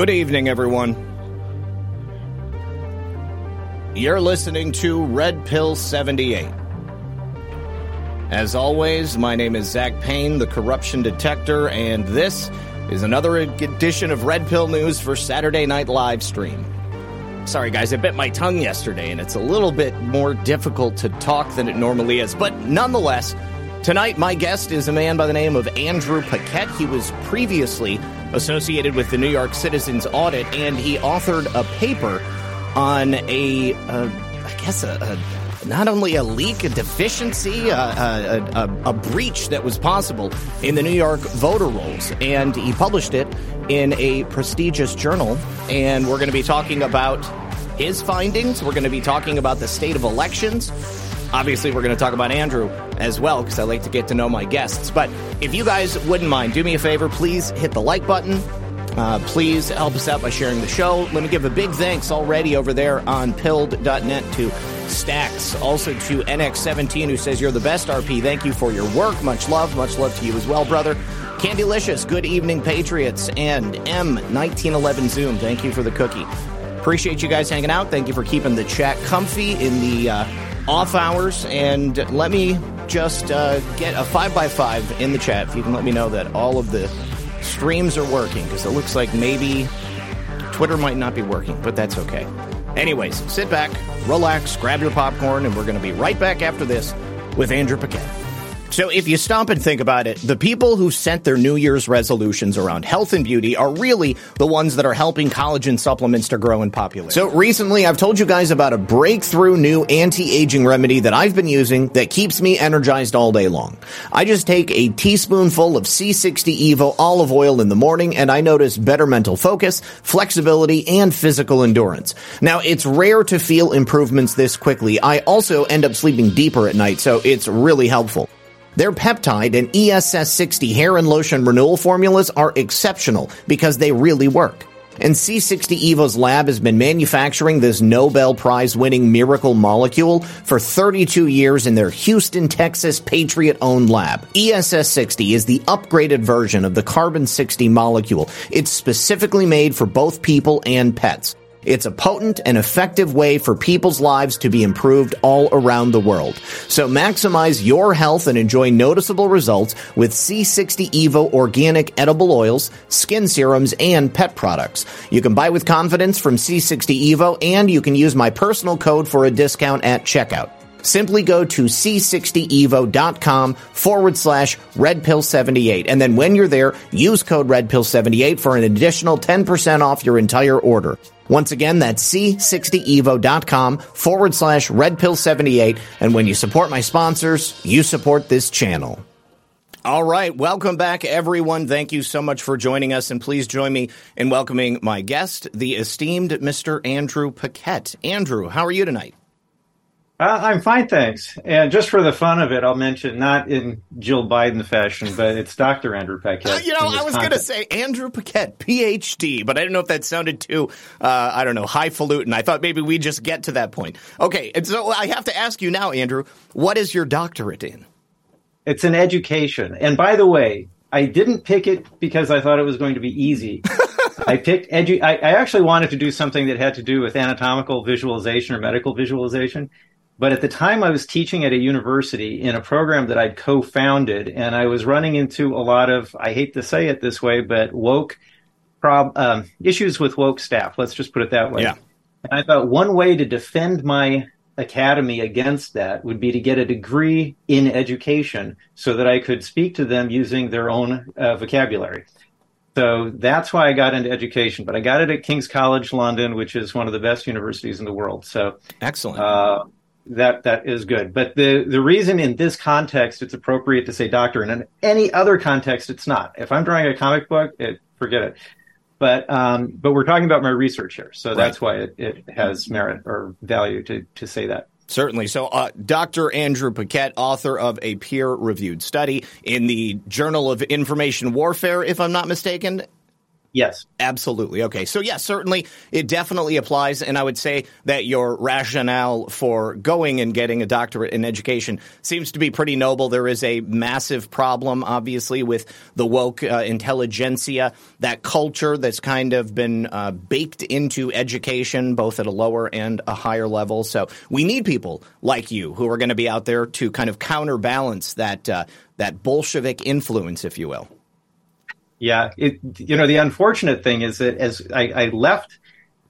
Good evening, everyone. You're listening to Red Pill 78. As always, my name is Zak Paine, the corruption detector, and this is another edition of Red Pill News for Saturday Night Live stream. Sorry, guys, I bit my tongue yesterday, and it's a little bit more difficult to talk than it normally is, but nonetheless, Tonight, my guest is a man by the name of Andrew Paquette. He was previously associated with the New York Citizens Audit, and he authored a paper on a, uh, I guess, a, a, not only a leak, a deficiency, a, a, a, breach that was possible in the New York voter rolls. And he published it in a prestigious journal. And we're going to be talking about his findings. We're going to be talking about the state of elections. Obviously, we're going to talk about Andrew as well because I like to get to know my guests. But if you guys wouldn't mind, do me a favor, please hit the like button. Uh, please help us out by sharing the show. Let me give a big thanks already over there on pilled.net to Stacks, also to NX17 who says you're the best RP. Thank you for your work. Much love. Much love to you as well, brother. Candylicious, good evening, Patriots, and M1911 Zoom. Thank you for the cookie. Appreciate you guys hanging out. Thank you for keeping the chat comfy in the uh, off hours. And let me just uh, get a 5 by 5 in the chat if you can let me know that all of the streams are working because it looks like maybe Twitter might not be working, but that's okay. Anyways, sit back, relax, grab your popcorn, and we're going to be right back after this with Andrew Paquette. So if you stop and think about it, the people who sent their New Year's resolutions around health and beauty are really the ones that are helping collagen supplements to grow in popularity. So recently I've told you guys about a breakthrough new anti-aging remedy that I've been using that keeps me energized all day long. I just take a teaspoonful of C60 Evo olive oil in the morning and I notice better mental focus, flexibility, and physical endurance. Now it's rare to feel improvements this quickly. I also end up sleeping deeper at night, so it's really helpful. Their peptide and ESS60 hair and lotion renewal formulas are exceptional because they really work. And C60 Evo's lab has been manufacturing this Nobel Prize winning miracle molecule for 32 years in their Houston, Texas Patriot owned lab. ESS60 is the upgraded version of the carbon 60 molecule. It's specifically made for both people and pets. It's a potent and effective way for people's lives to be improved all around the world. So maximize your health and enjoy noticeable results with C60 Evo organic edible oils, skin serums, and pet products. You can buy with confidence from C60 Evo and you can use my personal code for a discount at checkout. Simply go to c60evo.com forward slash redpill78. And then when you're there, use code redpill78 for an additional 10% off your entire order. Once again, that's c60evo.com forward slash redpill78. And when you support my sponsors, you support this channel. All right. Welcome back, everyone. Thank you so much for joining us. And please join me in welcoming my guest, the esteemed Mr. Andrew Paquette. Andrew, how are you tonight? Uh, I'm fine, thanks. And just for the fun of it, I'll mention not in Jill Biden fashion, but it's Dr. Andrew Paquette. Uh, you know, I was going to say Andrew Paquette, PhD, but I didn't know if that sounded too, uh, I don't know, highfalutin. I thought maybe we just get to that point. Okay, and so I have to ask you now, Andrew, what is your doctorate in? It's an education. And by the way, I didn't pick it because I thought it was going to be easy. I picked edu- I, I actually wanted to do something that had to do with anatomical visualization or medical visualization but at the time, I was teaching at a university in a program that I'd co founded, and I was running into a lot of, I hate to say it this way, but woke prob- um, issues with woke staff. Let's just put it that way. Yeah. And I thought one way to defend my academy against that would be to get a degree in education so that I could speak to them using their own uh, vocabulary. So that's why I got into education. But I got it at King's College London, which is one of the best universities in the world. So excellent. Uh, that that is good. But the the reason in this context it's appropriate to say doctor, and in any other context it's not. If I'm drawing a comic book, it, forget it. But um, but we're talking about my research here, so that's why it, it has merit or value to to say that. Certainly. So, uh, Dr. Andrew Paquette, author of a peer reviewed study in the Journal of Information Warfare, if I'm not mistaken, Yes. Absolutely. Okay. So, yeah, certainly it definitely applies. And I would say that your rationale for going and getting a doctorate in education seems to be pretty noble. There is a massive problem, obviously, with the woke uh, intelligentsia, that culture that's kind of been uh, baked into education, both at a lower and a higher level. So, we need people like you who are going to be out there to kind of counterbalance that, uh, that Bolshevik influence, if you will. Yeah, it, you know, the unfortunate thing is that as I, I left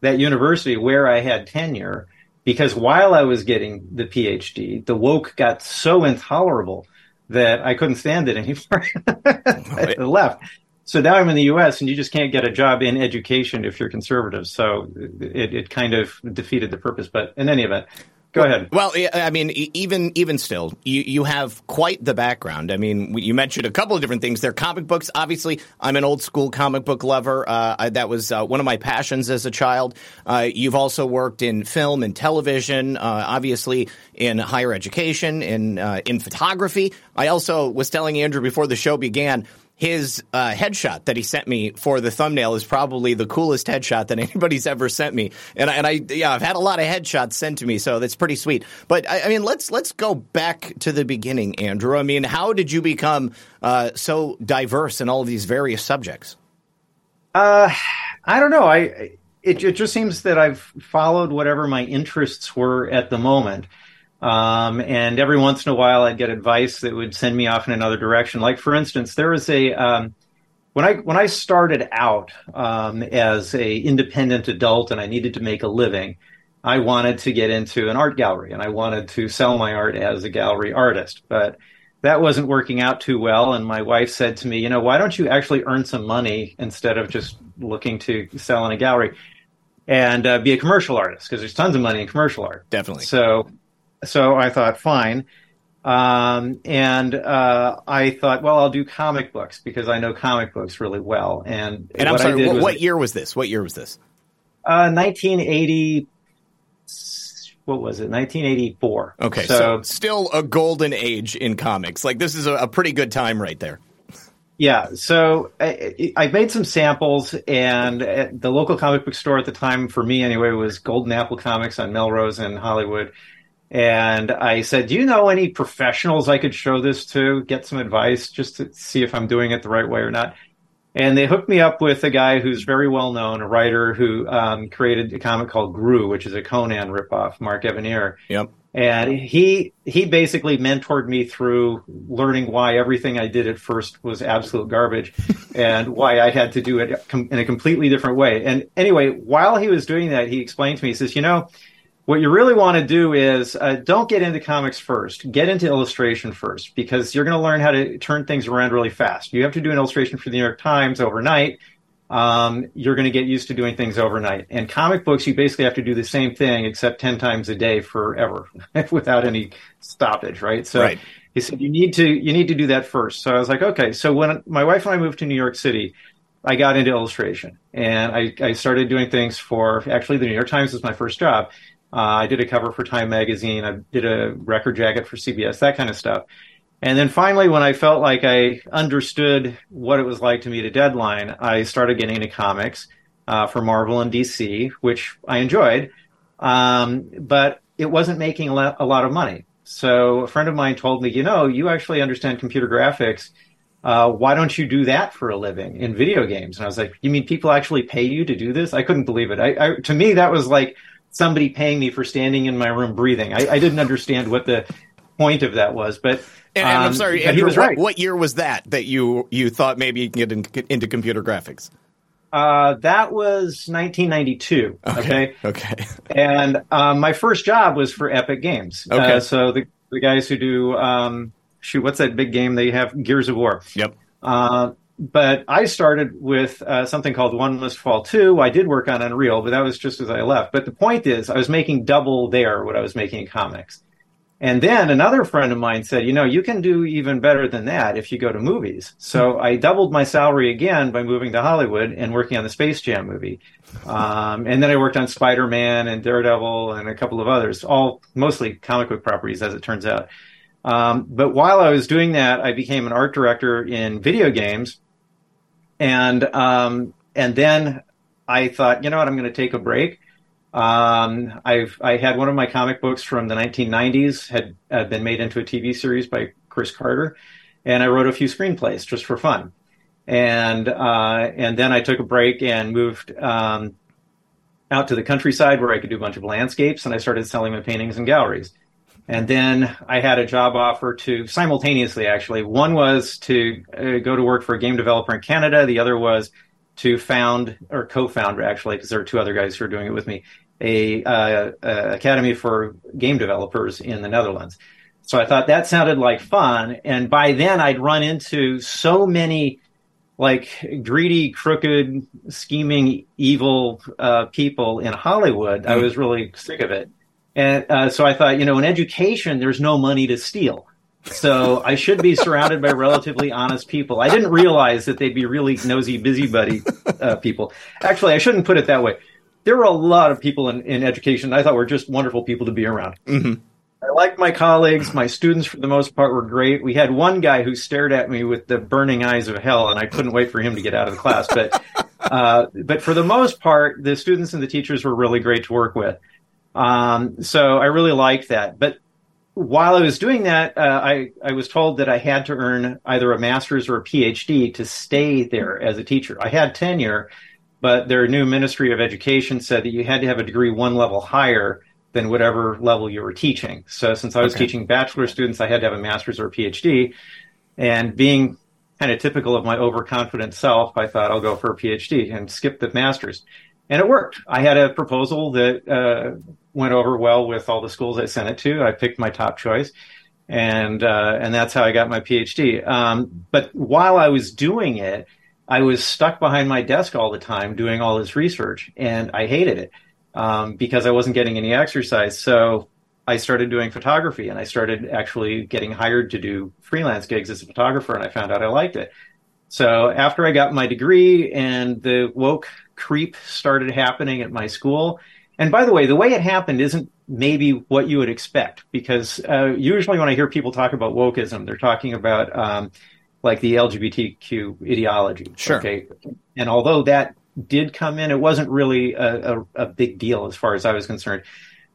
that university where I had tenure, because while I was getting the PhD, the woke got so intolerable that I couldn't stand it anymore. I left. So now I'm in the U.S. and you just can't get a job in education if you're conservative. So it, it kind of defeated the purpose. But in any event, Go ahead. Well, I mean, even even still, you you have quite the background. I mean, you mentioned a couple of different things. There, are comic books. Obviously, I'm an old school comic book lover. Uh, I, that was uh, one of my passions as a child. Uh, you've also worked in film and television. Uh, obviously, in higher education, in uh, in photography. I also was telling Andrew before the show began his uh, headshot that he sent me for the thumbnail is probably the coolest headshot that anybody's ever sent me. And I, and I yeah, I've had a lot of headshots sent to me, so that's pretty sweet. But I, I mean, let's let's go back to the beginning, Andrew. I mean, how did you become uh, so diverse in all these various subjects? Uh, I don't know. I it, it just seems that I've followed whatever my interests were at the moment. Um, and every once in a while, I'd get advice that would send me off in another direction. Like, for instance, there was a um, when I when I started out um, as a independent adult and I needed to make a living, I wanted to get into an art gallery and I wanted to sell my art as a gallery artist, but that wasn't working out too well. And my wife said to me, you know, why don't you actually earn some money instead of just looking to sell in a gallery? and uh, be a commercial artist because there's tons of money in commercial art. Definitely. So so I thought, fine. Um, and uh, I thought, well, I'll do comic books because I know comic books really well. And and I'm sorry, what, what, year was this? What year was this? Uh, 1980. What was it? 1984. Okay, so, so, still a golden age in comics. Like this is a, a pretty good time right there. Yeah, so I, I, made some samples, and the local comic book store at the time, for me anyway, was Golden Apple Comics on Melrose in Hollywood. And I said, Do you know any professionals I could show this to, get some advice just to see if I'm doing it the right way or not? And they hooked me up with a guy who's very well known, a writer who um, created a comic called Groo, which is a Conan ripoff, Mark Evanier. Yep. And he he basically mentored me through learning why everything I did at first was absolute garbage, and why I had to do it in a completely different way. And anyway, while he was doing that, he explained to me, he says, "You know, what you really want to do is uh, don't get into comics first. Get into illustration first because you're going to learn how to turn things around really fast. You have to do an illustration for the New York Times overnight. Um, you're going to get used to doing things overnight. And comic books, you basically have to do the same thing except 10 times a day forever without any stoppage, right? So right. he said, you need to, you need to do that first. So I was like, okay. So when my wife and I moved to New York City, I got into illustration and I, I started doing things for actually the New York Times was my first job. Uh, I did a cover for Time Magazine. I did a record jacket for CBS, that kind of stuff. And then finally, when I felt like I understood what it was like to meet a deadline, I started getting into comics uh, for Marvel and DC, which I enjoyed. Um, but it wasn't making a lot, of money. So a friend of mine told me, you know, you actually understand computer graphics. Uh, why don't you do that for a living in video games? And I was like, you mean people actually pay you to do this? I couldn't believe it. I, I, to me, that was like somebody paying me for standing in my room breathing. I, I didn't understand what the point of that was, but. And, and I'm um, sorry, Andrew, he was right. What, what, year was that that you you thought maybe you can get in, into computer graphics? Uh, that was 1992. Okay. Okay. okay. and um, my first job was for Epic Games. Okay. Uh, so the the guys who do um, shoot, what's that big game they have? Gears of War. Yep. Uh, but I started with uh, something called One Must Fall 2. I did work on Unreal, but that was just as I left. But the point is, I was making double there what I was making in comics. And then another friend of mine said, you know, you can do even better than that if you go to movies. So I doubled my salary again by moving to Hollywood and working on the Space Jam movie. Um, and then I worked on Spider Man and Daredevil and a couple of others, all mostly comic book properties, as it turns out. Um, but while I was doing that, I became an art director in video games, and um, and then I thought, you know what, I'm going to take a break. Um, I've I had one of my comic books from the 1990s had uh, been made into a TV series by Chris Carter, and I wrote a few screenplays just for fun, and uh, and then I took a break and moved um, out to the countryside where I could do a bunch of landscapes, and I started selling my paintings in galleries. And then I had a job offer to simultaneously, actually. One was to uh, go to work for a game developer in Canada. The other was to found or co-found, actually, because there are two other guys who are doing it with me, a, uh, academy for game developers in the Netherlands. So I thought that sounded like fun. And by then I'd run into so many like greedy, crooked, scheming, evil uh, people in Hollywood. Mm-hmm. I was really sick of it. And uh, so I thought, you know, in education, there's no money to steal. So I should be surrounded by relatively honest people. I didn't realize that they'd be really nosy, busybody uh, people. Actually, I shouldn't put it that way. There were a lot of people in, in education I thought were just wonderful people to be around. Mm-hmm. I liked my colleagues. My students, for the most part, were great. We had one guy who stared at me with the burning eyes of hell, and I couldn't wait for him to get out of the class. But, uh, but for the most part, the students and the teachers were really great to work with. Um, so I really liked that. But while I was doing that, uh, I, I was told that I had to earn either a master's or a PhD to stay there as a teacher. I had tenure, but their new Ministry of Education said that you had to have a degree one level higher than whatever level you were teaching. So since I was okay. teaching bachelor students, I had to have a master's or a PhD. And being kind of typical of my overconfident self, I thought I'll go for a PhD and skip the master's. And it worked. I had a proposal that uh, went over well with all the schools I sent it to. I picked my top choice, and uh, and that's how I got my PhD. Um, but while I was doing it, I was stuck behind my desk all the time doing all this research, and I hated it um, because I wasn't getting any exercise. So I started doing photography, and I started actually getting hired to do freelance gigs as a photographer, and I found out I liked it. So after I got my degree and the woke creep started happening at my school, and by the way, the way it happened isn't maybe what you would expect because uh, usually when I hear people talk about wokeism, they're talking about um, like the LGBTQ ideology. Sure. Okay. And although that did come in, it wasn't really a, a, a big deal as far as I was concerned.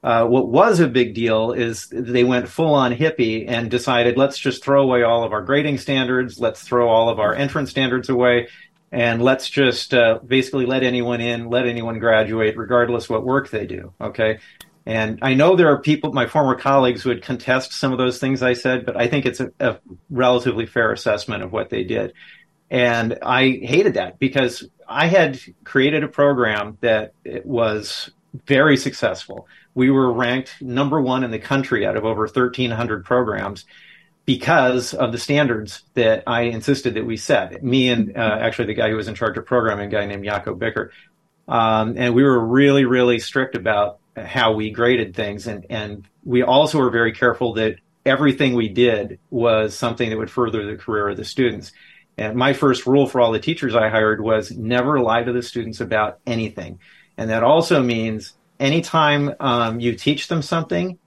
Uh, what was a big deal is they went full on hippie and decided let's just throw away all of our grading standards, let's throw all of our entrance standards away, and let's just uh, basically let anyone in, let anyone graduate, regardless what work they do. Okay. And I know there are people, my former colleagues, would contest some of those things I said, but I think it's a, a relatively fair assessment of what they did. And I hated that because I had created a program that was very successful. We were ranked number one in the country out of over 1,300 programs because of the standards that I insisted that we set. Me and uh, actually the guy who was in charge of programming, a guy named Jacco Bikker. Um, and we were really, really strict about how we graded things. And, and we also were very careful that everything we did was something that would further the career of the students. And my first rule for all the teachers I hired was never lie to the students about anything. And that also means anytime um, you teach them something,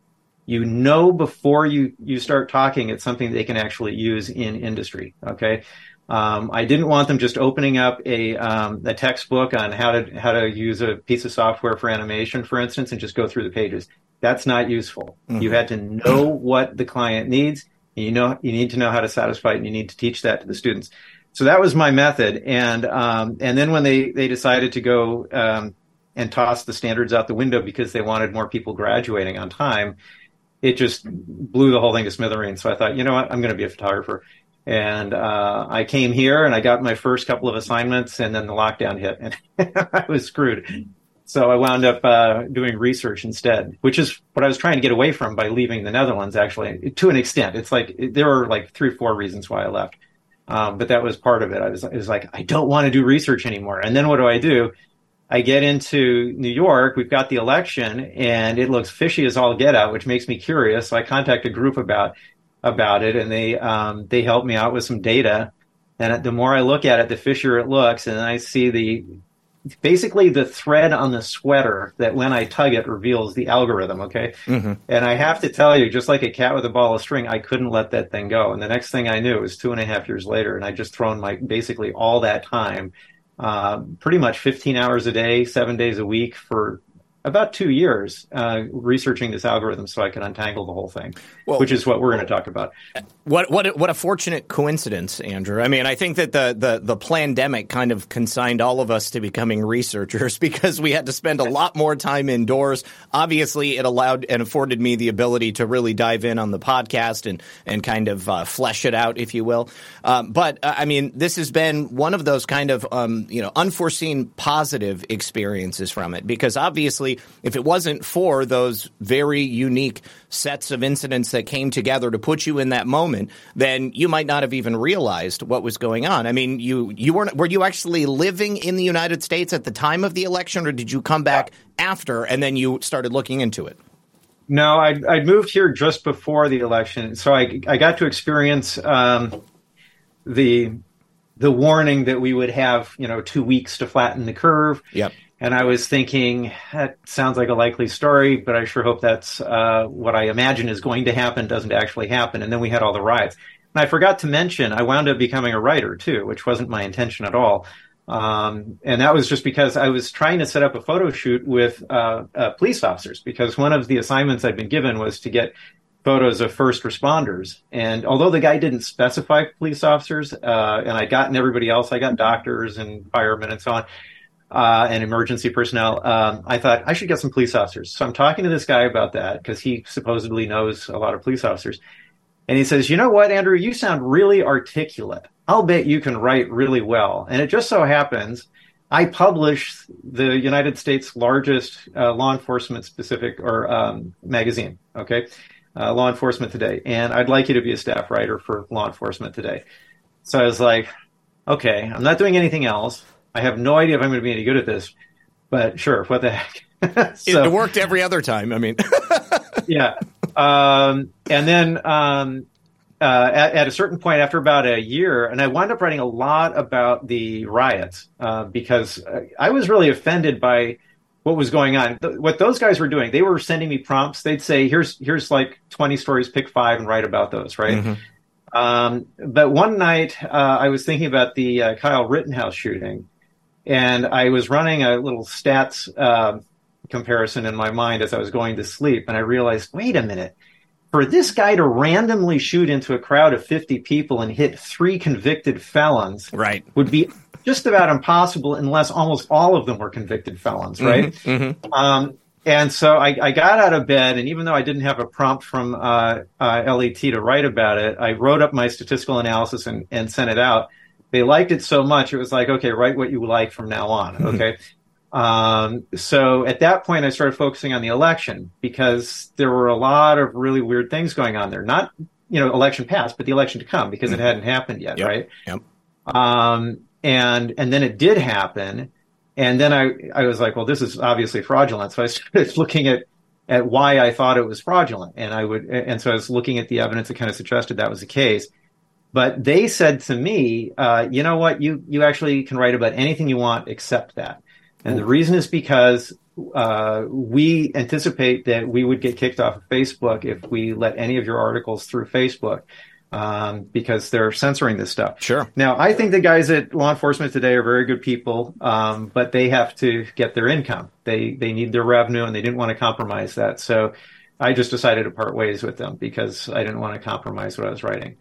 you know before you you start talking it's something they can actually use in industry okay um, I didn't want them just opening up a um, a textbook on how to how to use a piece of software for animation, for instance, and just go through the pages. That's not useful. Mm-hmm. You had to know what the client needs. you know you need to know how to satisfy it, and you need to teach that to the students. So that was my method. And um, and then when they they decided to go um, and toss the standards out the window because they wanted more people graduating on time, it just blew the whole thing to smithereens. So I thought, you know what, I'm going to be a photographer. And uh, I came here and I got my first couple of assignments, and then the lockdown hit, and I was screwed. So I wound up uh, doing research instead, which is what I was trying to get away from by leaving the Netherlands. Actually, to an extent, it's like there were like three, or four reasons why I left. Um, but that was part of it. I was, it was like, I don't want to do research anymore. And then what do I do? I get into New York. We've got the election, and it looks fishy as all get out, which makes me curious. So I contact a group about about it, and they um, they help me out with some data. And the more I look at it, the fishier it looks, and I see the basically the thread on the sweater that when I tug it reveals the algorithm. Okay. Mm-hmm. And I have to tell you, just like a cat with a ball of string, I couldn't let that thing go. And the next thing I knew, it was two and a half years later, and I just thrown my basically all that time, uh, pretty much 15 hours a day, seven days a week for about two years uh, researching this algorithm so I can untangle the whole thing, well, which is what we're going to talk about. What what what a fortunate coincidence, Andrew. I mean, I think that the the the pandemic kind of consigned all of us to becoming researchers because we had to spend a lot more time indoors. Obviously, it allowed and afforded me the ability to really dive in on the podcast and and kind of uh, flesh it out, if you will. Um, but uh, I mean, this has been one of those kind of um, you know unforeseen positive experiences from it because obviously if it wasn't for those very unique sets of incidents that came together to put you in that moment, then you might not have even realized what was going on. I mean, you you weren't were you actually living in the United States at the time of the election, or did you come back after and then you started looking into it? No, I I moved here just before the election, so I I got to experience um, the the warning that we would have, you know, two weeks to flatten the curve. Yep. And I was thinking, that sounds like a likely story, but I sure hope that's uh, what I imagine is going to happen doesn't actually happen. And then we had all the riots. And I forgot to mention, I wound up becoming a writer too, which wasn't my intention at all. Um, and that was just because I was trying to set up a photo shoot with uh, uh, police officers because one of the assignments I'd been given was to get photos of first responders. And although the guy didn't specify police officers, uh, and I'd gotten everybody else, I got doctors and firemen and so on uh, and emergency personnel, um, I thought I should get some police officers. So I'm talking to this guy about that because he supposedly knows a lot of police officers. And he says, You know what, Andrew? You sound really articulate. I'll bet you can write really well. And it just so happens I publish the United States' largest uh, law enforcement specific or um, magazine, okay? Uh, law Enforcement Today. And I'd like you to be a staff writer for Law Enforcement Today. So I was like, okay, I'm not doing anything else. I have no idea if I'm going to be any good at this, but sure, what the heck. so, it worked every other time. I mean, yeah. Um, and then um, uh, at, at, a certain point, after about a year, and I wound up writing a lot about the riots uh, because I was really offended by what was going on. What those guys were doing, they were sending me prompts. They'd say, "Here's here's like 20 stories, pick five and write about those." Right. Mm-hmm. Um, but one night, uh, I was thinking about the uh, Kyle Rittenhouse shooting, and I was running a little stats uh, comparison in my mind as I was going to sleep, and I realized, wait a minute. For this guy to randomly shoot into a crowd of 50 people and hit three convicted felons right. would be just about impossible unless almost all of them were convicted felons, right? Mm-hmm, mm-hmm. Um, and so I, I, got out of bed, and even though I didn't have a prompt from uh, uh, LET to write about it, I wrote up my statistical analysis and, and sent it out they liked it so much, it was like, okay, write what you like from now on. Mm-hmm. Okay. um, so at that point, I started focusing on the election because there were a lot of really weird things going on there. Not, you know, election past, but the election to come because mm-hmm. it hadn't happened yet, yep. right? Yep. Um, and and then it did happen, and then I I was like, well, this is obviously fraudulent. So I started looking at at why I thought it was fraudulent, and I would and so I was looking at the evidence that kind of suggested that was the case. But they said to me, uh, you know what, you you actually can write about anything you want except that. And Ooh. the reason is because uh, we anticipate that we would get kicked off of Facebook if we let any of your articles through Facebook. Um, because they're censoring this stuff. Sure. Now, I think the guys at law enforcement today are very good people, um, but they have to get their income. They they need their revenue, and they didn't want to compromise that. So, I just decided to part ways with them because I didn't want to compromise what I was writing.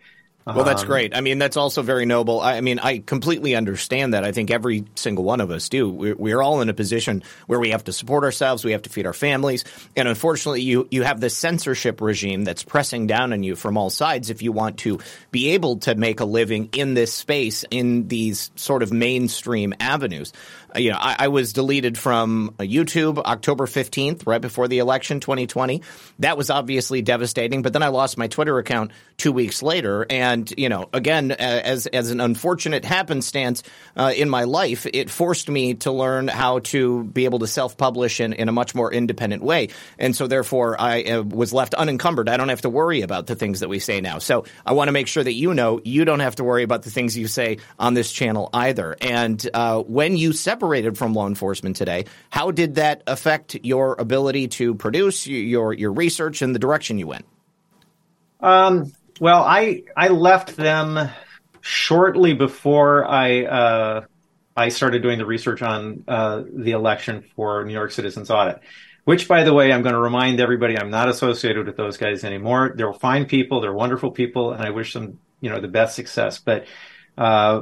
Well, that's um, great. I mean, that's also very noble. I, mean, I completely understand that. I think every single one of us do. We're, we're, all in a position where we have to support ourselves, we have to feed our families, and unfortunately, you you have this censorship regime that's pressing down on you from all sides. If you want to be able to make a living in this space, in these sort of mainstream avenues, you know, I, I, was deleted from YouTube October 15th, right before the election 2020. That was obviously devastating. But then I lost my Twitter account two weeks later. And, you know, again, as, as an unfortunate happenstance uh, in my life, it forced me to learn how to be able to self publish in, in a much more independent way. And so therefore I uh, was left unencumbered. I don't have to worry about the things that we say now. So I want to make sure that you know you don't have to worry about the things you say on this channel either. And uh, when you separated from law enforcement today, how did that affect your ability to produce your your research and the direction you went? Um, well, I I left them shortly before I uh, I started doing the research on uh, the election for New York Citizens Audit. Which, by the way, I'm going to remind everybody I'm not associated with those guys anymore. They're fine people, they're wonderful people, and I wish them you know the best success. But uh,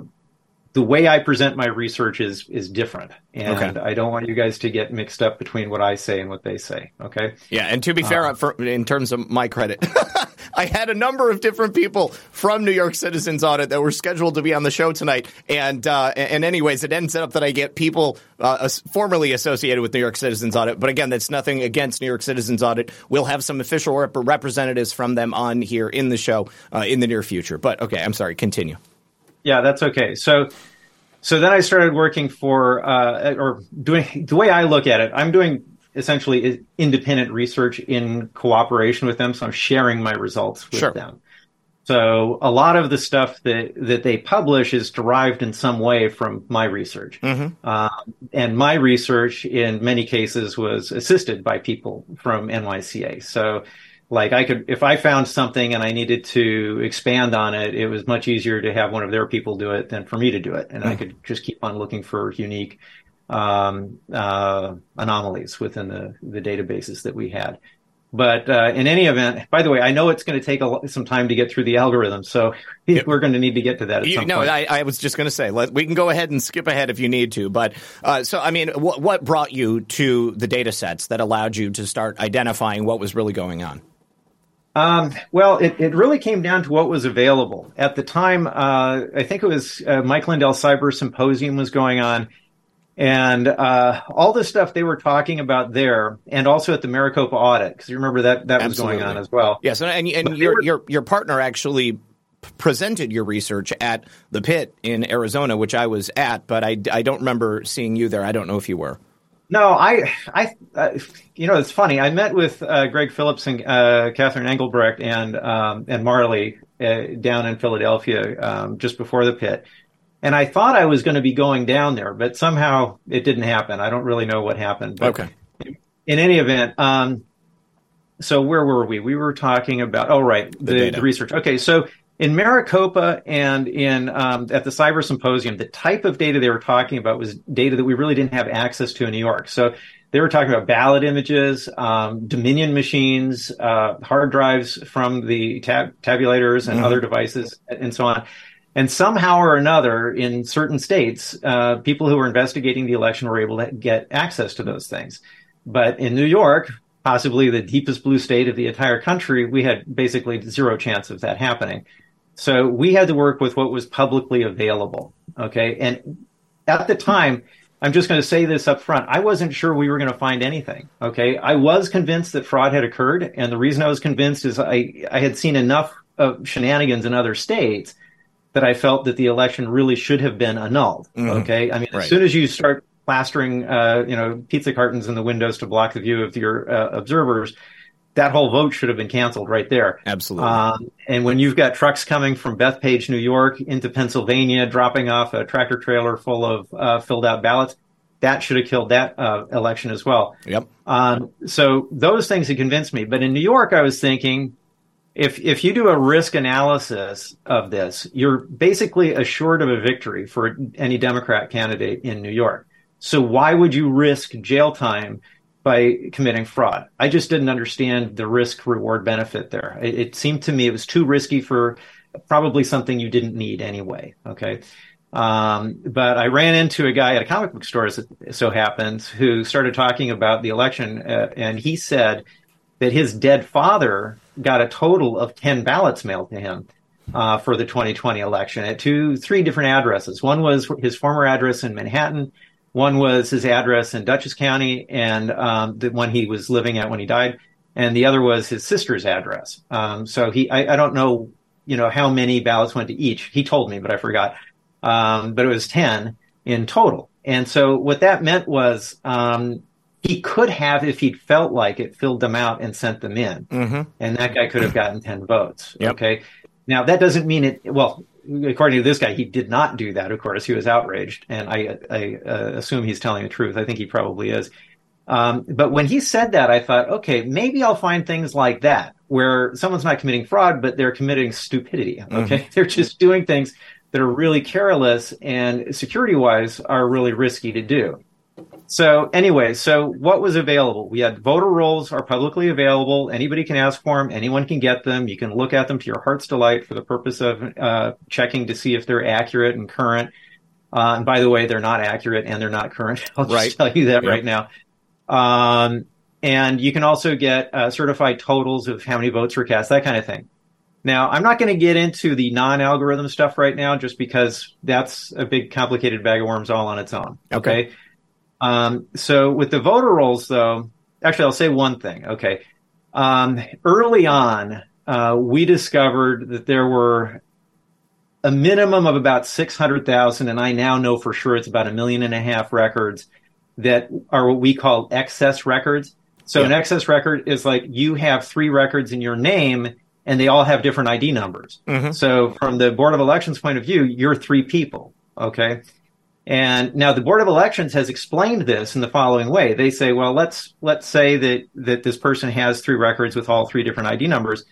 the way I present my research is is different, and okay. I don't want you guys to get mixed up between what I say and what they say. Okay. Yeah, and to be fair, uh, for, in terms of my credit, I had a number of different people from New York Citizens Audit that were scheduled to be on the show tonight, and uh, and anyways, it ends up that I get people uh, formerly associated with New York Citizens Audit, but again, that's nothing against New York Citizens Audit. We'll have some official rep- representatives from them on here in the show uh, in the near future. But okay, I'm sorry. Continue. Yeah, that's okay. So, so then I started working for, uh, or doing the way I look at it. I'm doing essentially independent research in cooperation with them. So I'm sharing my results with sure. them. So a lot of the stuff that, that they publish is derived in some way from my research. Mm-hmm. Uh, and my research in many cases was assisted by people from NYCA. So like I could, if I found something and I needed to expand on it, it was much easier to have one of their people do it than for me to do it. And mm. I hmm. could just keep on looking for unique, um, uh, anomalies within the, the databases that we had. But uh, in any event, by the way, I know it's going to take a, some time to get through the algorithm, so yep. we're going to need to get to that. At you, some no, point. I, I, was just going to say let, we can go ahead and skip ahead if you need to. But uh, so, I mean, wh- what brought you to the data sets that allowed you to start identifying what was really going on? Um, well, it, it really came down to what was available at the time. Uh, I think it was uh, Mike Lindell Cyber Symposium was going on, and uh, all the stuff they were talking about there, and also at the Maricopa audit, because you remember that that Absolutely. was going on as well. Yes, and and, and your, were, your your partner actually presented your research at the pit in Arizona, which I was at, but I, I don't remember seeing you there. I don't know if you were. No, I, I, uh, you know, it's funny. I met with uh, Greg Phillips and uh, Catherine Engelbrecht and um, and Marley uh, down in Philadelphia um, just before the pit, and I thought I was going to be going down there, but somehow it didn't happen. I don't really know what happened. But okay. In any event, um, so where were we? We were talking about. Oh, right, the, the, the research. Okay, so in Maricopa and in um, at the Cyber Symposium, the type of data they were talking about was data that we really didn't have access to in New York. So they were talking about ballot images, um, Dominion machines, uh, hard drives from the tab- tabulators and mm-hmm. other devices, and so on. And somehow or another, in certain states, uh, people who were investigating the election were able to get access to those things. But in New York, possibly the deepest blue state of the entire country, we had basically zero chance of that happening. So we had to work with what was publicly available. Okay. And at the time, I'm just going to say this up front. I wasn't sure we were going to find anything. Okay. I was convinced that fraud had occurred. And the reason I was convinced is I, I had seen enough of shenanigans in other states that I felt that the election really should have been annulled. Mm-hmm. Okay. I mean, right. as soon as you start plastering, uh, you know, pizza cartons in the windows to block the view of your uh, observers, that whole vote should have been canceled right there. Absolutely. Um, and when you've got trucks coming from Bethpage, New York into Pennsylvania, dropping off a tractor trailer full of uh, filled out ballots, that should have killed that uh, election as well. Yep. Um, so those things had convinced me. But in New York, I was thinking, if if you do a risk analysis of this, you're basically assured of a victory for any Democrat candidate in New York. So why would you risk jail time by committing fraud. I just didn't understand the risk reward benefit there. It, it, seemed to me it was too risky for probably something you didn't need anyway. Okay. Um, but I ran into a guy at a comic book store, as it so happens, who started talking about the election, uh, and he said that his dead father got a total of 10 ballots mailed to him. Uh, for the 2020 election at two, three different addresses. One was his former address in Manhattan. One was his address in Dutchess County, and um, the one he was living at when he died, and the other was his sister's address. Um, so he, I, I, don't know, you know, how many ballots went to each. He told me, but I forgot. Um, but it was ten in total. And so what that meant was um, he could have, if he'd felt like it, filled them out and sent them in, mm-hmm. and that guy could have gotten ten votes. Yep. Okay. Now that doesn't mean it. Well, according to this guy, he did not do that. Of course, he was outraged, and I, I uh, assume he's telling the truth. I think he probably is. Um, but when he said that, I thought, okay, maybe I'll find things like that where someone's not committing fraud, but they're committing stupidity. Okay, mm-hmm. they're just doing things that are really careless and security-wise are really risky to do. So anyway, so what was available? We had voter rolls are publicly available. Anybody can ask for them. Anyone can get them. You can look at them to your heart's delight for the purpose of uh, checking to see if they're accurate and current. Uh, and by the way, they're not accurate and they're not current. I'll just right. tell you that yep. right now. Um, and you can also get uh, certified totals of how many votes were cast, that kind of thing. Now, I'm not going to get into the non-algorithm stuff right now, just because that's a big, complicated bag of worms all on its own. Okay. okay? Um, so with the voter rolls, though, actually, I'll say one thing. Okay. Um, early on, uh, we discovered that there were a minimum of about 600,000, and I now know for sure it's about a million and a half records that are what we call excess records. So yeah. an excess record is like you have three records in your name and they all have different ID numbers. Mm-hmm. So from the Board of Elections point of view, you're three people. Okay. And now the Board of Elections has explained this in the following way. They say, well, let's let's say that that this person has three records with all three different ID numbers.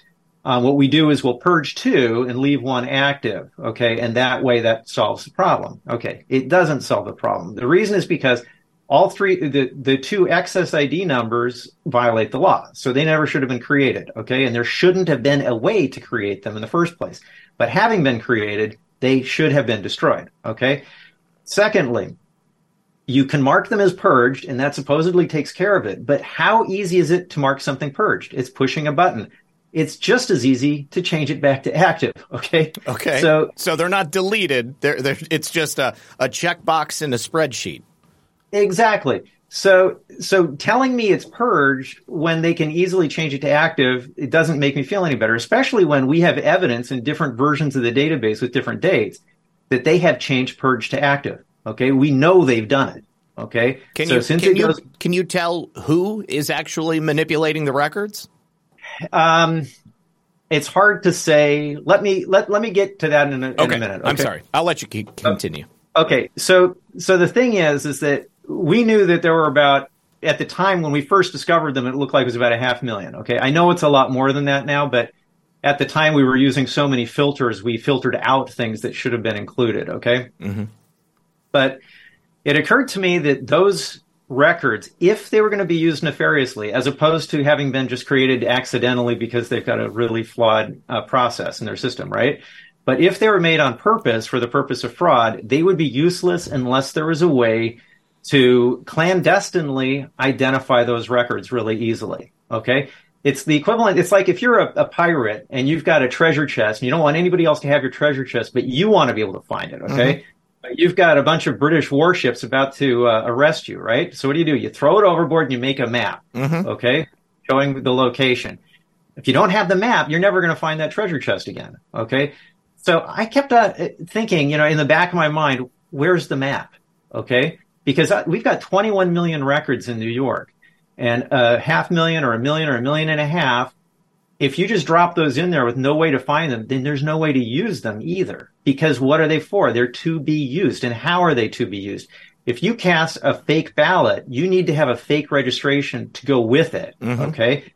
Um, what we do is we'll purge two and leave one active. Okay, and that way that solves the problem. Okay, it doesn't solve the problem. The reason is because all three the the two excess ID numbers violate the law, so they never should have been created. Okay, and there shouldn't have been a way to create them in the first place. But having been created, they should have been destroyed. Okay. Secondly, you can mark them as purged, and that supposedly takes care of it. But how easy is it to mark something purged? It's pushing a button. It's just as easy to change it back to active. Okay. Okay. So, so they're not deleted. They're, they're it's just a, a checkbox in a spreadsheet. Exactly. So, so telling me it's purged when they can easily change it to active, it doesn't make me feel any better, especially when we have evidence in different versions of the database with different dates that they have changed purge to active. Okay, we know they've done it. Okay, can so you since can, goes, you can you tell who is actually manipulating the records? Um, it's hard to say. Let me let let me get to that in a, okay. in a minute. Okay? I'm sorry. I'll let you keep, continue. Okay, so so the thing is, is that we knew that there were about at the time when we first discovered them, it looked like it was about a half million. Okay, I know it's a lot more than that now, but at the time we were using so many filters, we filtered out things that should have been included. Okay. Mm-hmm. But it occurred to me that those records, if they were going to be used nefariously, as opposed to having been just created accidentally because they've got a really flawed uh, process in their system, right? But if they were made on purpose for the purpose of fraud, they would be useless unless there was a way to clandestinely identify those records really easily. Okay it's the equivalent. It's like if you're a, a, pirate and you've got a treasure chest and you don't want anybody else to have your treasure chest, but you want to be able to find it. Okay. Mm-hmm. You've got a bunch of British warships about to uh, arrest you, right? So what do you do? You throw it overboard and you make a map. Mm-hmm. Okay. Showing the location. If you don't have the map, you're never going to find that treasure chest again. Okay. So I kept uh, thinking, you know, in the back of my mind, where's the map? Okay. Because uh, we've got 21 million records in New York and a half million or a million or a million and a half, if you just drop those in there with no way to find them, then there's no way to use them either. Because what are they for? They're to be used. And how are they to be used? If you cast a fake ballot, you need to have a fake registration to go with it. Mm-hmm. Okay.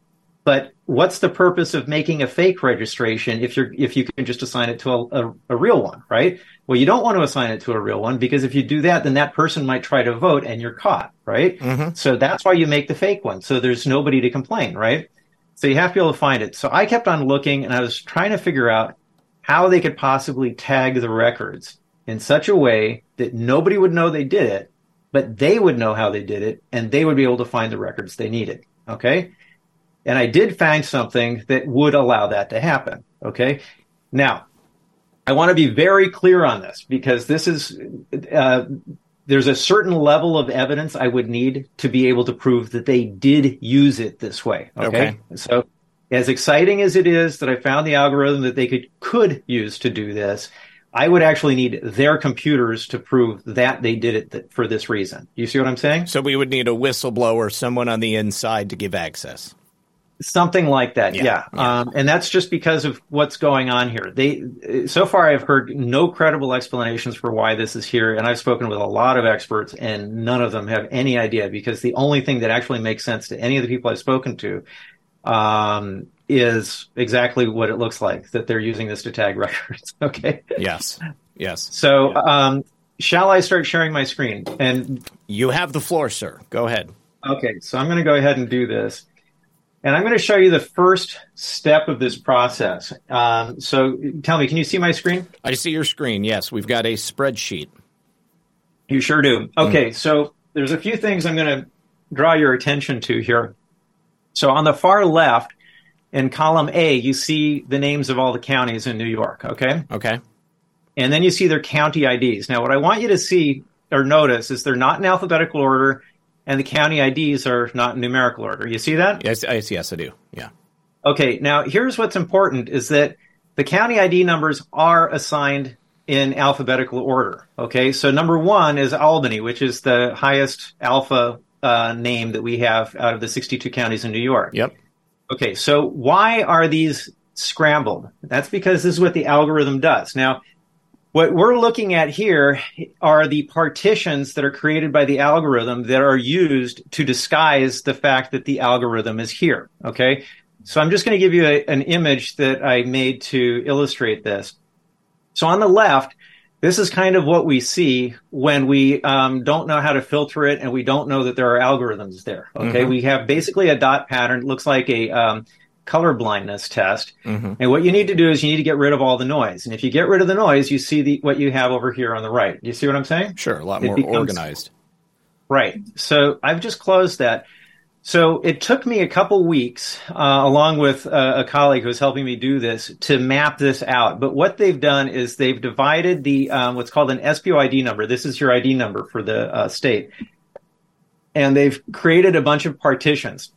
But what's the purpose of making a fake registration if you're if you can just assign it to a, a, a, real one, right? Well, you don't want to assign it to a real one because if you do that, then that person might try to vote and you're caught, right? Mm-hmm. So that's why you make the fake one. So there's nobody to complain, right? So you have to be able to find it. So I kept on looking and I was trying to figure out how they could possibly tag the records in such a way that nobody would know they did it, but they would know how they did it and they would be able to find the records they needed. Okay. And I did find something that would allow that to happen. Okay. Now, I want to be very clear on this because this is, uh, there's a certain level of evidence I would need to be able to prove that they did use it this way. Okay. Okay. So as exciting as it is that I found the algorithm that they could could use to do this, I would actually need their computers to prove that they did it th- for this reason. You see what I'm saying? So we would need a whistleblower, someone on the inside to give access. Something like that, Yeah, yeah. yeah. Um, and that's just because of what's going on here. They, so far, I've heard no credible explanations for why this is here, and I've spoken with a lot of experts, and none of them have any idea. Because the only thing that actually makes sense to any of the people I've spoken to um, is exactly what it looks like that they're using this to tag records. okay, Yes. Yes. so um, shall I start sharing my screen? And You have the floor, sir. Go ahead. Okay, so I'm going to go ahead and do this. And I'm going to show you the first step of this process. Um, so tell me, can you see my screen? I see your screen. Yes, we've got a spreadsheet. You sure do. Okay, so there's a few things I'm going to draw your attention to here. So on the far left, in column A, you see the names of all the counties in New York, okay? Okay. And then you see their county IDs. Now, what I want you to see or notice is they're not in alphabetical order and the county IDs are not in numerical order. You see that? Yes, yes, yes, I do. Yeah. Okay, now here's what's important is that the county ID numbers are assigned in alphabetical order. Okay, so number one is Albany, which is the highest alpha uh, name that we have out of the 62 counties in New York. Yep. Okay, so why are these scrambled? That's because this is what the algorithm does. Now, what we're looking at here are the partitions that are created by the algorithm that are used to disguise the fact that the algorithm is here. Okay, so I'm just going to give you a, an image that I made to illustrate this. So on the left, this is kind of what we see when we um, don't know how to filter it and we don't know that there are algorithms there. Okay, Mhm. we have basically a dot pattern. It looks like a um, color blindness test. hmm And what you need to do is you need to get rid of all the noise. And if you get rid of the noise, you see the what you have over here on the right. You see what I'm saying? Sure. A lot It more becomes- organized. Right. So I've just closed that. So it took me a couple weeks, uh, along with uh, a colleague who was helping me do this, to map this out. But what they've done is they've divided the um, what's called an SPO ID number. This is your ID number for the uh, state, and they've created a bunch of partitions.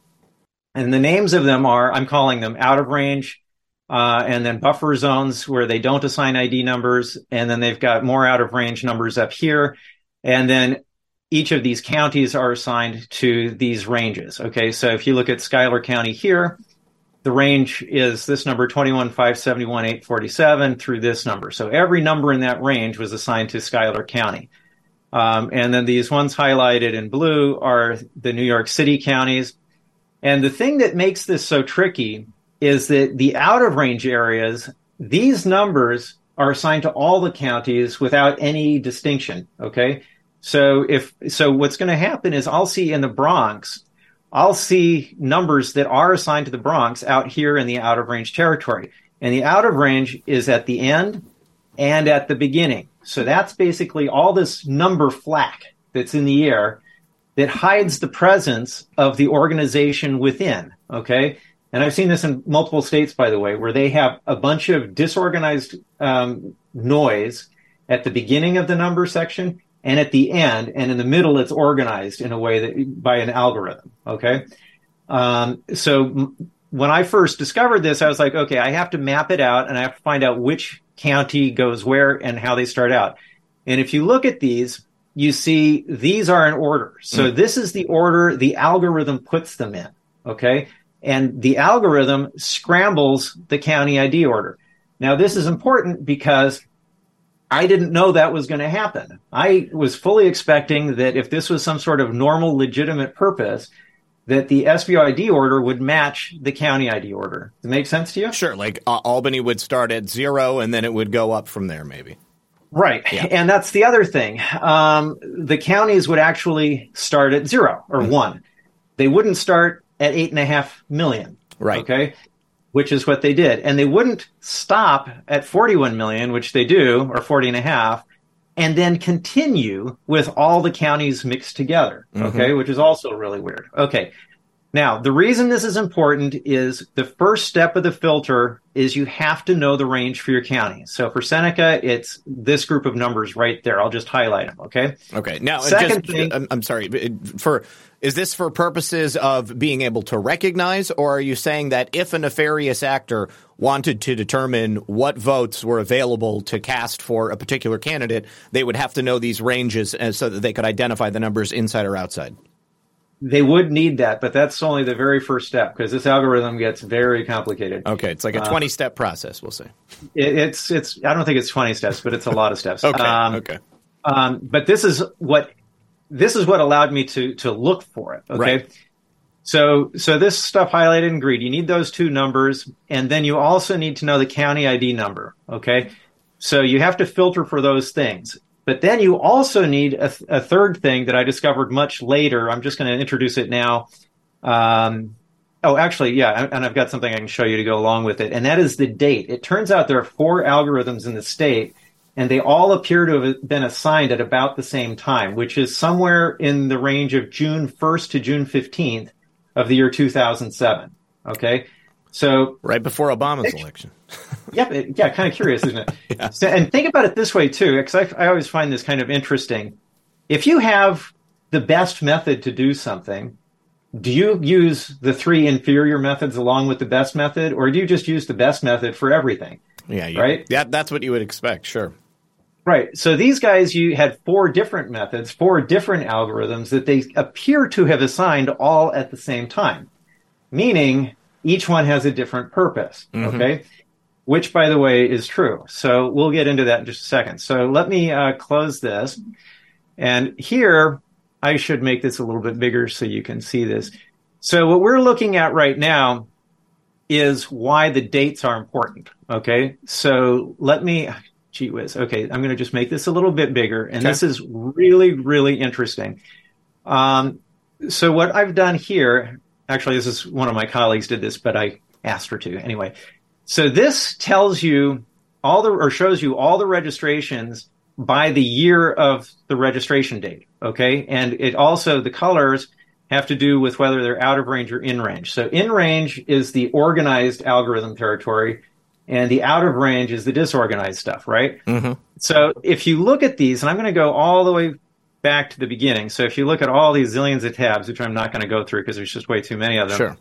And the names of them are I'm calling them out of range, uh, and then buffer zones where they don't assign ID numbers, and then they've got more out of range numbers up here, and then each of these counties are assigned to these ranges. Okay, so if you look at Schuyler County here, the range is this number 21, 571, 847 through this number. So every number in that range was assigned to Schuyler County. Um, and then these ones highlighted in blue are the New York City counties. And the thing that makes this so tricky is that the out of range areas, these numbers are assigned to all the counties without any distinction. Okay. So if, so what's going to happen is I'll see in the Bronx, I'll see numbers that are assigned to the Bronx out here in the out of range territory. And the out of range is at the end and at the beginning. So that's basically all this number flack that's in the air that hides the presence of the organization within. Okay. And I've seen this in multiple states, by the way, where they have a bunch of disorganized um, noise at the beginning of the number section and at the end, and in the middle, it's organized in a way that by an algorithm. Okay. Um, so when I first discovered this, I was like, okay, I have to map it out and I have to find out which county goes where and how they start out. And if you look at these, you see these are in order. So this is the order the algorithm puts them in. Okay. And the algorithm scrambles the county ID order. Now, this is important because I didn't know that was going to happen. I was fully expecting that if this was some sort of normal, legitimate purpose, that the SBOID order would match the county ID order. Does it make sense to you? Sure. Like uh, Albany would start at zero and then it would go up from there, maybe. Right. Yeah. And that's the other thing. Um, the counties would actually start at zero or Mm-hmm. one. They wouldn't start at eight and a half million. Right. Okay. Which is what they did. And they wouldn't stop at 41 million, which they do, or 40 and a half, and then continue with all the counties mixed together. Mm-hmm. Okay. Which is also really weird. Okay. Now, the reason this is important is the first step of the filter is you have to know the range for your county. So for Seneca, it's this group of numbers right there. I'll just highlight them. Okay. Okay. Now, Second just, thing, I'm, sorry for is this for purposes of being able to recognize, or are you saying that if a nefarious actor wanted to determine what votes were available to cast for a particular candidate, they would have to know these ranges uh, so that they could identify the numbers inside or outside? They would need that, but that's only the very first step because this algorithm gets very complicated. Okay, it's like a uh, twenty-step process. We'll say it, it's it's. I don't think it's twenty steps, but it's a lot of steps. okay, um, okay. Um, but this is what this is what allowed me to to look for it. Okay. Right. So so this stuff highlighted in green, you need those two numbers, and then you also need to know the county ID number. Okay. So you have to filter for those things. But then you also need a, a third thing that I discovered much later. I'm just going to introduce it now. Um, oh, actually, yeah, and I've got something I can show you to go along with it, and that is the date. It turns out there are four algorithms in the state, and they all appear to have been assigned at about the same time, which is somewhere in the range of June 1st to June 15th of the year 2007. Okay. So right before Obama's election. yeah, yeah, kind of curious, isn't it? yeah. so, and think about it this way too, because I, I always find this kind of interesting. If you have the best method to do something, do you use the three inferior methods along with the best method, or do you just use the best method for everything? Yeah, you, right. Yeah, that's what you would expect. Sure. Right. So these guys, you had four different methods, four different algorithms that they appear to have assigned all at the same time, meaning each one has a different purpose. Mm-hmm. Okay. Which, by the way, is true. So we'll get into that in just a second. So let me uh, close this. And here, I should make this a little bit bigger so you can see this. So what we're looking at right now is why the dates are important. Okay. So let me, gee whiz. Okay. I'm going to just make this a little bit bigger. And okay. this is really, really interesting. Um, so what I've done here, Actually, this is one of my colleagues did this, but I asked her to anyway. So this tells you all the or shows you all the registrations by the year of the registration date. Okay, and it also the colors have to do with whether they're out of range or in range. So in range is the organized algorithm territory, and the out of range is the disorganized stuff, right? Mm-hmm. So if you look at these, and I'm going to go all the way back to the beginning. So if you look at all these zillions of tabs, which I'm not going to go through because there's just way too many of them. Sure.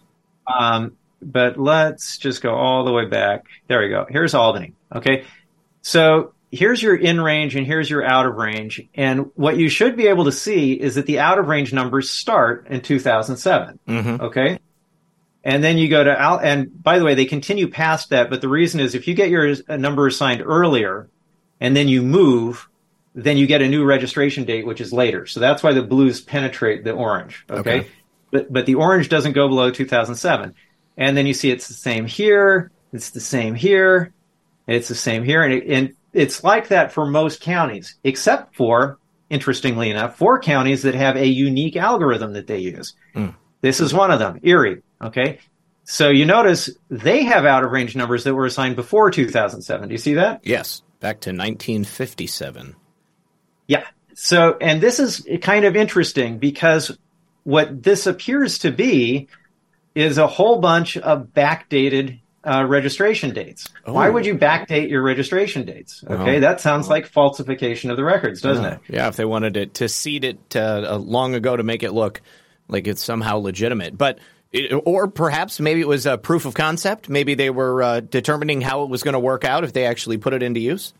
Um, but let's just go all the way back. There we go. Here's Albany. Okay. So here's your in range and here's your out of range. And what you should be able to see is that the out of range numbers start in 2007. Mm-hmm. Okay. And then you go to out, and by the way, they continue past that. But the reason is if you get your number assigned earlier and then you move, then you get a new registration date, which is later. So that's why the blues penetrate the orange. Okay. okay. But, but the orange doesn't go below 2007. And then you see it's the same here. It's the same here. It's the same here. And, it, and it's like that for most counties, except for, interestingly enough, four counties that have a unique algorithm that they use. Mm. This is one of them, Erie. Okay. So you notice they have out of range numbers that were assigned before 2007. Do you see that? Yes. Back to 1957. Yeah. So, and this is kind of interesting because what this appears to be is a whole bunch of backdated uh, registration dates. Oh. Why would you backdate your registration dates? Okay, well, that sounds like falsification of the records, doesn't yeah. it? Yeah, if they wanted it to seed it uh, long ago to make it look like it's somehow legitimate, but. It, or perhaps maybe it was a proof of concept. Maybe they were uh, determining how it was going to work out if they actually put it into use.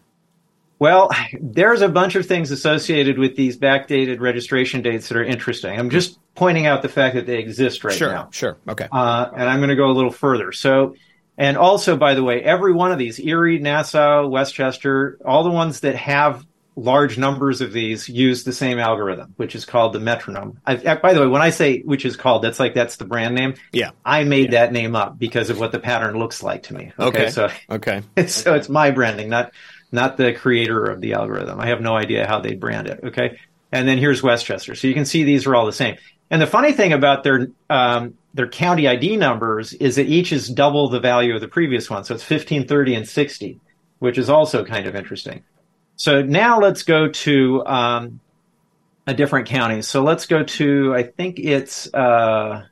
Well, there's a bunch of things associated with these backdated registration dates that are interesting. I'm just pointing out the fact that they exist right sure, now. Sure, sure. okay. Uh, and I'm going to go a little further. So, and also, by the way, every one of these, Erie, Nassau, Westchester, all the ones that have large numbers of these use the same algorithm, which is called the metronome. I, by the way, when I say which is called, that's like that's the brand name. Yeah, I made yeah. that name up because of what the pattern looks like to me. Okay, okay. so okay, so it's my branding, not not the creator of the algorithm. I have no idea how they brand it. Okay. And then here's Westchester. So you can see these are all the same. And the funny thing about their um, their county ID numbers is that each is double the value of the previous one. So it's 15, 30, and 60, which is also kind of interesting. So now let's go to um, a different county. So let's go to, I think it's, uh,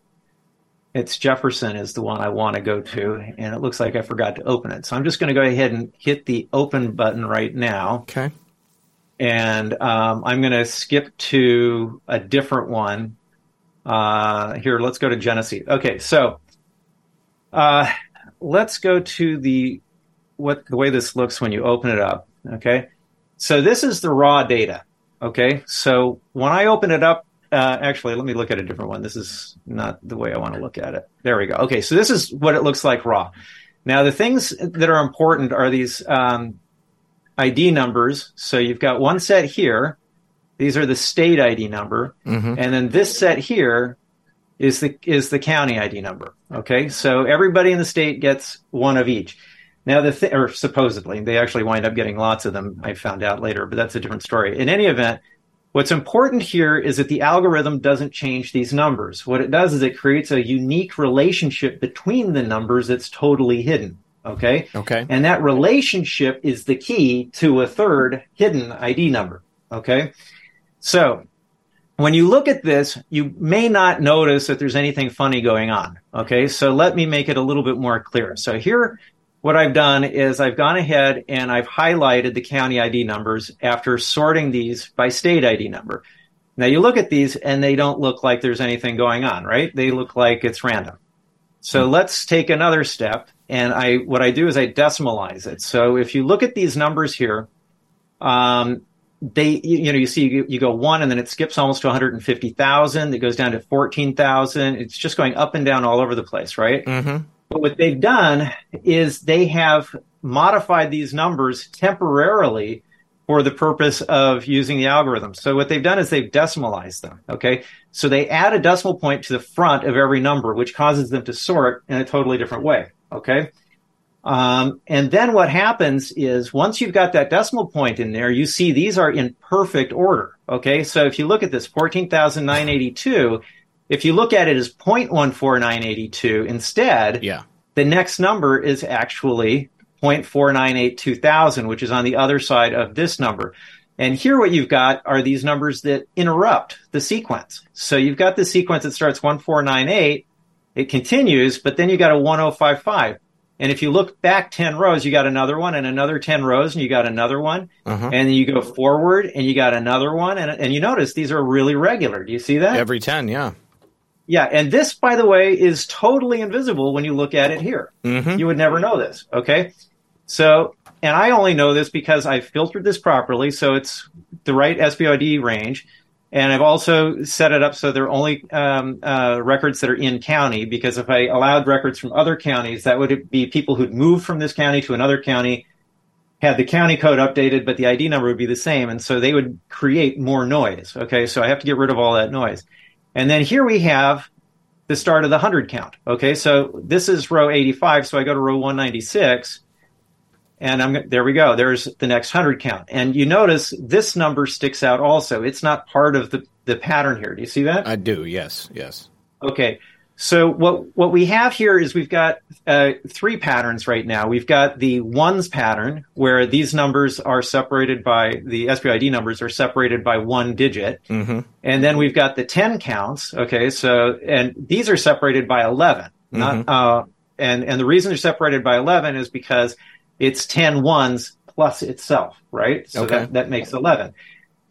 it's Jefferson is the one I want to go to, and it looks like I forgot to open it. So I'm just going to go ahead and hit the open button right now. Okay. And um, I'm going to skip to a different one. Uh, here, let's go to Genesee. Okay, so uh, let's go to the what the way this looks when you open it up. Okay, so this is the raw data. Okay, so when I open it up, uh, actually, let me look at a different one. This is not the way I want to look at it. There we go. Okay, so this is what it looks like raw. Now, the things that are important are these um, ID numbers. So you've got one set here. These are the state ID number, Mm-hmm. and then this set here is the is the county ID number. Okay, so everybody in the state gets one of each. Now the th- or supposedly they actually wind up getting lots of them. I found out later, but that's a different story. In any event, what's important here is that the algorithm doesn't change these numbers. What it does is it creates a unique relationship between the numbers that's totally hidden. Okay, Okay. and that relationship is the key to a third hidden ID number. Okay. So when you look at this, you may not notice that there's anything funny going on. Okay. So let me make it a little bit more clear. So here, what I've done is I've gone ahead and I've highlighted the county ID numbers after sorting these by state ID number. Now you look at these and they don't look like there's anything going on, right? They look like it's random. So let's take another step. And I, what I do is I decimalize it. So if you look at these numbers here, um, they, you, you know, you see, you, you go one and then it skips almost to 150,000. It goes down to 14,000. It's just going up and down all over the place, right? Mm-hmm. But what they've done is they have modified these numbers temporarily for the purpose of using the algorithm. So what they've done is they've decimalized them. Okay. So they add a decimal point to the front of every number, which causes them to sort in a totally different way. Okay. Um, and then what happens is once you've got that decimal point in there, you see these are in perfect order. Okay. So if you look at this 14,982, if you look at it as 0.14982 instead, Yeah. the next number is actually 0.4982,000, which is on the other side of this number. And here what you've got are these numbers that interrupt the sequence. So you've got the sequence that starts 1498, it continues, but then you got a 1055. And if you look back 10 rows, you got another one and another 10 rows and you got another one. Uh-huh. And then you go forward and you got another one. And, and you notice these are really regular. Do you see that? Every 10, yeah. Yeah, and this, by the way, is totally invisible when you look at it here. Mm-hmm. You would never know this. Okay, so and I only know this because I've filtered this properly, so it's the right SPOD range, and I've also set it up so they're only um, uh, records that are in county. Because if I allowed records from other counties, that would be people who'd moved from this county to another county, had the county code updated, but the ID number would be the same, and so they would create more noise. Okay, so I have to get rid of all that noise. And then here we have the start of the 100 count. Okay, so this is row 85, so I go to row 196, and I'm there we go. There's the next 100 count. And you notice this number sticks out also. It's not part of the, the pattern here. Do you see that? I do, yes, yes. Okay. So what what we have here is we've got uh, three patterns right now. We've got the ones pattern where these numbers are separated by the SPID numbers are separated by one digit, Mm-hmm. and then we've got the ten counts. Okay, so and these are separated by 11 Not uh, and and the reason they're separated by eleven is because it's 10 ones plus itself, right? So Okay. that, that makes eleven.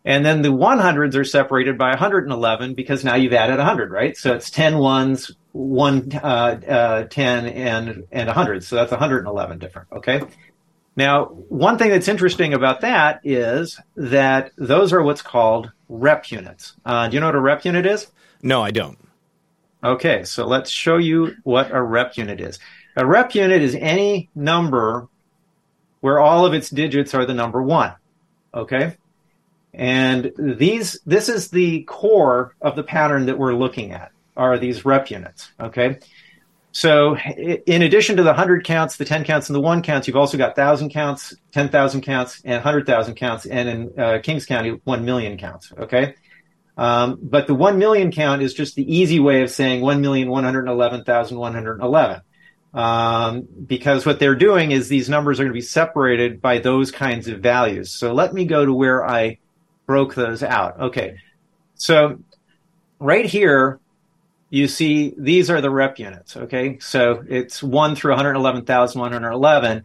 And then the 100s are separated by 111 because now you've added 100, right? So it's 10 ones, one, uh, uh, 10 and, and 100. So that's 111 different. Okay. Now, one thing that's interesting about that is that those are what's called rep units. Uh, do you know what a rep unit is? No, I don't. Okay, so let's show you what a rep unit is. A rep unit is any number where all of its digits are the number one. Okay? And these this is the core of the pattern that we're looking at are these rep units. Okay? So in addition to the 100 counts, the 10 counts, and the 1 counts, you've also got 1,000 counts, 10,000 counts, and 100,000 counts, and in uh, Kings County, 1 million counts. Okay? Um, but the 1 million count is just the easy way of saying 1,111,111. Um, because what they're doing is these numbers are going to be separated by those kinds of values. So let me go to where I broke those out. Okay. So right here, you see these are the rep units. Okay, so it's one through 111,111.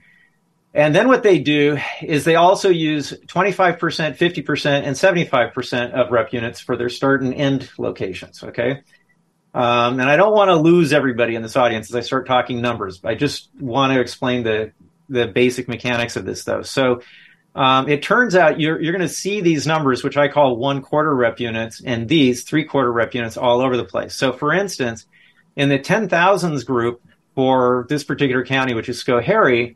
And then what they do is they also use 25%, 50%, and 75% of rep units for their start and end locations. Okay. Um, and I don't want to lose everybody in this audience as I start talking numbers. I just want to explain the, the basic mechanics of this though. So, um, it turns out you're, you're going to see these numbers, which I call one quarter rep units, and these three quarter rep units all over the place. So, for instance, in the 10,000s group for this particular county, which is Schoharie,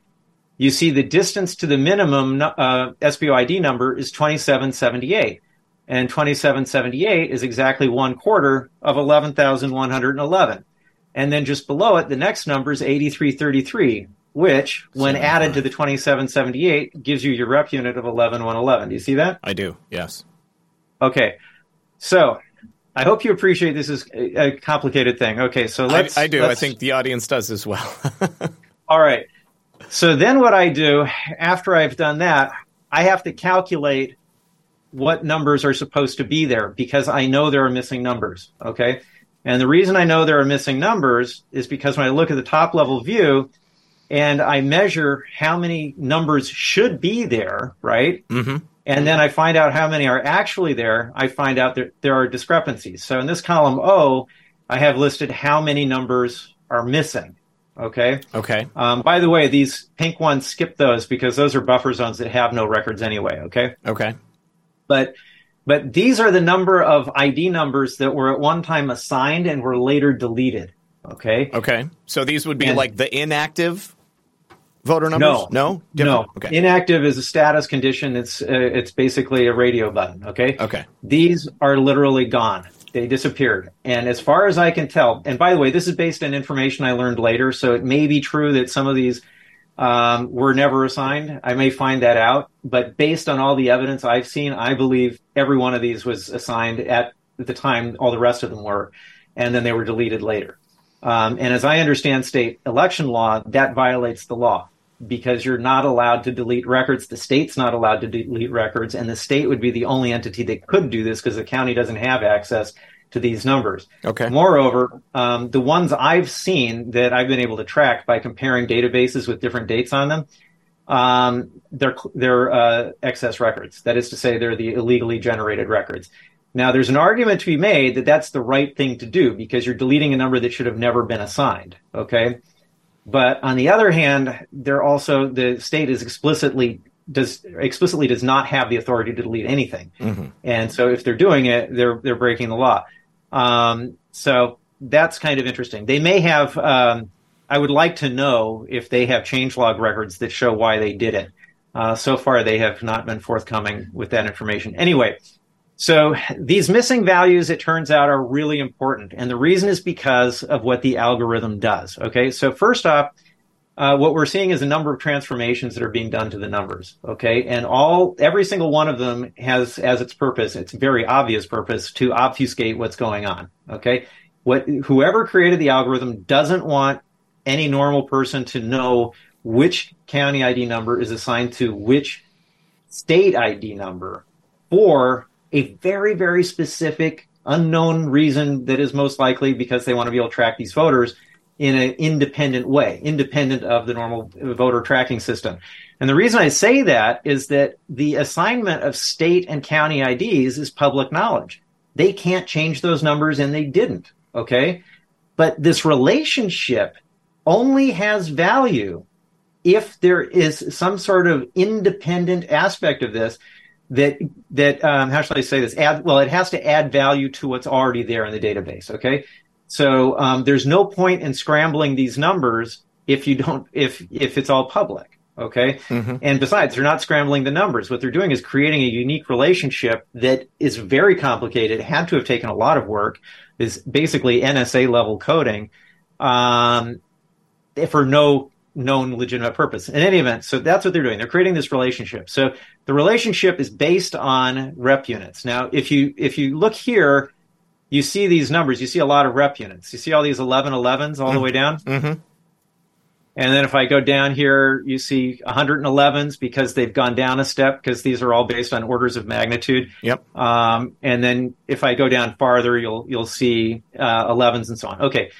you see the distance to the minimum uh, SBOID number is 2778. And 2778 is exactly one quarter of 11,111. And then just below it, the next number is 8333, which, when added to the 2778, gives you your rep unit of 11111. Do you see that? I do, yes. Okay. So I hope you appreciate this is a complicated thing. Okay, so let's. I, I do. Let's, I think the audience does as well. all right. So then what I do after I've done that, I have to calculate what numbers are supposed to be there because I know there are missing numbers. Okay. And the reason I know there are missing numbers is because when I look at the top level view and I measure how many numbers should be there, right? Mm-hmm. And then I find out how many are actually there, I find out that there are discrepancies. So in this column O, I have listed how many numbers are missing. Okay. Okay. Um, by the way, these pink ones, skip those because those are buffer zones that have no records anyway. Okay. Okay. But but these are the number of ID numbers that were at one time assigned and were later deleted. Okay. Okay. So these would be and, like the inactive voter numbers. No. No. Different? No. Okay. Inactive is a status condition. It's uh, it's basically a radio button. Okay. Okay. These are literally gone. They disappeared. And as far as I can tell, and by the way, this is based on information I learned later, so it may be true that some of these um, were never assigned. I may find that out, but based on all the evidence I've seen, I believe every one of these was assigned at the time all the rest of them were, and then they were deleted later. Um, and as I understand state election law, that violates the law because you're not allowed to delete records. The state's not allowed to delete records, and the state would be the only entity that could do this because the county doesn't have access to these numbers. Okay. Moreover, um, the ones I've seen that I've been able to track by comparing databases with different dates on them, um, they're they're uh, excess records. That is to say, they're the illegally generated records. Now, there's an argument to be made that that's the right thing to do because you're deleting a number that should have never been assigned. Okay. But on the other hand, they're also the state is explicitly does explicitly does not have the authority to delete anything. Mm-hmm. And so if they're doing it, they're they're breaking the law. Um, so that's kind of interesting. They may have. Um, I would like to know if they have changelog records that show why they did it. Uh, so far, they have not been forthcoming with that information. Anyway, so these missing values, it turns out, are really important. And the reason is because of what the algorithm does. Okay. So first off, uh, what we're seeing is a number of transformations that are being done to the numbers. Okay. And all, every single one of them has as its purpose, its very obvious purpose to obfuscate what's going on. Okay. What, whoever created the algorithm doesn't want any normal person to know which county ID number is assigned to which state ID number for a very, very specific unknown reason that is most likely because they want to be able to track these voters in an independent way, independent of the normal voter tracking system. And the reason I say that is that the assignment of state and county IDs is public knowledge. They can't change those numbers and they didn't. Okay. But this relationship only has value if there is some sort of independent aspect of this that that um, how shall I say this? Add well, it has to add value to what's already there in the database. Okay, so um, there's no point in scrambling these numbers if you don't if if it's all public. Okay, mm-hmm. and besides, they're not scrambling the numbers. What they're doing is creating a unique relationship that is very complicated. Had to have taken a lot of work. Is basically NSA level coding um, if for no known legitimate purpose. In any event, so that's what they're doing. They're creating this relationship. So the relationship is based on rep units. Now, if you if you look here, you see these numbers. You see a lot of rep units. You see all these 11 11s all mm-hmm. the way down. Mm-hmm. And then if I go down here, you see 111s because they've gone down a step because these are all based on orders of magnitude. Yep. Um, and then if I go down farther, you'll you'll see uh, 11s and so on. Okay.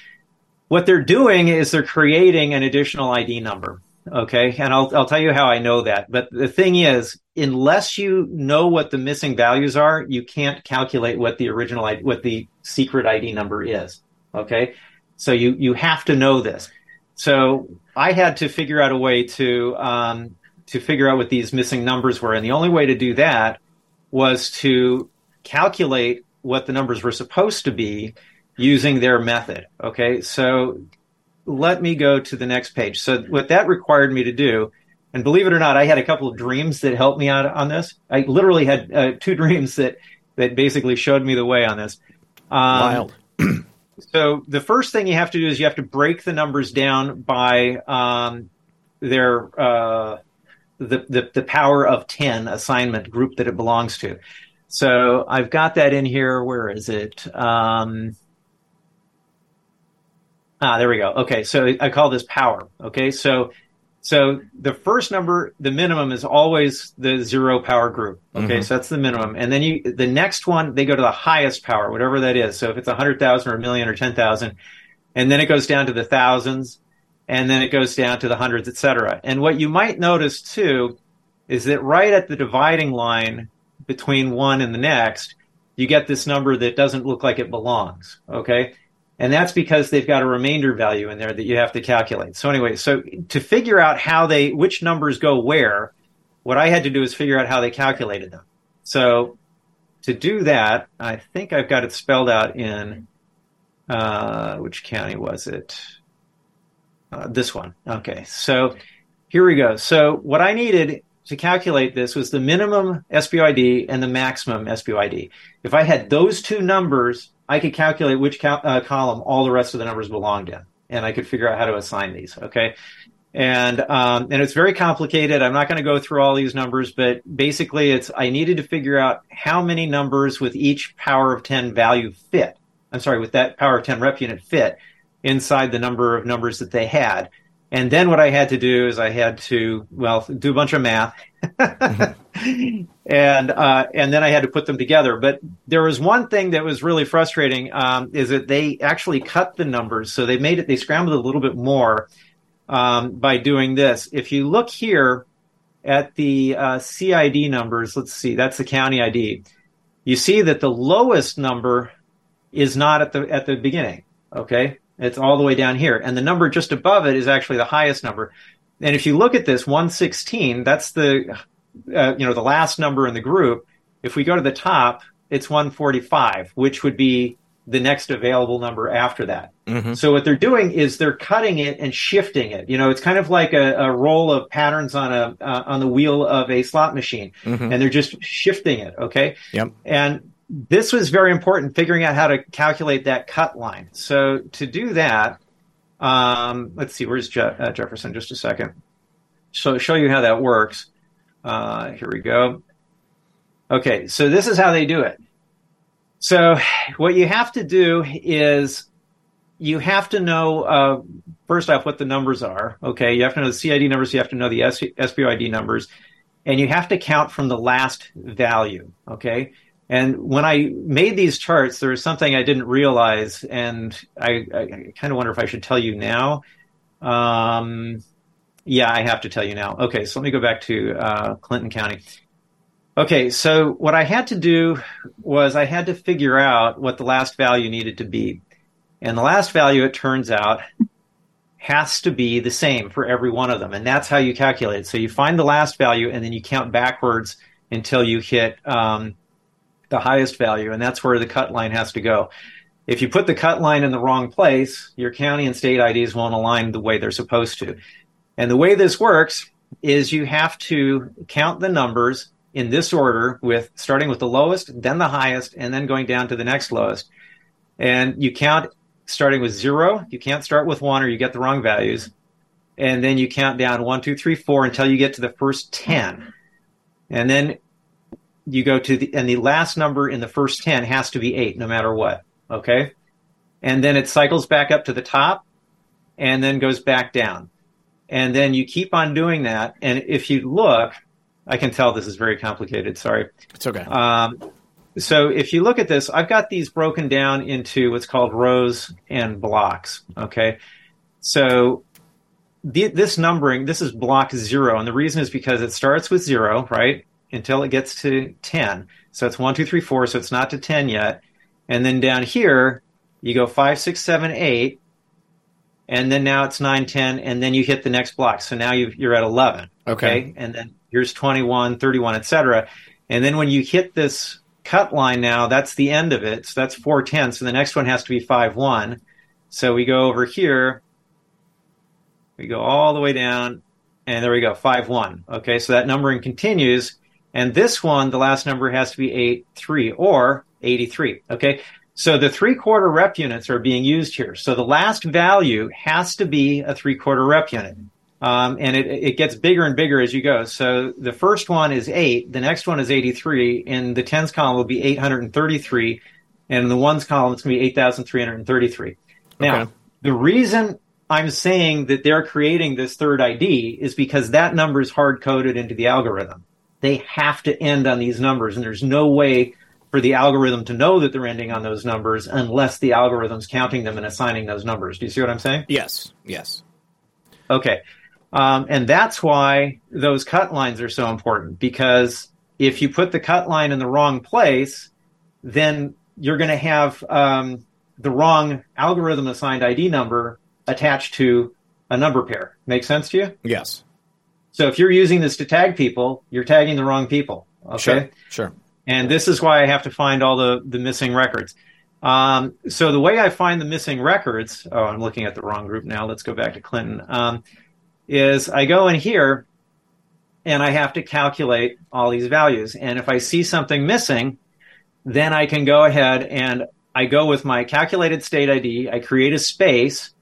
What they're doing is they're creating an additional ID number. Okay, and I'll I'll tell you how I know that. But the thing is, unless you know what the missing values are, you can't calculate what the original what the secret ID number is. Okay, so you you have to know this. So I had to figure out a way to um, to figure out what these missing numbers were, and the only way to do that was to calculate what the numbers were supposed to be using their method. Okay, so let me go to the next page. So what that required me to do, and believe it or not, I had a couple of dreams that helped me out on this. I literally had uh, two dreams that that basically showed me the way on this. Um, Wild. so the first thing you have to do is you have to break the numbers down by um, their uh, the, the the power of ten assignment group that it belongs to. So I've got that in here. Where is it? Um, Ah, there we go. Okay, so I call this power. Okay, so so the first number, the minimum is always the zero power group. Okay, mm-hmm. so that's the minimum, and then you the next one they go to the highest power, whatever that is. So if it's a hundred thousand or a million or ten thousand, and then it goes down to the thousands, and then it goes down to the hundreds, etc. And what you might notice too is that right at the dividing line between one and the next, you get this number that doesn't look like it belongs. Okay. And that's because they've got a remainder value in there that you have to calculate. So anyway, so to figure out how they, which numbers go where, what I had to do is figure out how they calculated them. So to do that, I think I've got it spelled out in, uh, which county was it? Uh, this one. Okay. So here we go. So what I needed to calculate this was the minimum SPOID and the maximum SPOID. If I had those two numbers I could calculate which uh, column all the rest of the numbers belonged in, and I could figure out how to assign these. Okay, and um, and it's very complicated. I'm not going to go through all these numbers, but basically, it's I needed to figure out how many numbers with each power of ten value fit. I'm sorry, with that power of ten rep unit fit inside the number of numbers that they had. And then what I had to do is I had to well do a bunch of math, and uh, and then I had to put them together. But there was one thing that was really frustrating um, is that they actually cut the numbers, so they made it they scrambled a little bit more um, by doing this. If you look here at the uh, CID numbers, let's see, that's the county ID. You see that the lowest number is not at the at the beginning. Okay, it's all the way down here. And the number just above it is actually the highest number. And if you look at this 116, that's the uh, you know the last number in the group. If we go to the top, it's 145, which would be the next available number after that. Mm-hmm. So what they're doing is they're cutting it and shifting it. You know, it's kind of like a, a roll of patterns on a uh, on the wheel of a slot machine, mm-hmm. and they're just shifting it. Okay. Yep. And this was very important, figuring out how to calculate that cut line. So to do that, um, let's see, where's Je- uh, Jefferson? Just a second. So show you how that works. Uh, here we go. Okay, so this is how they do it. So what you have to do is you have to know uh, first off what the numbers are. Okay, you have to know the CID numbers. You have to know the S- SPOID numbers, and you have to count from the last value. Okay, and when I made these charts, there was something I didn't realize, and I, I kind of wonder if I should tell you now. Um, yeah, I have to tell you now. Okay, so let me go back to uh, Clinton County. Okay, so what I had to do was I had to figure out what the last value needed to be. And the last value, it turns out, has to be the same for every one of them. And that's how you calculate it. So you find the last value and then you count backwards until you hit um, the highest value, and that's where the cut line has to go. If you put the cut line in the wrong place, your county and state IDs won't align the way they're supposed to. And the way this works is you have to count the numbers in this order with starting with the lowest, then the highest, and then going down to the next lowest. And you count starting with zero. You can't start with one or you get the wrong values. And then you count down one, two, three, four until you get to the first 10. And then you go to the, and the last number in the first 10 has to be eight, no matter what. Okay. And then it cycles back up to the top and then goes back down. and then you keep on doing that. And if you look, I can tell this is very complicated. Sorry. It's okay. Um, so if you look at this, I've got these broken down into what's called rows and blocks. Okay. So the, this numbering, this is block zero. And the reason is because it starts with zero, right? Until it gets to 10. So it's one, two, three, four. So it's not to 10 yet. And then down here, you go five, six, seven, eight. And then now it's nine, 10. And then you hit the next block. So now you are at 11. Okay. okay. And then here's 21, 31, etc. And then when you hit this cut line now, that's the end of it. So that's four tenths. And the next one has to be five, one. So we go over here. We go all the way down. And there we go, five, one. Okay. So that numbering continues. And this one, the last number has to be eight, three or 83. Okay. So the three quarter rep units are being used here. So the last value has to be a three quarter rep unit. Um, and it, it gets bigger and bigger as you go. So the first one is eight, the next one is 83, and the tens column will be 833, and the ones column it's going to be 8,333. Now, okay. the reason I'm saying that they're creating this third ID is because that number is hard coded into the algorithm. They have to end on these numbers, and there's no way for the algorithm to know that they're ending on those numbers unless the algorithm's counting them and assigning those numbers. Do you see what I'm saying? Yes. Yes. Okay. Um, and that's why those cut lines are so important because if you put the cut line in the wrong place, then you're going to have um, the wrong algorithm assigned ID number attached to a number pair. Make sense to you? Yes. So if you're using this to tag people, you're tagging the wrong people. Okay. Sure. Sure. And this is why I have to find all the, the missing records. Um, so the way I find the missing records, oh, I'm looking at the wrong group now. Let's go back to Clinton. Um, is I go in here and I have to calculate all these values. And if I see something missing, then I can go ahead and I go with my calculated state ID, I create a space,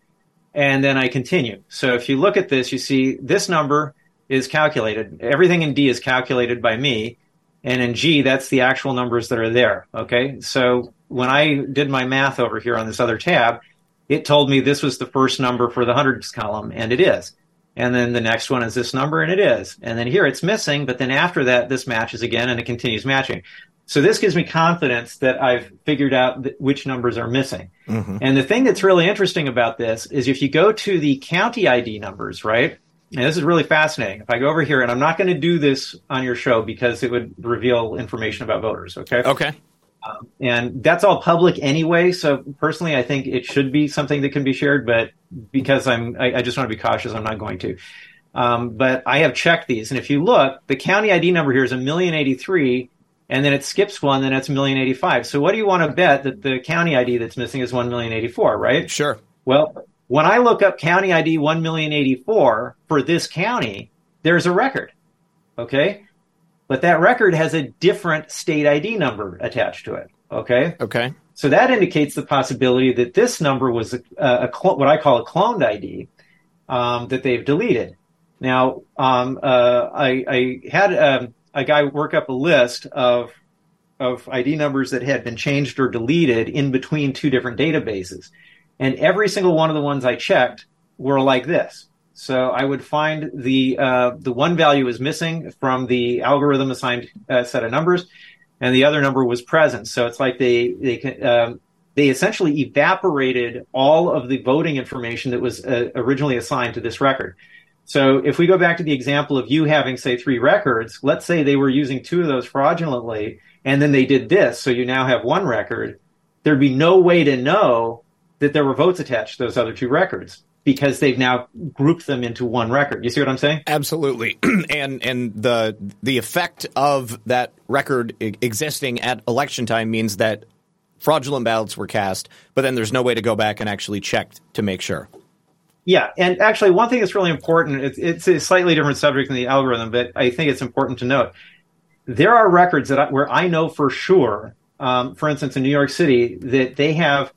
and then I continue. So if you look at this, you see this number is calculated. Everything in D is calculated by me. And in G, that's the actual numbers that are there. Okay. So when I did my math over here on this other tab, it told me this was the first number for the hundreds column, and it is and then the next one is this number and it is and then here it's missing but then after that this matches again and it continues matching so this gives me confidence that i've figured out th- which numbers are missing mm-hmm. and the thing that's really interesting about this is if you go to the county id numbers right and this is really fascinating if i go over here and i'm not going to do this on your show because it would reveal information about voters okay okay um, and that's all public anyway. So personally, I think it should be something that can be shared. But because I'm, I, I just want to be cautious. I'm not going to. Um, but I have checked these, and if you look, the county ID number here is a million eighty three, and then it skips one, then it's a million eighty five. So what do you want to bet that the county ID that's missing is one million eighty four, right? Sure. Well, when I look up county ID one million eighty four for this county, there's a record. Okay, but that record has a different state ID number attached to it. Okay. Okay. So that indicates the possibility that this number was a, a, a what I call a cloned ID um, that they've deleted. Now, um, uh, I, I, had um, a guy work up a list of of ID numbers that had been changed or deleted in between two different databases, and every single one of the ones I checked were like this. So I would find the uh, the one value is missing from the algorithm assigned uh, set of numbers, and the other number was present. So it's like they they um, they essentially evaporated all of the voting information that was uh, originally assigned to this record. So if we go back to the example of you having say three records, let's say they were using two of those fraudulently, and then they did this, so you now have one record. There'd be no way to know that there were votes attached to those other two records because they've now grouped them into one record. You see what I'm saying? Absolutely. and and the the effect of that record existing at election time means that fraudulent ballots were cast, but then there's no way to go back and actually check to make sure. Yeah, and actually, one thing that's really important, it's, it's a slightly different subject than the algorithm, but I think it's important to note. There are records that I, where I know for sure, um, for instance, in New York City, that they have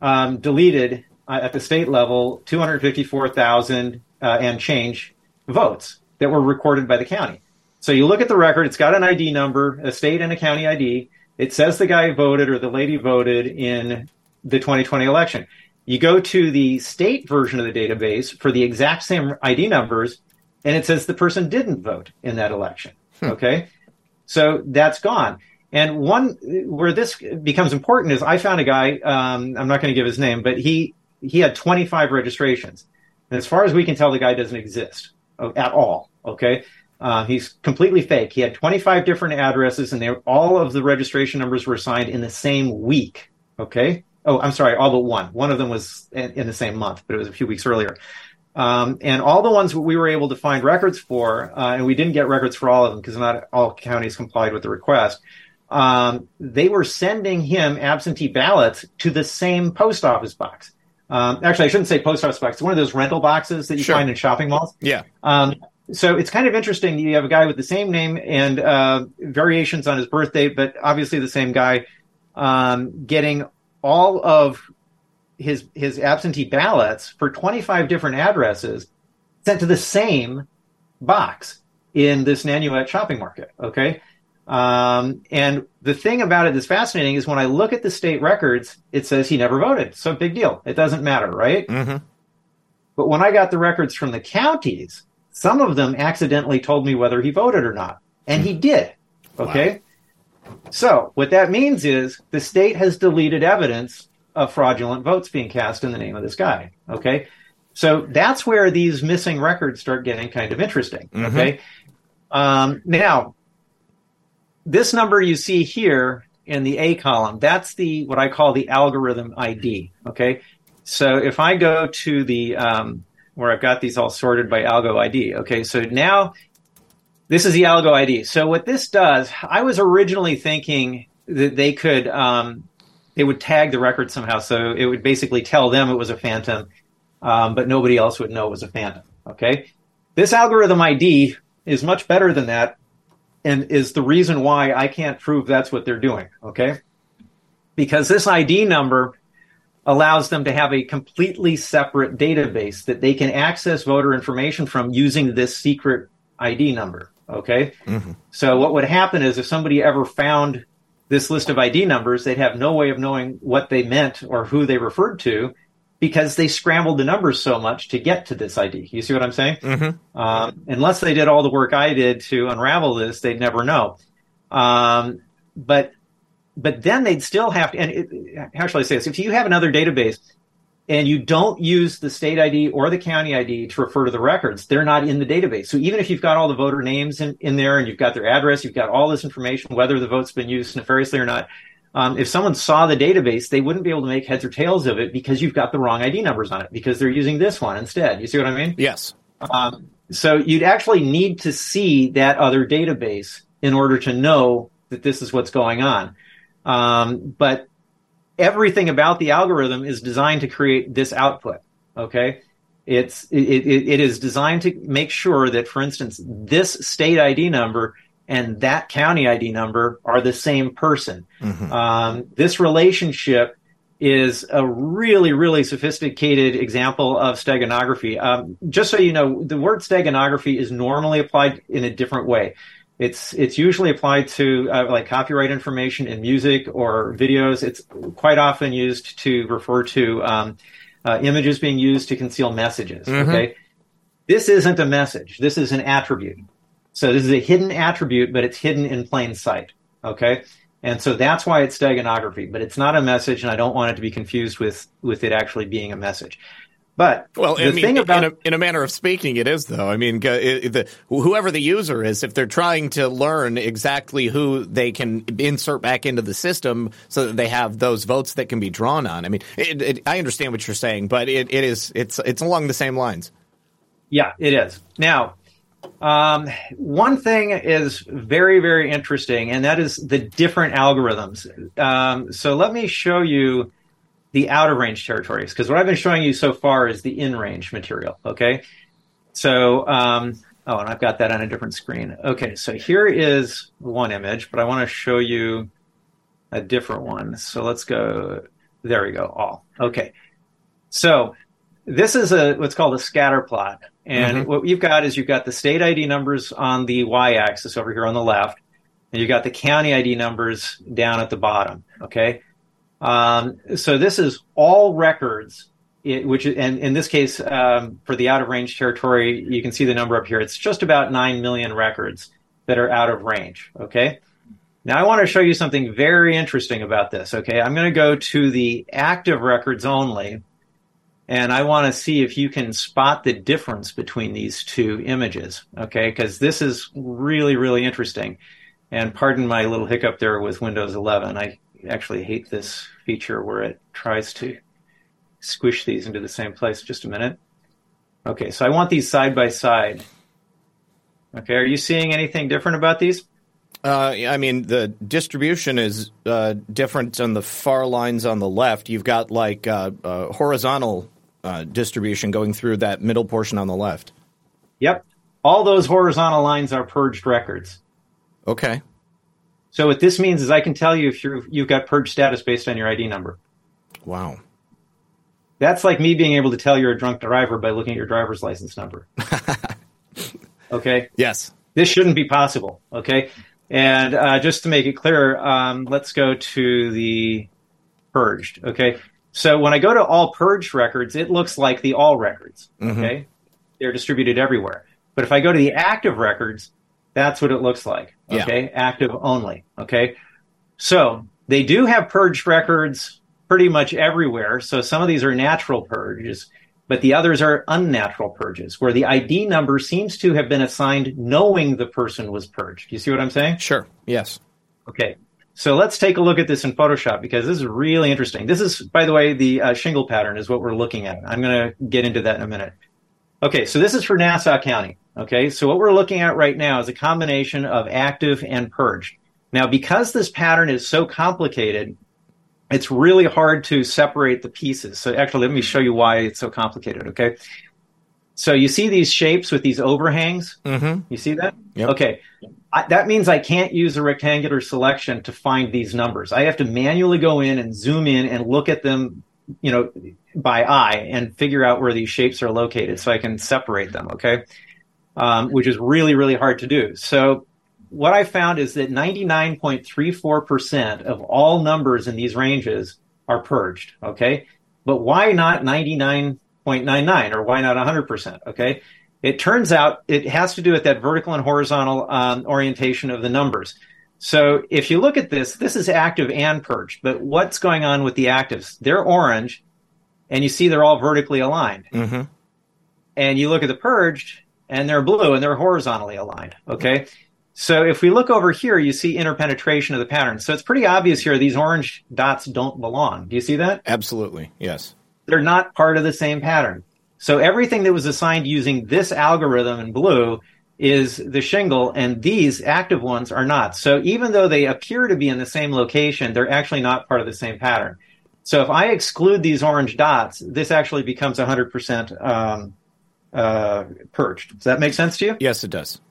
um, deleted uh, at the state level 254,000 uh, and change votes that were recorded by the county. So you look at the record, it's got an ID number, a state and a county ID. It says the guy voted or the lady voted in the 2020 election. You go to the state version of the database for the exact same ID numbers, and it says the person didn't vote in that election. Hmm. Okay. So that's gone. And one where this becomes important is I found a guy. Um, I'm not going to give his name, but he he had 25 registrations, and as far as we can tell, the guy doesn't exist at all. Okay, uh, he's completely fake. He had 25 different addresses, and they all of the registration numbers were assigned in the same week. Okay. Oh, I'm sorry, all but one. One of them was in, in the same month, but it was a few weeks earlier. Um, and all the ones we were able to find records for, uh, and we didn't get records for all of them because not all counties complied with the request. Um, they were sending him absentee ballots to the same post office box. Um, actually, I shouldn't say post office box. It's one of those rental boxes that you sure. find in shopping malls. Yeah. Um, so it's kind of interesting. You have a guy with the same name and uh, variations on his birthday, but obviously the same guy um, getting all of his his absentee ballots for 25 different addresses sent to the same box in this Nanuet shopping market. Okay. Um, and the thing about it that's fascinating is when I look at the state records, it says he never voted. So big deal. It doesn't matter, right? Mm-hmm. But when I got the records from the counties, some of them accidentally told me whether he voted or not. And he did. Okay. Wow. So what that means is the state has deleted evidence of fraudulent votes being cast in the name of this guy. Okay. So that's where these missing records start getting kind of interesting. Mm-hmm. Okay. Um, now, this number you see here in the A column, that's the what I call the algorithm ID. Okay. So if I go to the um, where I've got these all sorted by algo ID. Okay. So now this is the algo ID. So what this does, I was originally thinking that they could um, they would tag the record somehow. So it would basically tell them it was a phantom, um, but nobody else would know it was a phantom. Okay. This algorithm ID is much better than that and is the reason why I can't prove that's what they're doing. Okay. Because this ID number allows them to have a completely separate database that they can access voter information from using this secret ID number. Okay. Mm-hmm. So what would happen is if somebody ever found this list of ID numbers, they'd have no way of knowing what they meant or who they referred to because they scrambled the numbers so much to get to this ID. You see what I'm saying? Mm-hmm. Um, unless they did all the work I did to unravel this, they'd never know. Um, but but then they'd still have to. And it, how shall I say this? If you have another database and you don't use the state ID or the county ID to refer to the records, they're not in the database. So even if you've got all the voter names in, in there and you've got their address, you've got all this information, whether the vote's been used nefariously or not, um, if someone saw the database, they wouldn't be able to make heads or tails of it because you've got the wrong ID numbers on it because they're using this one instead. You see what I mean? Yes. Um, so you'd actually need to see that other database in order to know that this is what's going on. Um, but everything about the algorithm is designed to create this output. Okay. It's, it, it, it is designed to make sure that, for instance, this state ID number and that county ID number are the same person. Mm-hmm. Um, this relationship is a really, really sophisticated example of steganography. Um, just so you know, the word steganography is normally applied in a different way. It's it's usually applied to uh, like copyright information in music or videos. It's quite often used to refer to um, uh, images being used to conceal messages. Mm-hmm. Okay, this isn't a message. This is an attribute. So this is a hidden attribute, but it's hidden in plain sight. Okay, and so that's why it's steganography. But it's not a message, and I don't want it to be confused with with it actually being a message. But well, the I mean, thing about in a, in a, manner of speaking, it is though. I mean, the, whoever the user is, if they're trying to learn exactly who they can insert back into the system, so that they have those votes that can be drawn on. I mean, it, it, I understand what you're saying, but it, it is it's it's along the same lines. Yeah, it is. Now, um, one thing is very very interesting, and that is the different algorithms. Um, so let me show you the out of range territories because what I've been showing you so far is the in range material. Okay. So, um, oh, and I've got that on a different screen. Okay. So here is one image, but I want to show you a different one. So let's go. There we go. All. Okay. So this is a what's called a scatter plot. And mm-hmm. what you've got is you've got the state ID numbers on the y axis over here on the left, and you've got the county ID numbers down at the bottom. Okay. Um, so this is all records it, which and in this case um, for the out of range territory, you can see the number up here. It's just about nine million records that are out of range. Okay. Now I want to show you something very interesting about this. Okay, I'm going to go to the active records only, and I want to see if you can spot the difference between these two images. Okay, because this is really really interesting. And pardon my little hiccup there with Windows 11. I actually hate this feature where it tries to squish these into the same place. Just a minute. Okay, so I want these side by side. Okay, are you seeing anything different about these? Uh, I mean, the distribution is uh, different on the far lines on the left. You've got like uh, uh horizontal uh, distribution going through that middle portion on the left. Yep. All those horizontal lines are purged records. Okay. So what this means is I can tell you if you you've got purge status based on your ID number. Wow. That's like me being able to tell you're a drunk driver by looking at your driver's license number. okay? Yes. This shouldn't be possible. Okay? And uh, just to make it clear, um, let's go to the purged. Okay. So when I go to all purged records, it looks like the all records. Mm-hmm. Okay. They're distributed everywhere. But if I go to the active records, that's what it looks like. Okay. Yeah. Active only. Okay. So they do have purged records pretty much everywhere. So some of these are natural purges but the others are unnatural purges where the ID number seems to have been assigned knowing the person was purged. You see what I'm saying? Sure. Yes. Okay. So let's take a look at this in Photoshop because this is really interesting. This is, by the way, the uh, shingle pattern is what we're looking at. I'm going to get into that in a minute. Okay. So this is for Nassau County. Okay. So what we're looking at right now is a combination of active and purged. Now, because this pattern is so complicated, it's really hard to separate the pieces. So actually, let me show you why it's so complicated. Okay. So you see these shapes with these overhangs. Mm-hmm. You see that? Yep. Okay. I, that means I can't use a rectangular selection to find these numbers. I have to manually go in and zoom in and look at them, you know, by eye and figure out where these shapes are located so I can separate them. Okay. Um, which is really, really hard to do. So what I found is that 99.34% of all numbers in these ranges are purged. Okay. But why not 99.99 or why not 100%? Okay. It turns out it has to do with that vertical and horizontal um, orientation of the numbers. So if you look at this, this is active and purged. But what's going on with the actives? They're orange, and you see they're all vertically aligned. Mm-hmm. And you look at the purged, and they're blue and they're horizontally aligned. Okay. So if we look over here, you see interpenetration of the pattern. So it's pretty obvious here these orange dots don't belong. Do you see that? Absolutely. Yes. They're not part of the same pattern. So everything that was assigned using this algorithm in blue is the shingle and these active ones are not. So even though they appear to be in the same location, they're actually not part of the same pattern. So if I exclude these orange dots, this actually becomes 100% um, uh, purged. Does that make sense to you? Yes, it does.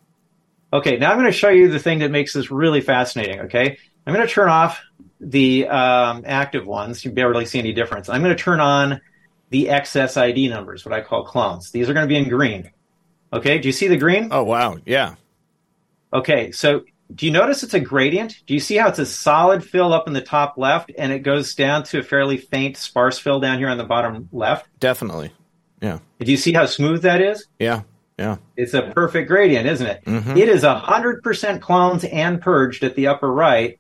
Okay, now I'm going to show you the thing that makes this really fascinating. Okay, I'm going to turn off the um, active ones. You barely see any difference. I'm going to turn on the excess ID numbers, what I call clones. These are going to be in green. Okay, do you see the green? Oh, wow. Yeah. Okay, so do you notice it's a gradient? Do you see how it's a solid fill up in the top left and it goes down to a fairly faint sparse fill down here on the bottom left? Definitely. Yeah. Do you see how smooth that is? Yeah. Yeah. It's a perfect gradient, isn't it? Mm-hmm. it is 100% clones and purged at the upper right,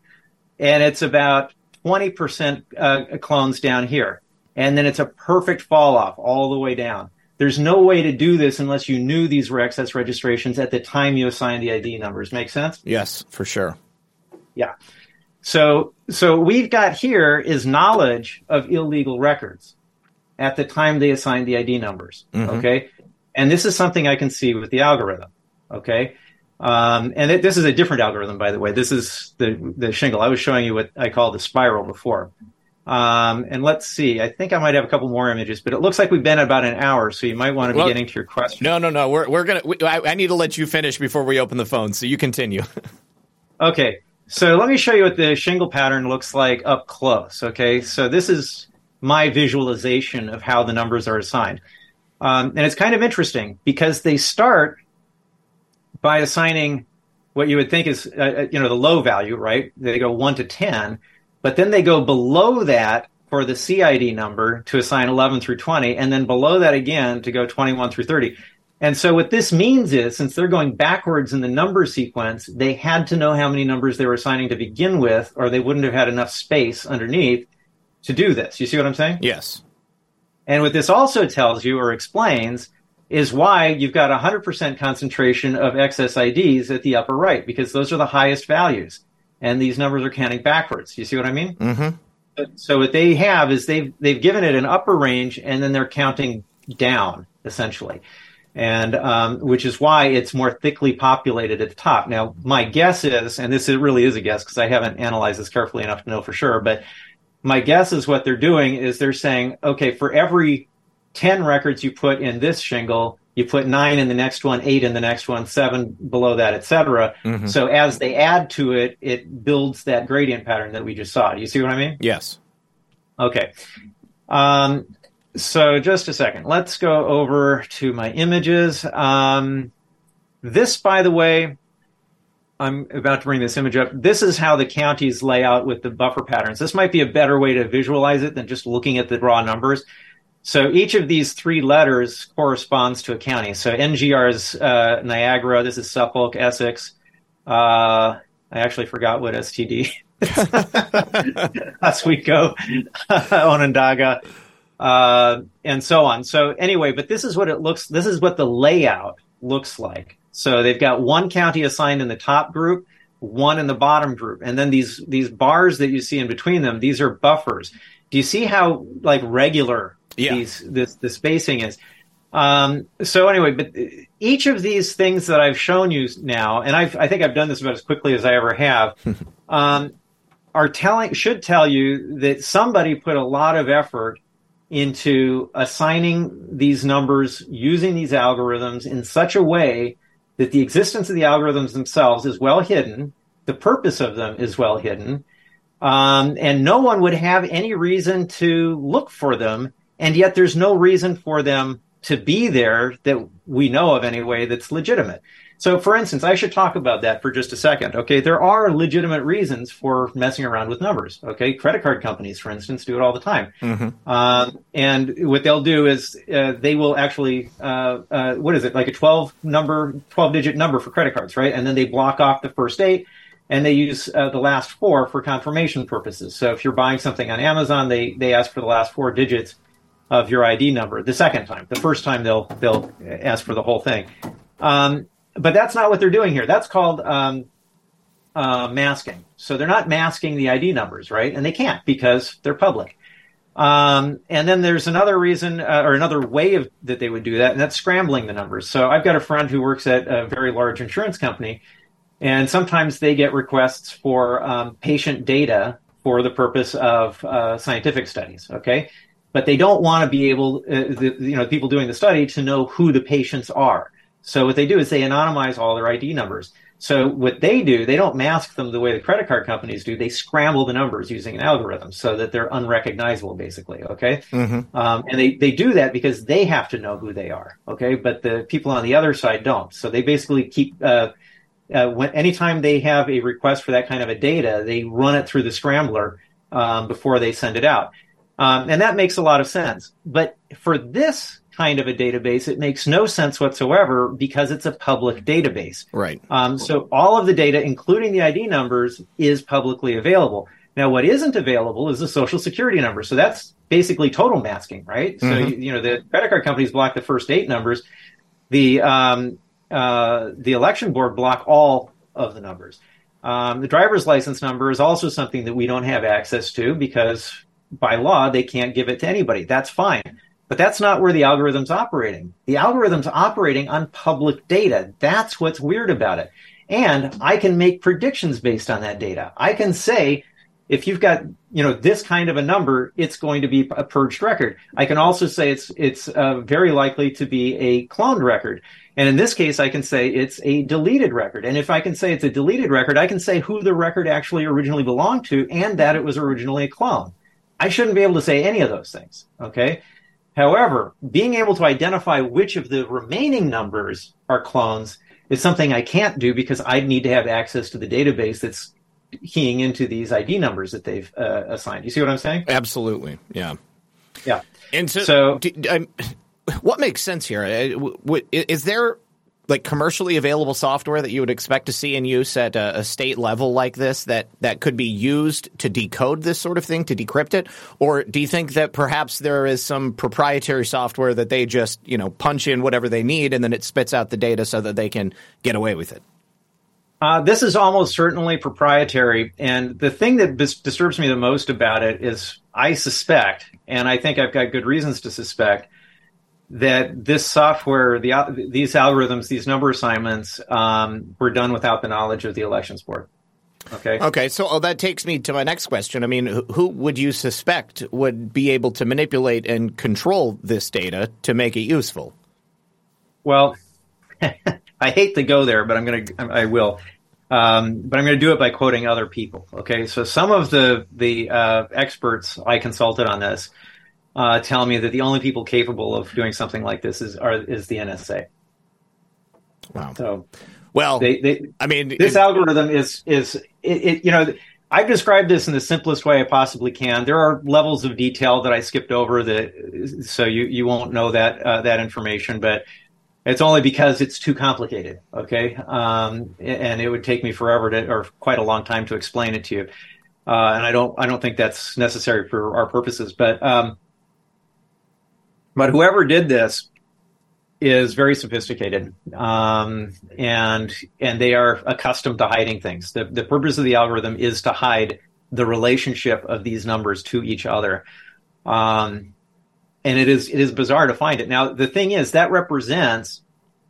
and it's about 20% uh, clones down here. And then it's a perfect fall off all the way down. There's no way to do this unless you knew these were excess registrations at the time you assigned the ID numbers. Make sense? Yes, for sure. Yeah. So, so we've got here is knowledge of illegal records at the time they assigned the ID numbers. Mm-hmm. Okay. And this is something I can see with the algorithm. Okay. Um, and it, this is a different algorithm, by the way. This is the, the shingle. I was showing you what I call the spiral before. Um, and let's see. I think I might have a couple more images, but it looks like we've been about an hour, so you might want to be well, getting to your question. No, no, no. We're we're gonna. We, I, I, need to let you finish before we open the phone, so you continue. okay, so let me show you what the shingle pattern looks like up close. Okay, so this is my visualization of how the numbers are assigned. Um, and it's kind of interesting because they start by assigning what you would think is, uh, uh, you know, the low value, right? They go one to 10, but then they go below that for the CID number to assign 11 through 20, and then below that again to go 21 through 30. And so what this means is, since they're going backwards in the number sequence, they had to know how many numbers they were assigning to begin with, or they wouldn't have had enough space underneath to do this. You see what I'm saying? Yes. And what this also tells you or explains is why you've got 100% concentration of excess IDs at the upper right, because those are the highest values. And these numbers are counting backwards. You see what I mean? Mm-hmm. So what they have is they've they've given it an upper range, and then they're counting down essentially, and um, which is why it's more thickly populated at the top. Now, my guess is, and this really is a guess because I haven't analyzed this carefully enough to know for sure, but my guess is what they're doing is they're saying, okay, for every 10 records you put in this shingle, you put nine in the next one, eight in the next one, seven below that, etc. Mhm. So as they add to it, it builds that gradient pattern that we just saw. Do you see what I mean? Yes. Okay. Um, so just a second. Let's go over to my images. Um, this, by the way, I'm about to bring this image up. This is how the counties lay out with the buffer patterns. This might be a better way to visualize it than just looking at the raw numbers. So each of these three letters corresponds to a county. So NGR is uh, Niagara. This is Suffolk, Essex. Uh, I actually forgot what STD. Oswego, Onondaga, uh, and so on. So anyway, but this is what it looks. This is what the layout looks like. So they've got one county assigned in the top group, one in the bottom group, and then these these bars that you see in between them. These are buffers. Do you see how like regular Yeah. these this the spacing is? Um, so anyway, but each of these things that I've shown you now, and I've, I think I've done this about as quickly as I ever have, um, are telling should tell you that somebody put a lot of effort into assigning these numbers using these algorithms in such a way that the existence of the algorithms themselves is well hidden, the purpose of them is well hidden, um, and no one would have any reason to look for them, and yet there's no reason for them to be there that we know of anyway that's legitimate. So, for instance, I should talk about that for just a second. Okay, there are legitimate reasons for messing around with numbers. Okay, credit card companies, for instance, do it all the time. Um, and what they'll do is uh, they will actually, uh, uh, what is it, like a 12 number, 12 digit number for credit cards, right? And then they block off the first eight and they use uh, the last four for confirmation purposes. So if you're buying something on Amazon, they, they ask for the last four digits of your ID number the second time. The first time they'll, they'll ask for the whole thing. Um, but that's not what they're doing here. That's called, um, uh, masking. So they're not masking the ID numbers, right? And they can't because they're public. Um, and then there's another reason uh, or another way of that they would do that, and that's scrambling the numbers. So I've got a friend who works at a very large insurance company, and sometimes they get requests for um, patient data for the purpose of uh, scientific studies. Okay, but they don't want to be able, uh, the, you know, people doing the study to know who the patients are. So what they do is they anonymize all their ID numbers. So what they do, they don't mask them the way the credit card companies do. They scramble the numbers using an algorithm so that they're unrecognizable, basically. Okay, Mm-hmm. um, and they they do that because they have to know who they are. Okay, but the people on the other side don't. So they basically keep. Uh, uh, when anytime they have a request for that kind of a data, they run it through the scrambler um, before they send it out, um, and that makes a lot of sense. But for this kind of a database, it makes no sense whatsoever because it's a public database. Right. Um, so all of the data, including the ID numbers, is publicly available. Now, what isn't available is the social security number. So that's basically total masking, right? So Mhm. you, you know the credit card companies block the first eight numbers. The um, uh, the election board block all of the numbers. Um, the driver's license number is also something that we don't have access to because by law they can't give it to anybody. That's fine. But that's not where the algorithm's operating. The algorithm's operating on public data. That's what's weird about it. And I can make predictions based on that data. I can say, if you've got, you know, this kind of a number, it's going to be a purged record. I can also say it's, it's uh, very likely to be a cloned record. And in this case, I can say it's a deleted record. And if I can say it's a deleted record, I can say who the record actually originally belonged to and that it was originally a clone. I shouldn't be able to say any of those things. Okay. However, being able to identify which of the remaining numbers are clones is something I can't do because I'd need to have access to the database that's keying into these ID numbers that they've uh, assigned. You see what I'm saying? Absolutely. Yeah. Yeah. And so, so do, what makes sense here? Uh, is there like commercially available software that you would expect to see in use at a, a, state level like this that that could be used to decode this sort of thing to decrypt it? Or do you think that perhaps there is some proprietary software that they just you know punch in whatever they need and then it spits out the data so that they can get away with it? Uh, this is almost certainly proprietary. And the thing that bis- disturbs me the most about it is i suspect and i think i've got good reasons to suspect that this software, the these algorithms, these number assignments um, were done without the knowledge of the elections board. Okay. Okay. So oh, that takes me to my next question. I mean, who would you suspect would be able to manipulate and control this data to make it useful? Well, I hate to go there, but I'm going to. I will. Um, but I'm going to do it by quoting other people. Okay. So some of the the uh, experts I consulted on this uh, tell me that the only people capable of doing something like this is are is the NSA. Wow. So, well, they, they, I mean, this it, algorithm is is it, it, you know I've described this in the simplest way I possibly can. There are levels of detail that I skipped over that so you you won't know that uh, that information, but it's only because it's too complicated. Okay, um, and it would take me forever to or quite a long time to explain it to you. Uh, and I don't I don't think that's necessary for our purposes, but um, but whoever did this is very sophisticated, um, and and they are accustomed to hiding things. The the purpose of the algorithm is to hide the relationship of these numbers to each other. Um, and it is it is bizarre to find it. Now the thing is that represents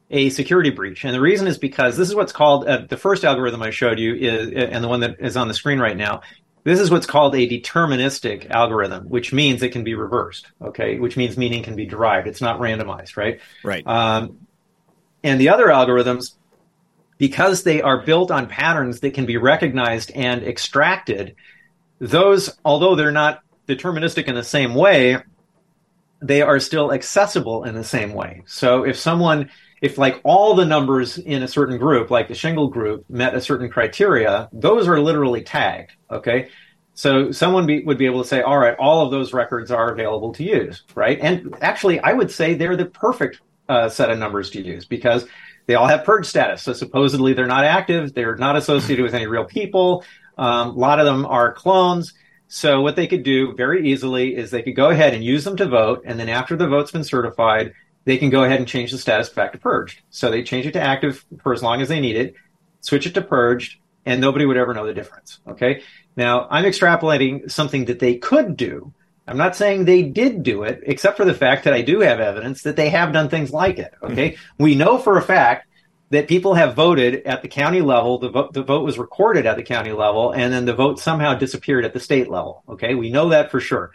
a security breach, and the reason is because this is what's called uh, the first algorithm I showed you is, and the one that is on the screen right now this is what's called a deterministic algorithm, which means it can be reversed. Okay, which means meaning can be derived. It's not randomized, right? Right. Um, and the other algorithms, because they are built on patterns that can be recognized and extracted, those, although they're not deterministic in the same way, they are still accessible in the same way. So if someone if like all the numbers in a certain group, like the shingle group, met a certain criteria, those are literally tagged. Okay. So someone be, would be able to say, all right, all of those records are available to use, right? And actually, I would say they're the perfect uh, set of numbers to use because they all have purge status. So supposedly they're not active, they're not associated with any real people. Um, a lot of them are clones. So what they could do very easily is they could go ahead and use them to vote, and then after the vote's been certified, they can go ahead and change the status back to purged. So they change it to active for as long as they need it, switch it to purged, and nobody would ever know the difference. Okay. Now I'm extrapolating something that they could do. I'm not saying they did do it, except for the fact that I do have evidence that they have done things like it. Okay. Mm-hmm. We know for a fact that people have voted at the county level. The vote, the vote was recorded at the county level, and then the vote somehow disappeared at the state level. Okay. We know that for sure.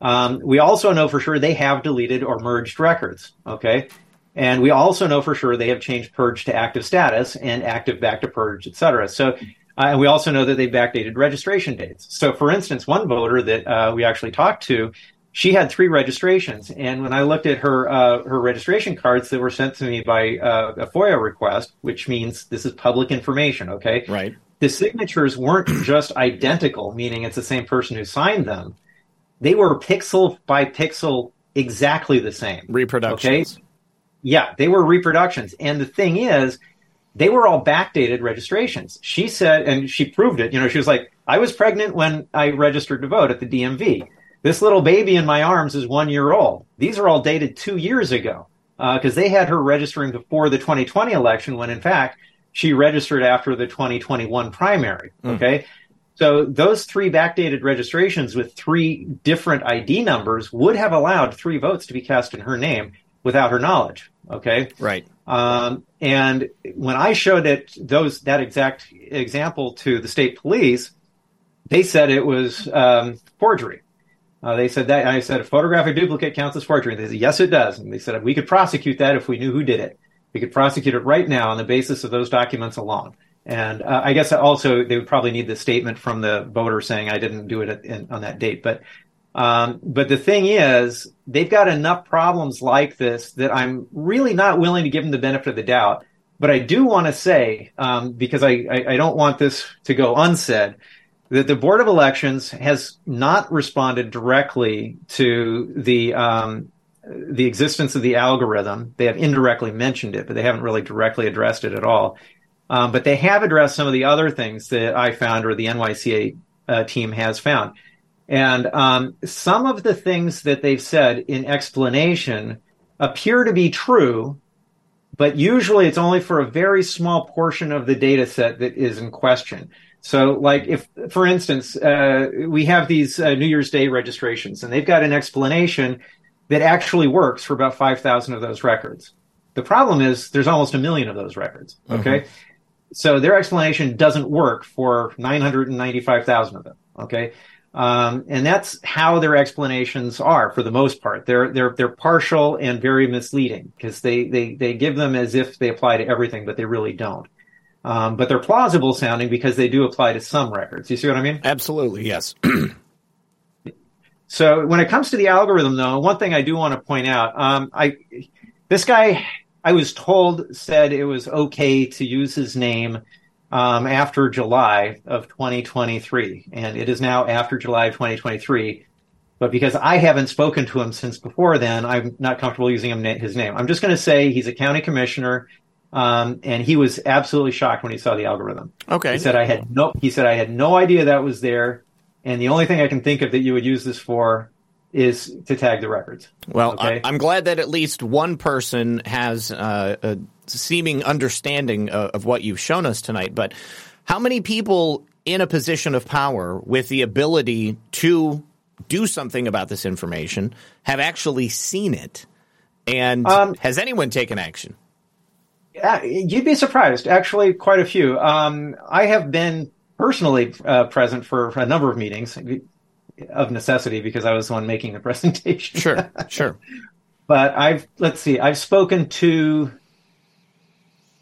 Um, we also know for sure they have deleted or merged records. Okay. And we also know for sure they have changed purge to active status and active back to purge, et cetera. So, uh, and we also know that they backdated registration dates. So, for instance, one voter that uh, we actually talked to, she had three registrations, and when I looked at her uh, her registration cards that were sent to me by uh, a FOIA request, which means this is public information, okay? Right. The signatures weren't just identical, meaning it's the same person who signed them they were pixel by pixel exactly the same. Reproductions. Okay? Yeah, they were reproductions. And the thing is, they were all backdated registrations. She said, and she proved it. You know, she was like, I was pregnant when I registered to vote at the DMV. This little baby in my arms is one year old. These are all dated two years ago because uh, they had her registering before the 2020 election when, in fact, she registered after the 2021 primary. Hmm. Okay. Mm. So those three backdated registrations with three different ID numbers would have allowed three votes to be cast in her name without her knowledge. Okay. Right. Um, and when I showed it, those, that exact example to the state police, they said it was, um, forgery. Uh, they said that I said a photographic duplicate counts as forgery. And They said, yes, it does. And they said we could prosecute that if we knew who did it. We could prosecute it right now on the basis of those documents alone. And uh, I guess also they would probably need the statement from the voter saying I didn't do it in, on that date. But um, but the thing is, they've got enough problems like this that I'm really not willing to give them the benefit of the doubt But I do want to say, um, because I, I, I don't want this to go unsaid, that the Board of Elections has not responded directly to the um, the existence of the algorithm. They have indirectly mentioned it, but they haven't really directly addressed it at all. Um, but they have addressed some of the other things that I found or the NYCA uh, team has found. And um, some of the things that they've said in explanation appear to be true, but usually it's only for a very small portion of the data set that is in question. So, like if, for instance, uh, we have these uh, New Year's Day registrations, and they've got an explanation that actually works for about 5,000 of those records. The problem is there's almost a million of those records. Okay. Mm-hmm. So their explanation doesn't work for 995,000 of them. Okay. Um, and that's how their explanations are for the most part. They're they're they're partial and very misleading because they they they give them as if they apply to everything, but they really don't. Um, but they're plausible sounding because they do apply to some records. You see what I mean? Absolutely, yes. so when it comes to the algorithm, though, one thing I do want to point out, um, I this guy I was told said it was okay to use his name um, after July of 2023, and it is now after July of 2023. But because I haven't spoken to him since before then, I'm not comfortable using him, his name. I'm just going to say he's a county commissioner, um, and he was absolutely shocked when he saw the algorithm. Okay, he said I had no. He said I had no idea that was there, and the only thing I can think of that you would use this for is to tag the records. Well, okay? I, am glad that at least one person has uh, a seeming understanding of, of what you've shown us tonight. But how many people in a position of power with the ability to do something about this information have actually seen it? And um, has anyone taken action? Yeah, you'd be surprised. Actually, quite a few. Um, I have been personally uh, present for a number of meetings of necessity because I was the one making the presentation. Sure, sure. but I've let's see, I've spoken to.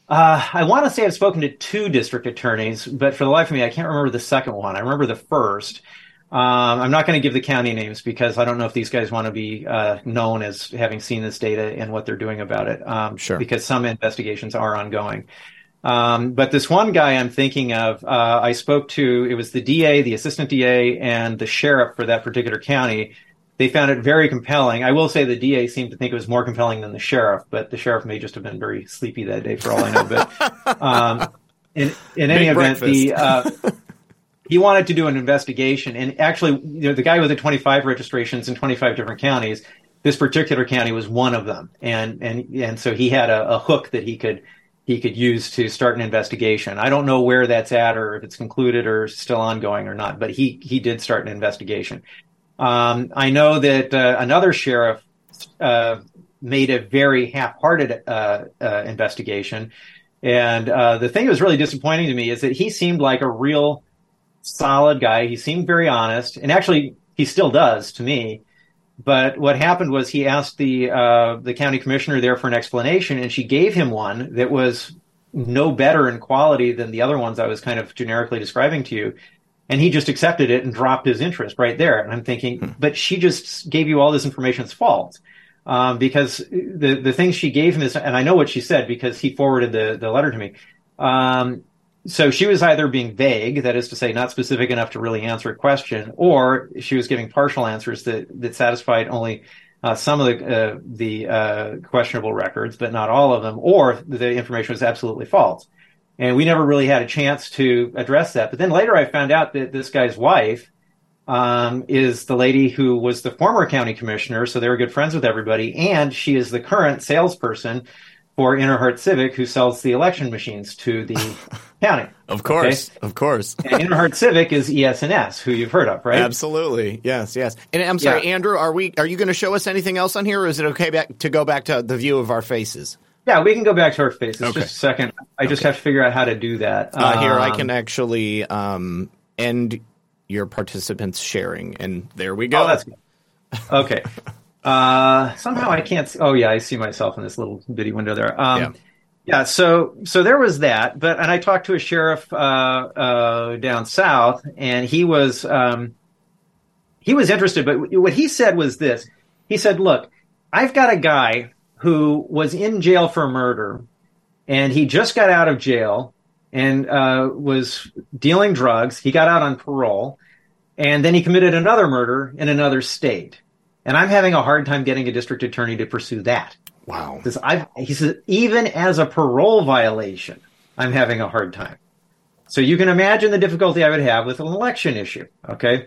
Uh, I want to say I've spoken to two district attorneys, but for the life of me, I can't remember the second one. I remember the first. Um, I'm not going to give the county names because I don't know if these guys want to be uh, known as having seen this data and what they're doing about it. Um, sure. Because some investigations are ongoing. Um, but this one guy I'm thinking of, uh, I spoke to, it was the DA, the assistant DA, and the sheriff for that particular county. They found it very compelling. I will say the DA seemed to think it was more compelling than the sheriff, but the sheriff may just have been very sleepy that day for all I know. But um, in, in any event, the uh, he wanted to do an investigation, and actually, you know, the guy with the 25 registrations in 25 different counties, this particular county was one of them, and and and so he had a, a hook that he could he could use to start an investigation. I don't know where that's at or if it's concluded or still ongoing or not, but he he did start an investigation. Um, I know that uh, another sheriff uh, made a very half-hearted uh, uh investigation, and uh, the thing that was really disappointing to me is that he seemed like a real solid guy. He seemed very honest, and actually, he still does to me. But what happened was he asked the uh, the county commissioner there for an explanation, and she gave him one that was no better in quality than the other ones I was kind of generically describing to you. And he just accepted it and dropped his interest right there. And I'm thinking, hmm. but she just gave you all this information. It's false. Um, because the the things she gave him is, and I know what she said because he forwarded the the letter to me. Um, so she was either being vague, that is to say, not specific enough to really answer a question, or she was giving partial answers that that satisfied only uh, some of the uh, the uh, questionable records, but not all of them, or the information was absolutely false. And we never really had a chance to address that. But then later, I found out that this guy's wife um, is the lady who was the former county commissioner, so they were good friends with everybody, and she is the current salesperson for Interheart Civic, who sells the election machines to the county. Of course, okay? of course. and Interheart Civic is ES&S, who you've heard of, right? Absolutely, yes, yes. And I'm sorry, yeah. Andrew, are we? Are you going to show us anything else on here, or is it okay back, to go back to the view of our faces? Yeah, we can go back to our faces. Okay. Just a second. I okay. just have to figure out how to do that. Uh, um, here, I can actually um, end your participants sharing, and there we go. Oh, that's good. Okay. Uh, somehow I can't. See, oh yeah, I see myself in this little bitty window there. Um, yeah. Yeah. So so there was that, but and I talked to a sheriff uh, uh, down south, and he was um, he was interested, but what he said was this. He said, "Look, I've got a guy who was in jail for murder." and he just got out of jail and uh, was dealing drugs. He got out on parole, and then he committed another murder in another state. And I'm having a hard time getting a district attorney to pursue that. Wow. He says, even as a parole violation, I'm having a hard time. So you can imagine the difficulty I would have with an election issue. Okay.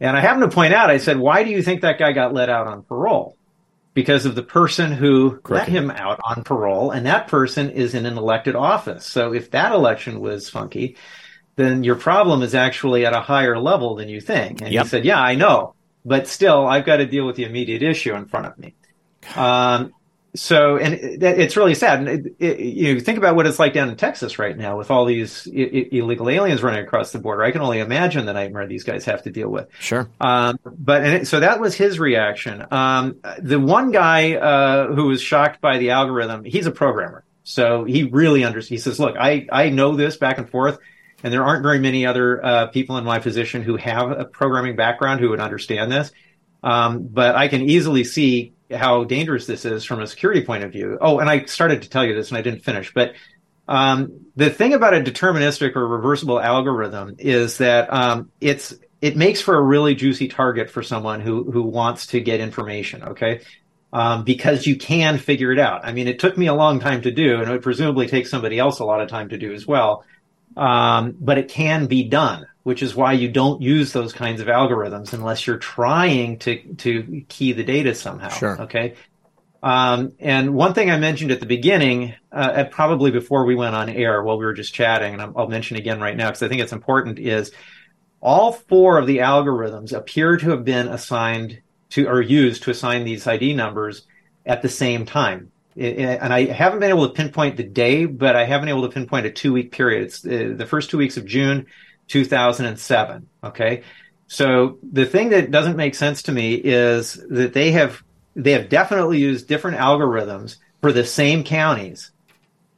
And I happen to point out, I said, why do you think that guy got let out on parole? Because of the person who Correct. let him out on parole, and that person is in an elected office. So if that election was funky, then your problem is actually at a higher level than you think. And Yep. he said, yeah, I know, but still, I've got to deal with the immediate issue in front of me. Um, so, and it, it's really sad. And it, it, you think about what it's like down in Texas right now with all these illegal aliens running across the border. I can only imagine the nightmare these guys have to deal with. Sure. Um, but so that was his reaction. Um, the one guy uh, who was shocked by the algorithm, he's a programmer, so he really understands. He says, "Look, I I know this back and forth." And there aren't very many other uh, people in my position who have a programming background who would understand this. Um, but I can easily see how dangerous this is from a security point of view. Oh, and I started to tell you this and I didn't finish, but um, the thing about a deterministic or reversible algorithm is that um, it's it makes for a really juicy target for someone who who wants to get information. Okay. Um, because you can figure it out. I mean, it took me a long time to do, and it would presumably take somebody else a lot of time to do as well. Um, but it can be done, which is why you don't use those kinds of algorithms unless you're trying to to key the data somehow. Sure. Okay. Um, and one thing I mentioned at the beginning, uh, at probably before we went on air while we were just chatting, and I'll, I'll mention again right now because I think it's important, is all four of the algorithms appear to have been assigned to or used to assign these ID numbers at the same time. It- it- and I haven't been able to pinpoint the day, but I haven't been able to pinpoint a two week period. It's uh, the first two weeks of June 2007. Okay. So the thing that doesn't make sense to me is that they have they have definitely used different algorithms for the same counties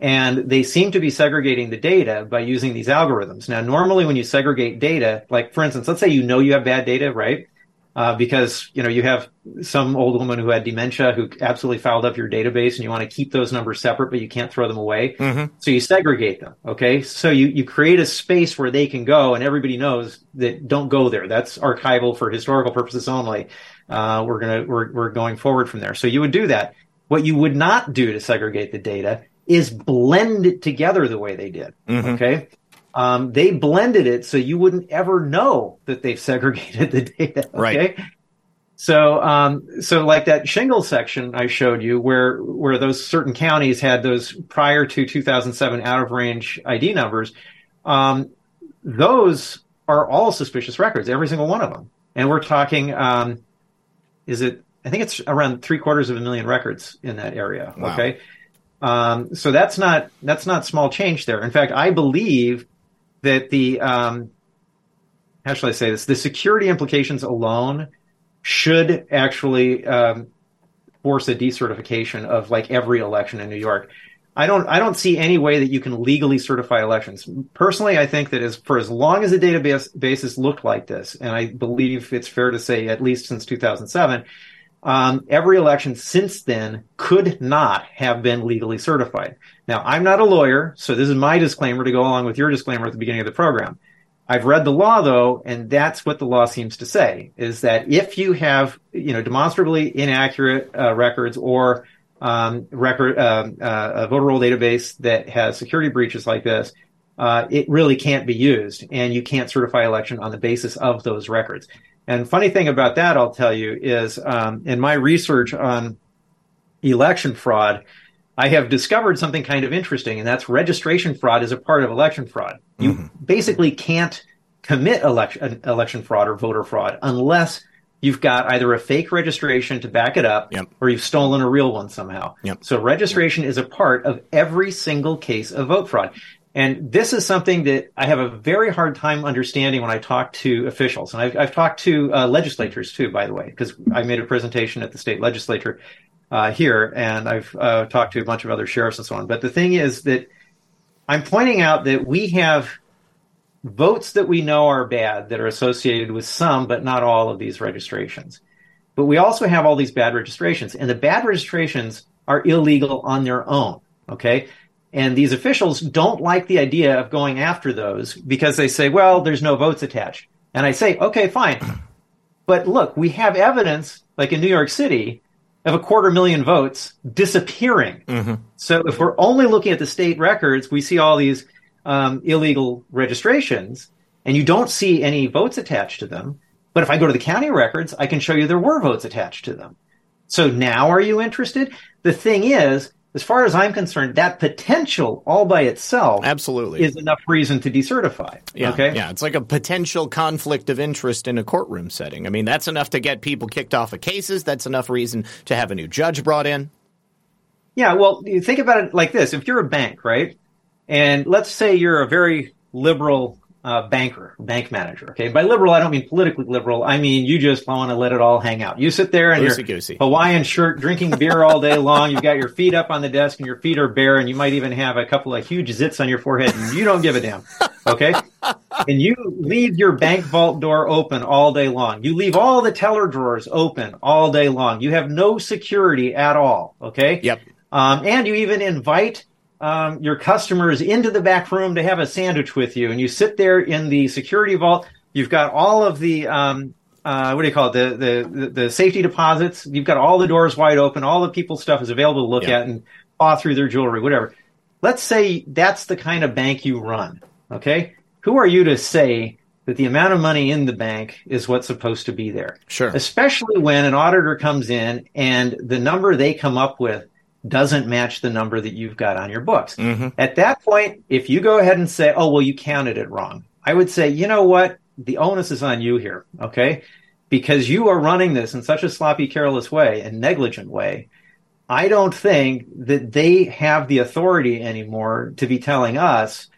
and they seem to be segregating the data by using these algorithms. Now, normally when you segregate data, like for instance, let's say you know you have bad data, right? Uh, because you know you have some old woman who had dementia who absolutely fouled up your database, and you want to keep those numbers separate, but you can't throw them away. Mm-hmm. So you segregate them. Okay, so you you create a space where they can go, and everybody knows that don't go there. That's archival for historical purposes only. Uh, we're gonna we're we're going forward from there. So you would do that. What you would not do to segregate the data is blend it together the way they did. Mhm. Okay. Um, they blended it so you wouldn't ever know that they've segregated the data. Okay. Right. So, um, so like that shingle section I showed you, where where those certain counties had those prior to 2007 out of range ID numbers, um, those are all suspicious records, every single one of them. And we're talking, um, is it? I think it's around three quarters of a million records in that area. Wow. Okay, um, so that's not that's not small change there. In fact, I believe that the um, how shall I say this? The security implications alone should actually um, force a decertification of like every election in New York. I don't I don't see any way that you can legally certify elections. Personally, I think that as for as long as the database bases looked like this, and I believe it's fair to say at least since 2007, um, every election since then could not have been legally certified. Now, I'm not a lawyer, so this is my disclaimer to go along with your disclaimer at the beginning of the program. I've read the law though, and that's what the law seems to say: is that if you have, you know, demonstrably inaccurate uh, records or um, record um, uh, a voter roll database that has security breaches like this, uh, it really can't be used, and you can't certify election on the basis of those records. And funny thing about that, I'll tell you, is um, in my research on election fraud, I have discovered something kind of interesting, and that's registration fraud is a part of election fraud. You basically can't commit election election fraud or voter fraud unless you've got either a fake registration to back it up Yep. or you've stolen a real one somehow. Yep. So registration is a part of every single case of vote fraud. And this is something that I have a very hard time understanding when I talk to officials. And I've, I've talked to uh, legislators too, by the way, because I made a presentation at the state legislature uh, here, and I've uh, talked to a bunch of other sheriffs and so on. But the thing is that I'm pointing out that we have votes that we know are bad that are associated with some, but not all of these registrations. But we also have all these bad registrations, and the bad registrations are illegal on their own. Okay. And these officials don't like the idea of going after those because they say, well, there's no votes attached. And I say, okay, fine. But look, we have evidence, like in New York City, of a quarter million votes disappearing. Mm-hmm. So if we're only looking at the state records, we see all these um, illegal registrations, and you don't see any votes attached to them. But if I go to the county records, I can show you there were votes attached to them. So now are you interested? The thing is, as far as I'm concerned, that potential all by itself absolutely is enough reason to decertify. Yeah, okay? yeah, it's like a potential conflict of interest in a courtroom setting. I mean, that's enough to get people kicked off of cases. That's enough reason to have a new judge brought in. Yeah, well, you think about it like this: if you're a bank, right, and let's say you're a very liberal uh, banker, bank manager. Okay, by liberal, I don't mean politically liberal. I mean you just want to let it all hang out. You sit there in your goosey. Hawaiian shirt, drinking beer all day long. You've got your feet up on the desk, and your feet are bare, and you might even have a couple of huge zits on your forehead, and you don't give a damn. Okay, and you leave your bank vault door open all day long. You leave all the teller drawers open all day long. You have no security at all. Okay. Yep. Um, and you even invite um, your customers into the back room to have a sandwich with you, and you sit there in the security vault. You've got all of the um, uh, what do you call it? The, the the safety deposits. You've got all the doors wide open. All the people's stuff is available to look yeah. at and paw through their jewelry, whatever. Let's say that's the kind of bank you run. Okay, who are you to say that the amount of money in the bank is what's supposed to be there? Sure. Especially when an auditor comes in and the number they come up with doesn't match the number that you've got on your books. Mm-hmm. At that point, if you go ahead and say, oh, well, you counted it wrong, I would say, you know what? The onus is on you here, okay? Because you are running this in such a sloppy, careless way and negligent way. I don't think that they have the authority anymore to be telling us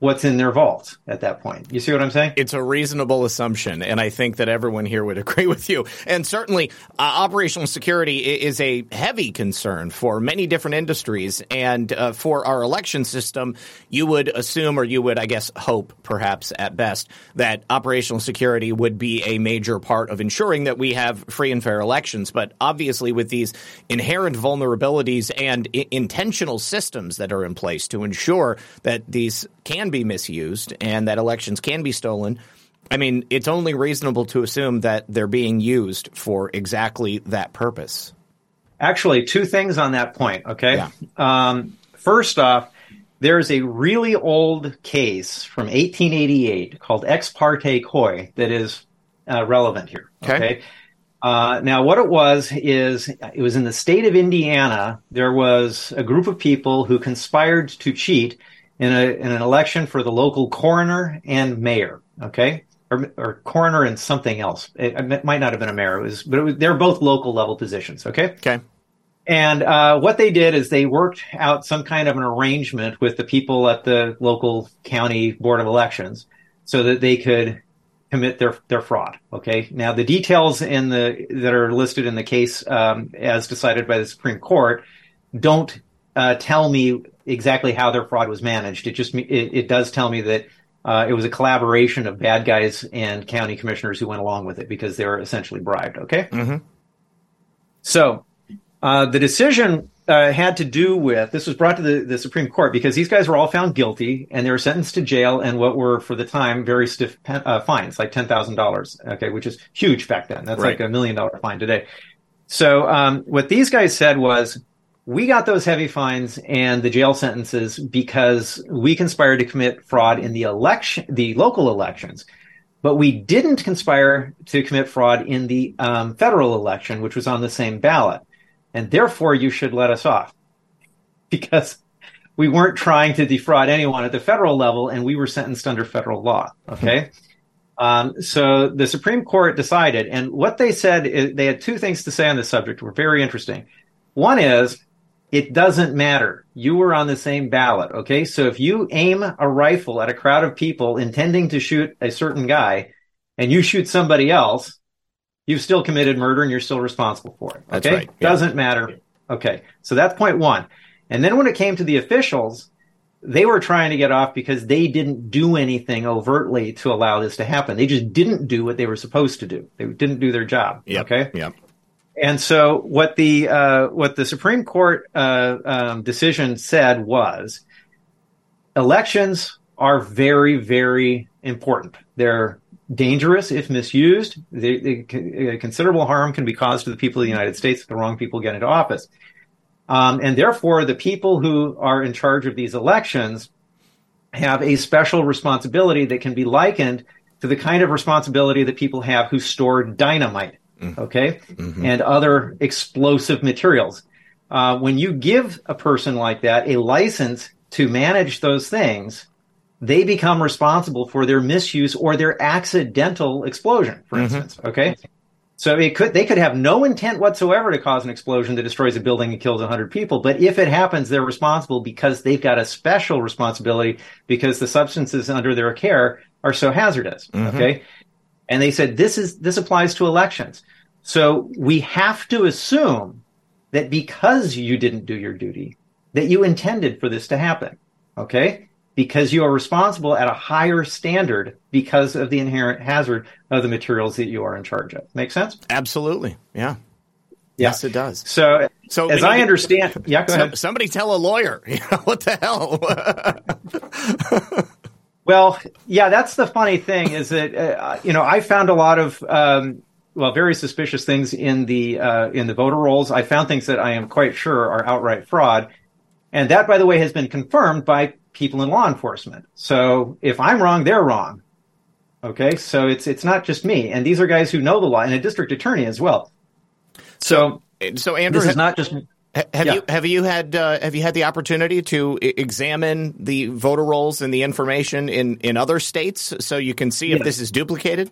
what's in their vault at that point. You see what I'm saying? It's a reasonable assumption, and I think that everyone here would agree with you. And certainly, uh, operational security is a heavy concern for many different industries. And uh, for our election system, you would assume, or you would, I guess, hope, perhaps at best, that operational security would be a major part of ensuring that we have free and fair elections. But obviously, with these inherent vulnerabilities and I- intentional systems that are in place to ensure that these can be misused and that elections can be stolen. I mean, it's only reasonable to assume that they're being used for exactly that purpose. Actually, two things on that point, okay? Yeah. Um, first off, there's a really old case from 1888 called Ex parte Coy that is uh, relevant here, okay? okay? Uh, now, what it was is it was in the state of Indiana. There was a group of people who conspired to cheat in, a, in an election for the local coroner and mayor. Okay, or, or coroner and something else. It, it, might not have been a mayor. It was, but it was, they're both local level positions. Okay. Okay. And uh, what they did is they worked out some kind of an arrangement with the people at the local county board of elections so that they could commit their their fraud. Okay. Now the details in the that are listed in the case um, as decided by the Supreme Court don't uh, tell me exactly how their fraud was managed. It just it, it does tell me that uh, it was a collaboration of bad guys and county commissioners who went along with it because they were essentially bribed. Okay. Mm-hmm. So uh, the decision uh, had to do with this was brought to the, the Supreme Court because these guys were all found guilty and they were sentenced to jail and what were for the time very stiff uh, fines, like ten thousand dollars. Okay, which is huge back then. That's right. like a million dollar fine today. So um, what these guys said was we got those heavy fines and the jail sentences because we conspired to commit fraud in the election, the local elections, but we didn't conspire to commit fraud in the um, federal election, which was on the same ballot, and therefore you should let us off because we weren't trying to defraud anyone at the federal level, and we were sentenced under federal law. Okay. Um, so the Supreme Court decided, and what they said is they had two things to say on this subject were very interesting. One is it doesn't matter. You were on the same ballot. Okay. So if you aim a rifle at a crowd of people intending to shoot a certain guy and you shoot somebody else, you've still committed murder and you're still responsible for it. Okay. Right. Yeah. Doesn't matter. Okay. So that's point one. And then when it came to the officials, they were trying to get off because they didn't do anything overtly to allow this to happen. They just didn't do what they were supposed to do. They didn't do their job. Yep. Okay. Yeah. And so what the uh, what the Supreme Court uh, um, decision said was elections are very, very important. They're dangerous if misused. They, they, considerable harm can be caused to the people of the United States if the wrong people get into office. Um, and therefore, the people who are in charge of these elections have a special responsibility that can be likened to the kind of responsibility that people have who store dynamite. Okay, mm-hmm. and other explosive materials. Uh, when you give a person like that a license to manage those things, they become responsible for their misuse or their accidental explosion, for mm-hmm. instance. Okay. So it could, they could have no intent whatsoever to cause an explosion that destroys a building and kills 100 people. But if it happens, they're responsible because they've got a special responsibility because the substances under their care are so hazardous. Mm-hmm. Okay. And they said this is, this applies to elections. So we have to assume that because you didn't do your duty, that you intended for this to happen. Okay because you are responsible at a higher standard because of the inherent hazard of the materials that you are in charge of. Make sense? Absolutely. Yeah. Yeah. Yes, it does. So, so as I understand, yeah, go so, ahead. Somebody tell a lawyer. You know, what the hell? well, yeah, that's the funny thing is that uh, you know I found a lot of um, well, very suspicious things in the uh, in the voter rolls. I found things that I am quite sure are outright fraud, and that, by the way, has been confirmed by people in law enforcement. So if I'm wrong, they're wrong. Okay, so it's it's not just me, and these are guys who know the law, and a district attorney as well. So, so Andrew, this is not just. Have yeah. you have you had uh, have you had the opportunity to examine the voter rolls and the information in in other states so you can see if this is duplicated?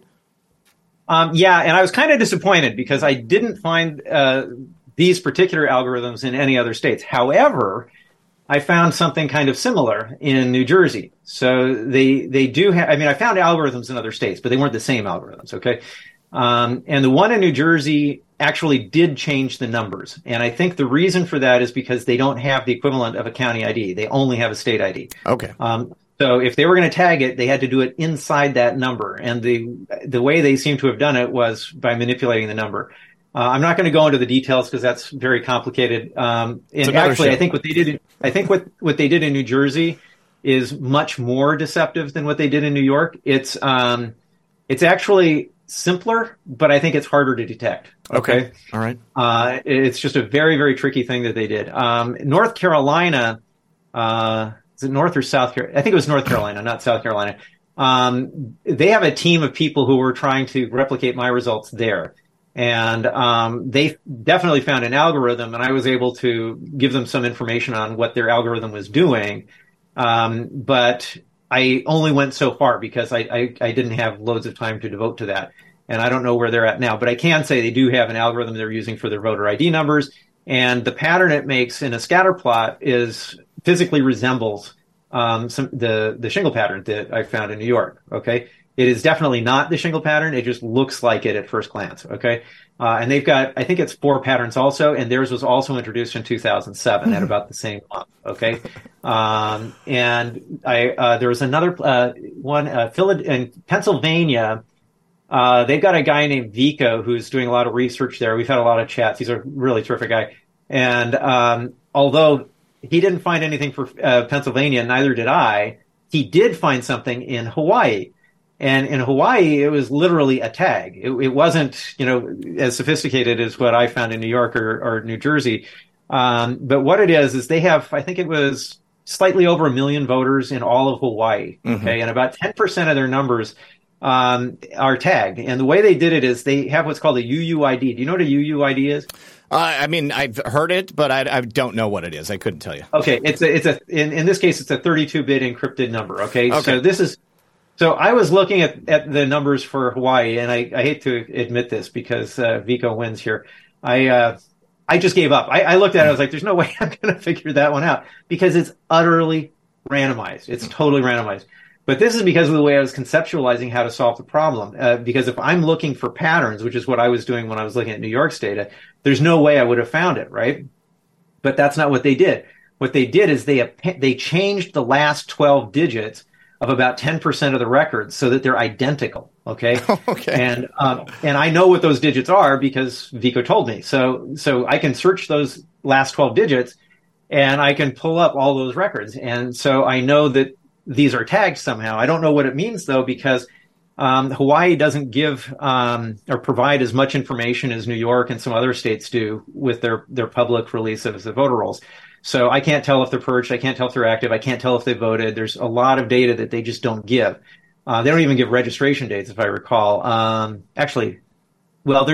Um, yeah, and I was kind of disappointed because I didn't find uh, these particular algorithms in any other states. However, I found something kind of similar in New Jersey. So they they do have. I mean, I found algorithms in other states, but they weren't the same algorithms. Okay, um, and the one in New Jersey actually did change the numbers, and I think the reason for that is because they don't have the equivalent of a county ID. They only have a state ID. Okay. Um, so if they were going to tag it, they had to do it inside that number, and the the way they seem to have done it was by manipulating the number. Uh, I'm not going to go into the details because that's very complicated. Um, and actually, show. I think what they did, I think what what they did in New Jersey is much more deceptive than what they did in New York. It's um, it's actually simpler, but I think it's harder to detect. Okay, okay? all right. Uh, it's just a very very tricky thing that they did. Um, North Carolina, uh, is it North or South Carolina? I think it was North Carolina, not South Carolina. Um, they have a team of people who were trying to replicate my results there and um, they definitely found an algorithm and i was able to give them some information on what their algorithm was doing um, but i only went so far because I, I, I, didn't have loads of time to devote to that and i don't know where they're at now but i can say they do have an algorithm they're using for their voter id numbers and the pattern it makes in a scatter plot is physically resembles um, some, the the shingle pattern that I found in New York. Okay, it is definitely not the shingle pattern. It just looks like it at first glance. Okay. Uh, and they've got, I think it's four patterns also, and theirs was also introduced in 2007 at mm-hmm. about the same month. Okay. Um, and I, uh, there was another, uh, one, uh, in Pennsylvania. Uh, they've got a guy named Vico who's doing a lot of research there. We've had a lot of chats. He's a really terrific guy. And, um, although he didn't find anything for uh, Pennsylvania, neither did I, he did find something in Hawaii. And in Hawaii, it was literally a tag. It, it, wasn't, you know, as sophisticated as what I found in New York or, or New Jersey. Um, but what it is, is they have, I think it was slightly over a million voters in all of Hawaii. Mm-hmm. Okay. And about 10% of their numbers, um, are tagged. And the way they did it is they have what's called a UUID. Do you know what a UUID is? Uh, I mean, I've heard it, but I, I, don't know what it is. I couldn't tell you. Okay, it's a, it's a in, in this case, it's a 32-bit encrypted number. Okay? okay, so this is so I was looking at, at the numbers for Hawaii, and I, I hate to admit this because uh, Vico wins here. I uh, I just gave up. I, I, looked at it. I was like, "There's no way I'm going to figure that one out because it's utterly randomized. It's totally randomized." But this is because of the way I was conceptualizing how to solve the problem. Uh, because if I'm looking for patterns, which is what I was doing when I was looking at New York's data, there's no way I would have found it, right? But that's not what they did. What they did is they they changed the last 12 digits of about 10% of the records so that they're identical. Okay. okay. And, um, and I know what those digits are because Vico told me. So, so I can search those last 12 digits and I can pull up all those records. And so I know that these are tagged somehow. I don't know what it means though, because um, Hawaii doesn't give um, or provide as much information as New York and some other states do with their their public release of the voter rolls. So I can't tell if they're purged. I can't tell if they're active. I can't tell if they voted. There's a lot of data that they just don't give. Uh, they don't even give registration dates, if I recall. Um, actually, well,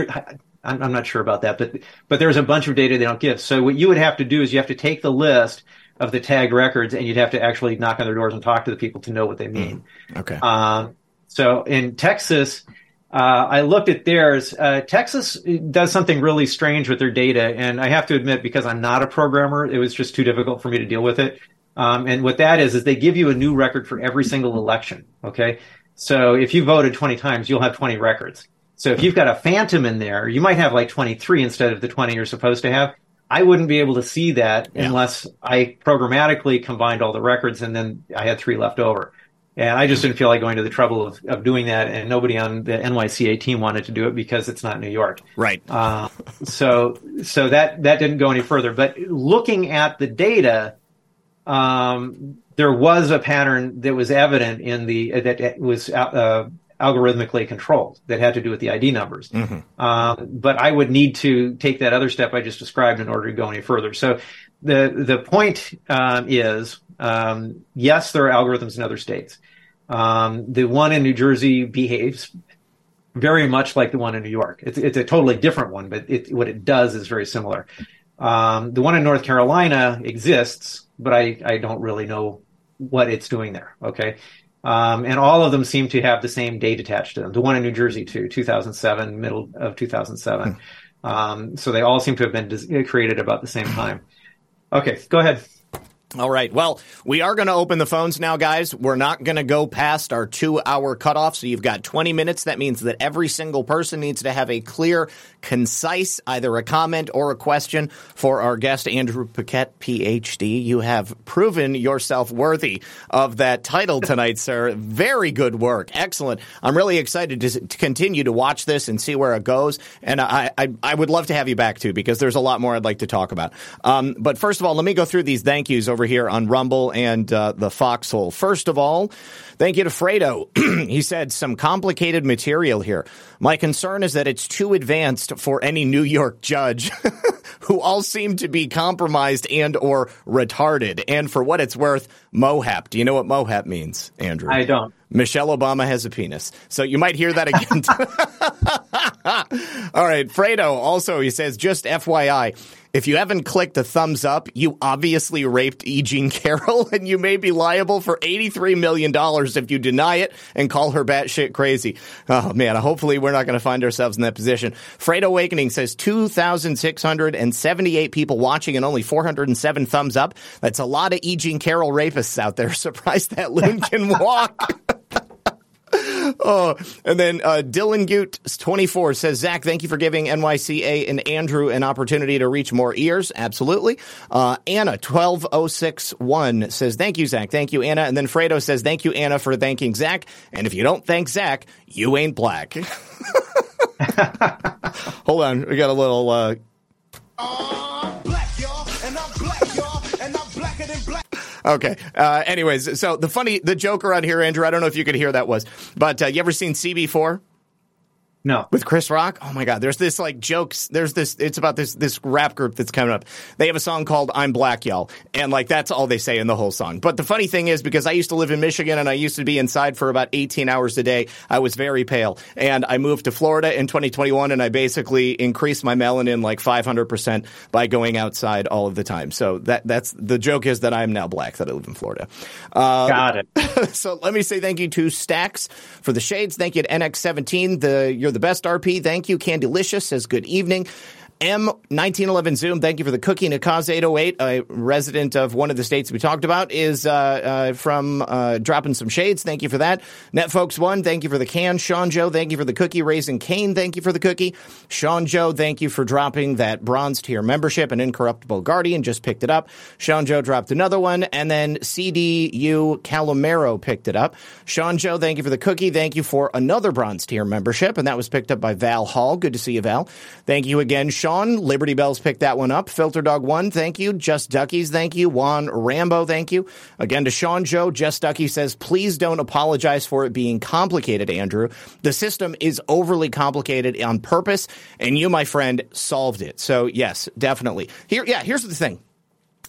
I'm, I'm not sure about that, but but there's a bunch of data they don't give. So what you would have to do is you have to take the list of the tagged records and you'd have to actually knock on their doors and talk to the people to know what they mean. Mm, okay. Um, so in Texas, uh, I looked at theirs. Uh, Texas does something really strange with their data, and I have to admit, because I'm not a programmer, it was just too difficult for me to deal with it. Um, and what that is is they give you a new record for every single election. Okay, so if you voted 20 times, you'll have 20 records. So if you've got a phantom in there, you might have like 23 instead of the 20 you're supposed to have. I wouldn't be able to see that yeah. unless I programmatically combined all the records and then I had three left over. And I just didn't feel like going to the trouble of, of doing that. And nobody on the NYCA team wanted to do it because it's not New York. Right. Uh, so, so that, that didn't go any further. But looking at the data, um, there was a pattern that was evident in the, that was uh, algorithmically controlled that had to do with the ID numbers. Mm-hmm. Um, but I would need to take that other step I just described in order to go any further. So the the point um, is, um, yes, there are algorithms in other states. Um, the one in New Jersey behaves very much like the one in New York. It's, it's a totally different one, but it, what it does is very similar. Um, the one in North Carolina exists, but I, I don't really know what it's doing there. Okay. Um, and all of them seem to have the same date attached to them. The one in New Jersey too, 2007, middle of 2007. Hmm. Um, so they all seem to have been created about the same time. Okay, go ahead. All right. Well, we are going to open the phones now, guys. We're not going to go past our two hour cutoff. So you've got 20 minutes. That means that every single person needs to have a clear, concise, either a comment or a question for our guest, Andrew Paquette, PhD. You have proven yourself worthy of that title tonight, sir. Very good work. Excellent. I'm really excited to, to, continue to watch this and see where it goes. And I, I, I, would love to have you back too, because there's a lot more I'd like to talk about. Um, but first of all, let me go through these thank yous over over here on Rumble and uh, the Foxhole. First of all, thank you to Fredo. he said some complicated material here. My concern is that it's too advanced for any New York judge who all seem to be compromised and or retarded. And for what it's worth, mohap. Do you know what mohap means, Andrew? I don't. Michelle Obama has a penis. So you might hear that again. All right. Fredo also, he says, just FYI, if you haven't clicked a thumbs up, you obviously raped E. Jean Carroll, and you may be liable for $83 million if you deny it and call her batshit crazy. Oh, man. Hopefully, we're not going to find ourselves in that position. Freight Awakening says 2,678 people watching and only 407 thumbs up. That's a lot of E. Jean Carroll rapists out there. Surprised that loon can walk. oh, and then uh, Dylan Goot, 24, says, Zak, thank you for giving NYCA and Andrew an opportunity to reach more ears. Absolutely. Uh, Anna, 12061, says, thank you, Zak. Thank you, Anna. And then Fredo says, thank you, Anna, for thanking Zak. And if you don't thank Zak, you ain't black. Hold on. We got a little. Uh... Okay. Uh, anyways, so the funny, the joke around here, Andrew, I don't know if you could hear that was, but uh, you ever seen CB4? No. With Chris Rock? Oh my God. There's this like jokes. There's this, it's about this, this rap group that's coming up. They have a song called I'm Black, y'all. And like that's all they say in the whole song. But the funny thing is because I used to live in Michigan and I used to be inside for about 18 hours a day, I was very pale. And I moved to Florida in 2021 and I basically increased my melanin like 500% by going outside all of the time. So that, that's, the joke is that I'm now black, that I live in Florida. Uh, Got it. so let me say thank you to Stacks for the shades. Thank you to NX17. The, you're the best RP. Thank you. Candylicious says good evening. M1911 Zoom, thank you for the cookie. Nakaz 808, a resident of one of the states we talked about, is uh, uh, from uh, dropping some shades. Thank you for that. NetFolks1, thank you for the can. Sean Joe, thank you for the cookie. Raising Kane, thank you for the cookie. Sean Joe, thank you for dropping that bronze tier membership. An incorruptible guardian just picked it up. Sean Joe dropped another one. And then CDU Calamero picked it up. Sean Joe, thank you for the cookie. Thank you for another bronze tier membership. And that was picked up by Val Hall. Good to see you, Val. Thank you again, Sean, Liberty Bells picked that one up. Filter Dog One, thank you. Just Duckies, thank you. Juan Rambo, thank you. Again to Sean Joe, Just Ducky says, please don't apologize for it being complicated, Andrew. The system is overly complicated on purpose, and you, my friend, solved it. So yes, definitely. Here, yeah, here's the thing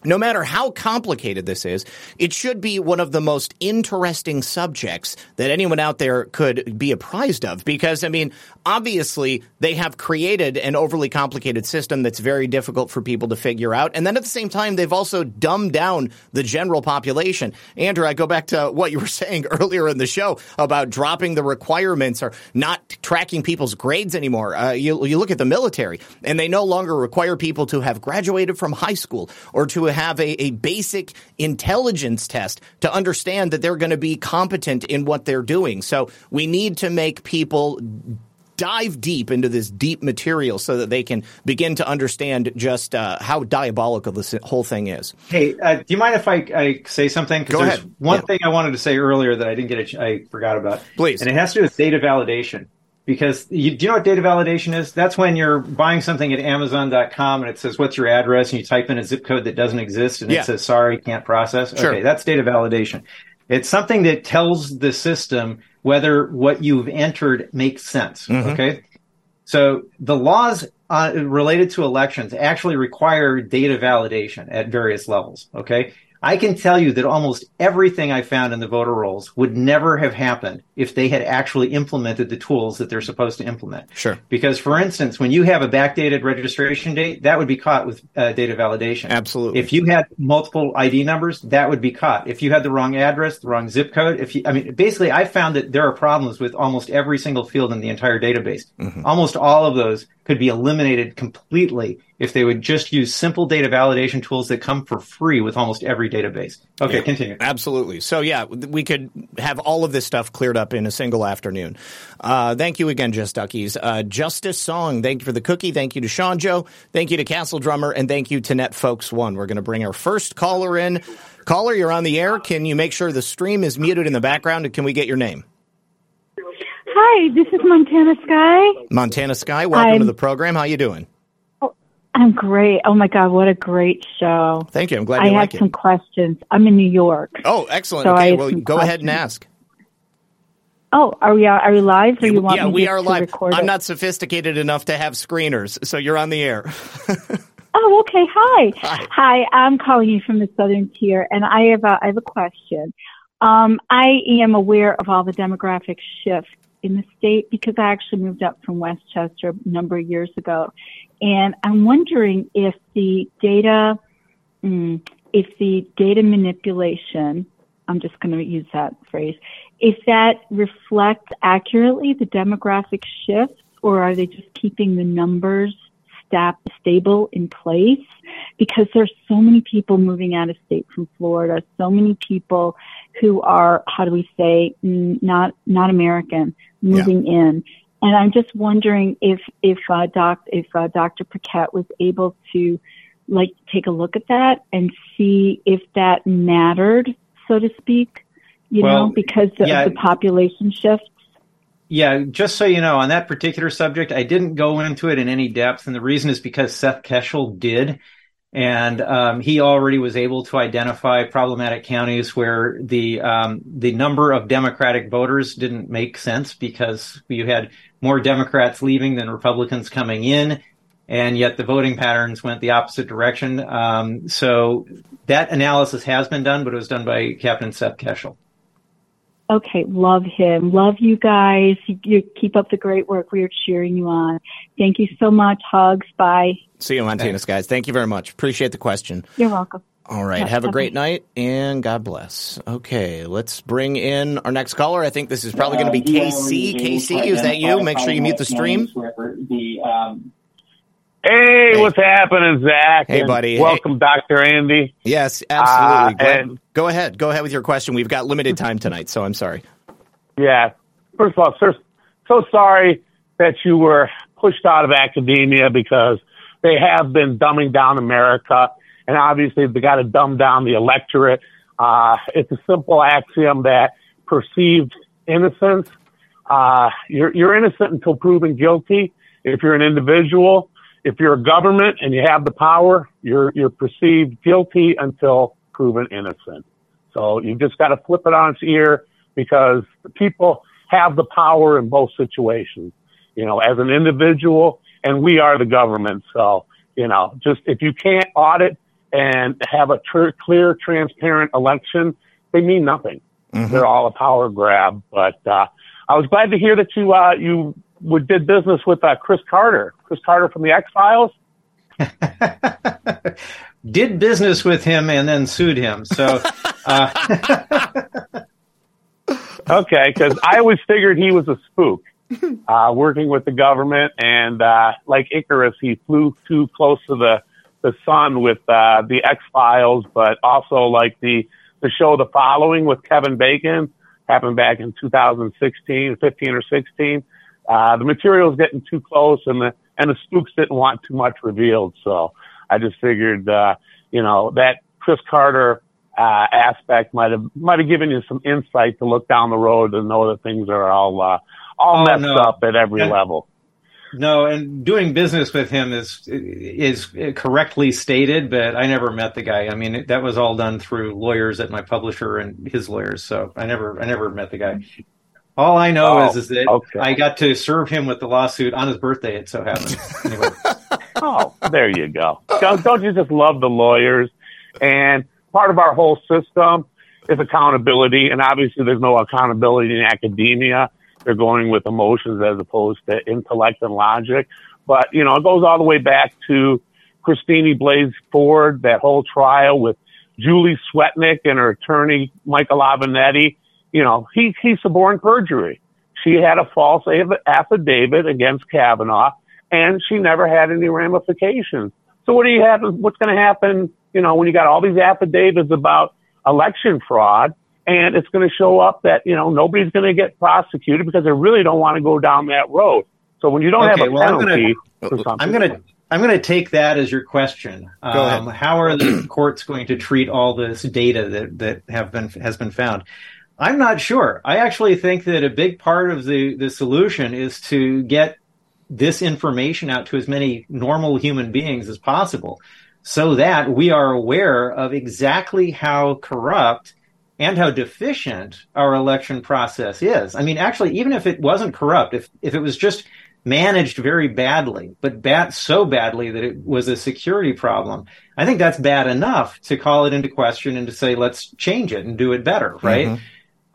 no matter how complicated this is, it should be one of the most interesting subjects that anyone out there could be apprised of. Because, I mean, obviously they have created an overly complicated system that's very difficult for people to figure out. And then at the same time, they've also dumbed down the general population. Andrew, I go back to what you were saying earlier in the show about dropping the requirements or not tracking people's grades anymore. Uh, you, you look at the military and they no longer require people to have graduated from high school or to have a, a basic intelligence test to understand that they're going to be competent in what they're doing. So we need to make people dive deep into this deep material so that they can begin to understand just uh, how diabolical this whole thing is. Hey, uh, do you mind if I, I say something? Go ahead. One yeah. thing I wanted to say earlier that I didn't get, a, I forgot about. Please. And it has to do with data validation because you, do you know what data validation is? That's when you're buying something at Amazon.com and it says, what's your address? And you type in a zip code that doesn't exist and yeah. it says, sorry, can't process. Sure. Okay, that's data validation. It's something that tells the system whether what you've entered makes sense. Mm-hmm. Okay. So the laws uh, related to elections actually require data validation at various levels. Okay. I can tell you that almost everything I found in the voter rolls would never have happened if they had actually implemented the tools that they're supposed to implement. Sure. Because, for instance, when you have a backdated registration date, that would be caught with uh, data validation. Absolutely. If you had multiple ID numbers, that would be caught. If you had the wrong address, the wrong zip code, if you, I mean, basically, I found that there are problems with almost every single field in the entire database. Mm-hmm. Almost all of those could be eliminated completely if they would just use simple data validation tools that come for free with almost every database. Okay, yeah, continue. Absolutely. So, yeah, we could have all of this stuff cleared up in a single afternoon. Uh, thank you again, Just Duckies. Uh, Justice Song, thank you for the cookie. Thank you to Sean Joe. Thank you to Castle Drummer. And thank you to Net Folks One. We're going to bring our first caller in. Caller, you're on the air. Can you make sure the stream is muted in the background? And can we get your name? Hi, this is Montana Sky. Montana Sky, welcome I'm, to the program. How are you doing? Oh, I'm great. Oh my God, what a great show! Thank you. I'm glad I you like it. I have some questions. I'm in New York. Oh, excellent. So okay, well, go questions. ahead and ask. Oh, are we are we live? Or you want yeah, me we are live. I'm it? not sophisticated enough to have screeners, so you're on the air. oh, okay. Hi. Hi. Hi. I'm calling you from the Southern Tier, and I have a, I have a question. Um, I am aware of all the demographic shifts in the state because I actually moved up from Westchester a number of years ago. And I'm wondering if the data, mm, if the data manipulation, I'm just going to use that phrase, if that reflects accurately the demographic shifts or are they just keeping the numbers stable in place? Because there's so many people moving out of state from Florida, so many people who are, how do we say, not, not American, moving yeah. in. And I'm just wondering if, if, uh, doc, if, uh, Dr. Paquette was able to, like, take a look at that and see if that mattered, so to speak, you well, know, because yeah, of the population shifts. Yeah, just so you know, on that particular subject, I didn't go into it in any depth, and the reason is because Seth Keshel did and um, he already was able to identify problematic counties where the um, the number of Democratic voters didn't make sense because you had more Democrats leaving than Republicans coming in, and yet the voting patterns went the opposite direction. Um, so that analysis has been done, but it was done by Captain Seth Keshel. Okay, love him. Love you guys. You, you, keep up the great work. We are cheering you on. Thank you so much. Hugs. Bye. See you, Montana guys. Thank you very much. Appreciate the question. You're welcome. All right. Have a great night and God bless. Okay, let's bring in our next caller. I think this is probably going to be KC. KC, is that you? Make sure you mute the stream. The um, Hey, hey, what's happening, Zak? Hey, buddy. Welcome, hey. Dr. Andy. Yes, absolutely. Uh, and, go ahead. Go ahead with your question. We've got limited time tonight, so I'm sorry. Yeah. First of all, sir, so sorry that you were pushed out of academia because they have been dumbing down America, and obviously they've got to dumb down the electorate. Uh, it's a simple axiom that perceived innocence, uh, you're, you're innocent until proven guilty if you're an individual if you're a government and you have the power, you're you're perceived guilty until proven innocent. So you've just got to flip it on its ear because the people have the power in both situations. You know, as an individual, and we are the government. So you know, just if you can't audit and have a tr- clear, transparent election, they mean nothing. Mm-hmm. They're all a power grab. But uh, I was glad to hear that you uh, you would, did business with uh, Chris Carter, Chris Carter from the X Files. did business with him and then sued him. So. Uh, okay, because I always figured he was a spook. Uh, working with the government, and uh, like Icarus, he flew too close to the the sun with uh, the X Files, but also like the the show The Following with Kevin Bacon happened back in 2016, 15 or 16. Uh, the material is getting too close, and the and the spooks didn't want too much revealed. So I just figured, uh, you know, that Chris Carter uh, aspect might have might have given you some insight to look down the road and know that things are all uh, all oh, messed no. up at every and, level. No, and doing business with him is is correctly stated, but I never met the guy. I mean, that was all done through lawyers at my publisher and his lawyers. So I never I never met the guy. All I know oh, is is that okay. I got to serve him with the lawsuit on his birthday. It so happened. Anyway. oh, there you go. Don't, don't you just love the lawyers? And part of our whole system is accountability, and obviously there's no accountability in academia. They're going with emotions as opposed to intellect and logic. But, you know, it goes all the way back to Christine Blasey Ford, that whole trial with Julie Swetnick and her attorney, Michael Avenatti. You know, he, he suborned perjury. She had a false affidavit against Kavanaugh and she never had any ramifications. So what do you have? What's going to happen? You know, when you got all these affidavits about election fraud and it's going to show up that, you know, nobody's going to get prosecuted because they really don't want to go down that road. So when you don't okay, have a well, penalty I'm going to, I'm going to take that as your question. Um, how are the courts going to treat all this data that, that have been, has been found? I'm not sure. I actually think that a big part of the, the solution is to get this information out to as many normal human beings as possible so that we are aware of exactly how corrupt and how deficient our election process is. I mean, actually, even if it wasn't corrupt, if, if it was just managed very badly, but bad, so badly that it was a security problem, I think that's bad enough to call it into question and to say, let's change it and do it better, right? Mm-hmm.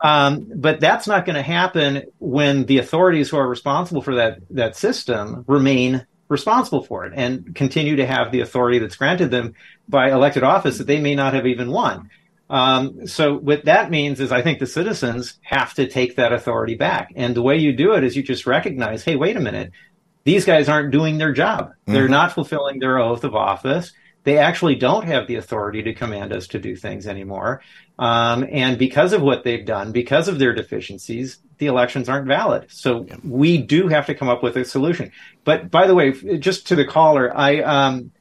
Um, but that's not going to happen when the authorities who are responsible for that that system remain responsible for it and continue to have the authority that's granted them by elected office that they may not have even won. Um, so what that means is I think the citizens have to take that authority back. And the way you do it is you just recognize, hey, wait a minute. These guys aren't doing their job. Mm-hmm. They're not fulfilling their oath of office. They actually don't have the authority to command us to do things anymore. Um, and because of what they've done, because of their deficiencies, the elections aren't valid. So yeah. we do have to come up with a solution. But by the way, just to the caller, I um,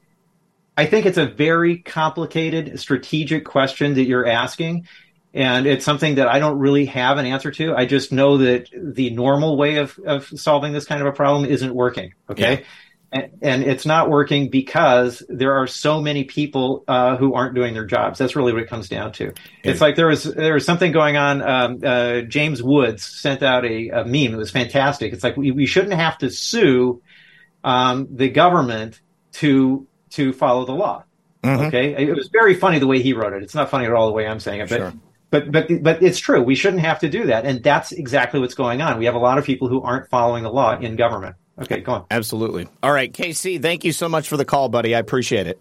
I think it's a very complicated strategic question that you're asking. And it's something that I don't really have an answer to. I just know that the normal way of, of solving this kind of a problem isn't working. Okay. Yeah and, it's not working because there are so many people uh, who aren't doing their jobs. That's really what it comes down to. Yeah. It's like there was there was something going on. Um, uh, James Woods sent out a, a, meme. It was fantastic. It's like we, we shouldn't have to sue um, the government to to follow the law. Mm-hmm. Okay, it was very funny the way he wrote it. It's not funny at all the way I'm saying it, but. Sure. But but but it's true. We shouldn't have to do that, and that's exactly what's going on. We have a lot of people who aren't following the law in government. Okay, go on. Absolutely. All right, KC, thank you so much for the call, buddy. I appreciate it.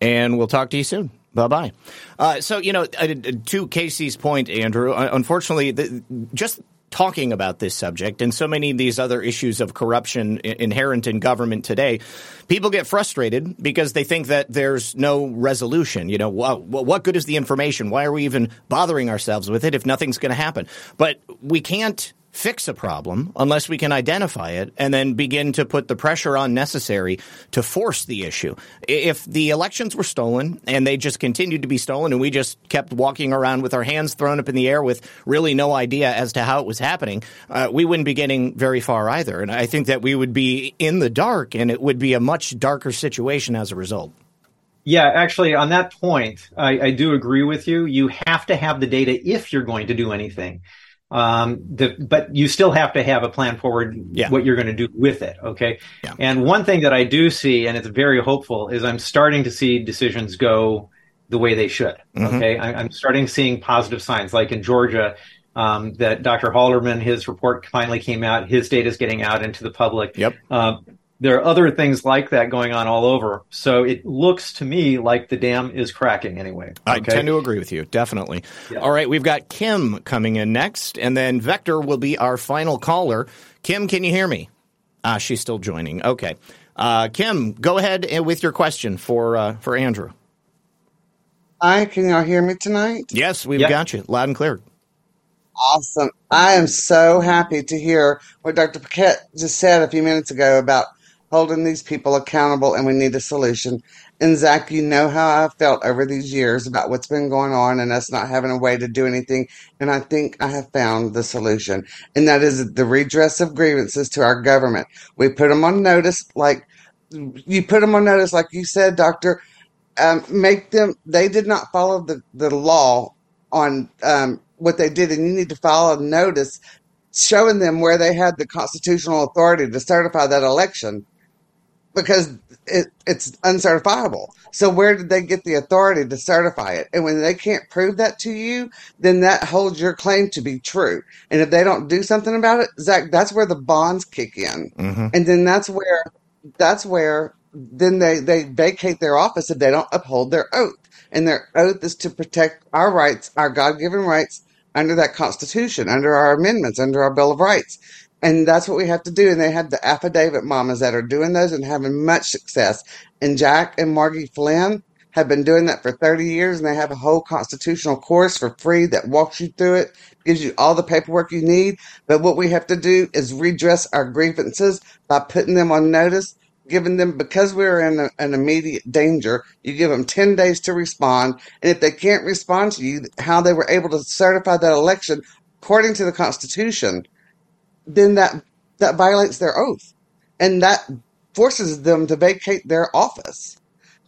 And we'll talk to you soon. Bye bye. Uh, so, you know, uh, to Casey's point, Andrew, uh, unfortunately, the, just talking about this subject and so many of these other issues of corruption inherent in government today, people get frustrated because they think that there's no resolution. You know, what good is the information? Why are we even bothering ourselves with it if nothing's going to happen? But we can't fix a problem unless we can identify it and then begin to put the pressure on necessary to force the issue. If the elections were stolen and they just continued to be stolen and we just kept walking around with our hands thrown up in the air with really no idea as to how it was happening, uh, we wouldn't be getting very far either. And I think that we would be in the dark and it would be a much darker situation as a result. Yeah, actually, on that point, I, I do agree with you. You have to have the data if you're going to do anything. Um, the, but you still have to have a plan forward yeah. what you're going to do with it. Okay. Yeah. And one thing that I do see, and it's very hopeful, is I'm starting to see decisions go the way they should. Mm-hmm. Okay. I, am starting seeing positive signs, like in Georgia, um, that Dr. Halderman, his report finally came out. His data is getting out into the public. Yep. Uh, there are other things like that going on all over. So it looks to me like the dam is cracking anyway. Okay? I tend to agree with you, definitely. Yeah. All right, we've got Kim coming in next, and then Vector will be our final caller. Kim, can you hear me? Ah, she's still joining. Okay. Uh, Kim, go ahead with your question for uh, for Andrew. Hi, can y'all hear me tonight? Yes, we've yep. got you loud and clear. Awesome. I am so happy to hear what Dr. Paquette just said a few minutes ago about holding these people accountable and we need a solution. And Zak, you know how I've felt over these years about what's been going on and us not having a way to do anything. And I think I have found the solution. And that is the redress of grievances to our government. We put them on notice, like you put them on notice, like you said, Doctor. Um, make them, they did not follow the, the law on um, what they did. And you need to file a notice showing them where they had the constitutional authority to certify that election because it, it's uncertifiable. So where did they get the authority to certify it? And when they can't prove that to you, then that holds your claim to be true. And if they don't do something about it, Zak, that's where the bonds kick in. Mm-hmm. And then that's where that's where then they, they vacate their office if they don't uphold their oath. And their oath is to protect our rights, our God given rights under that Constitution, under our amendments, under our Bill of Rights. And that's what we have to do. And they have the affidavit mamas that are doing those and having much success. And Jack and Margie Flynn have been doing that for 30 years and they have a whole constitutional course for free that walks you through it, gives you all the paperwork you need. But what we have to do is redress our grievances by putting them on notice, giving them, because we're in a, an immediate danger, you give them 10 days to respond. And if they can't respond to you, how they were able to certify that election according to the Constitution, then that that violates their oath, and that forces them to vacate their office.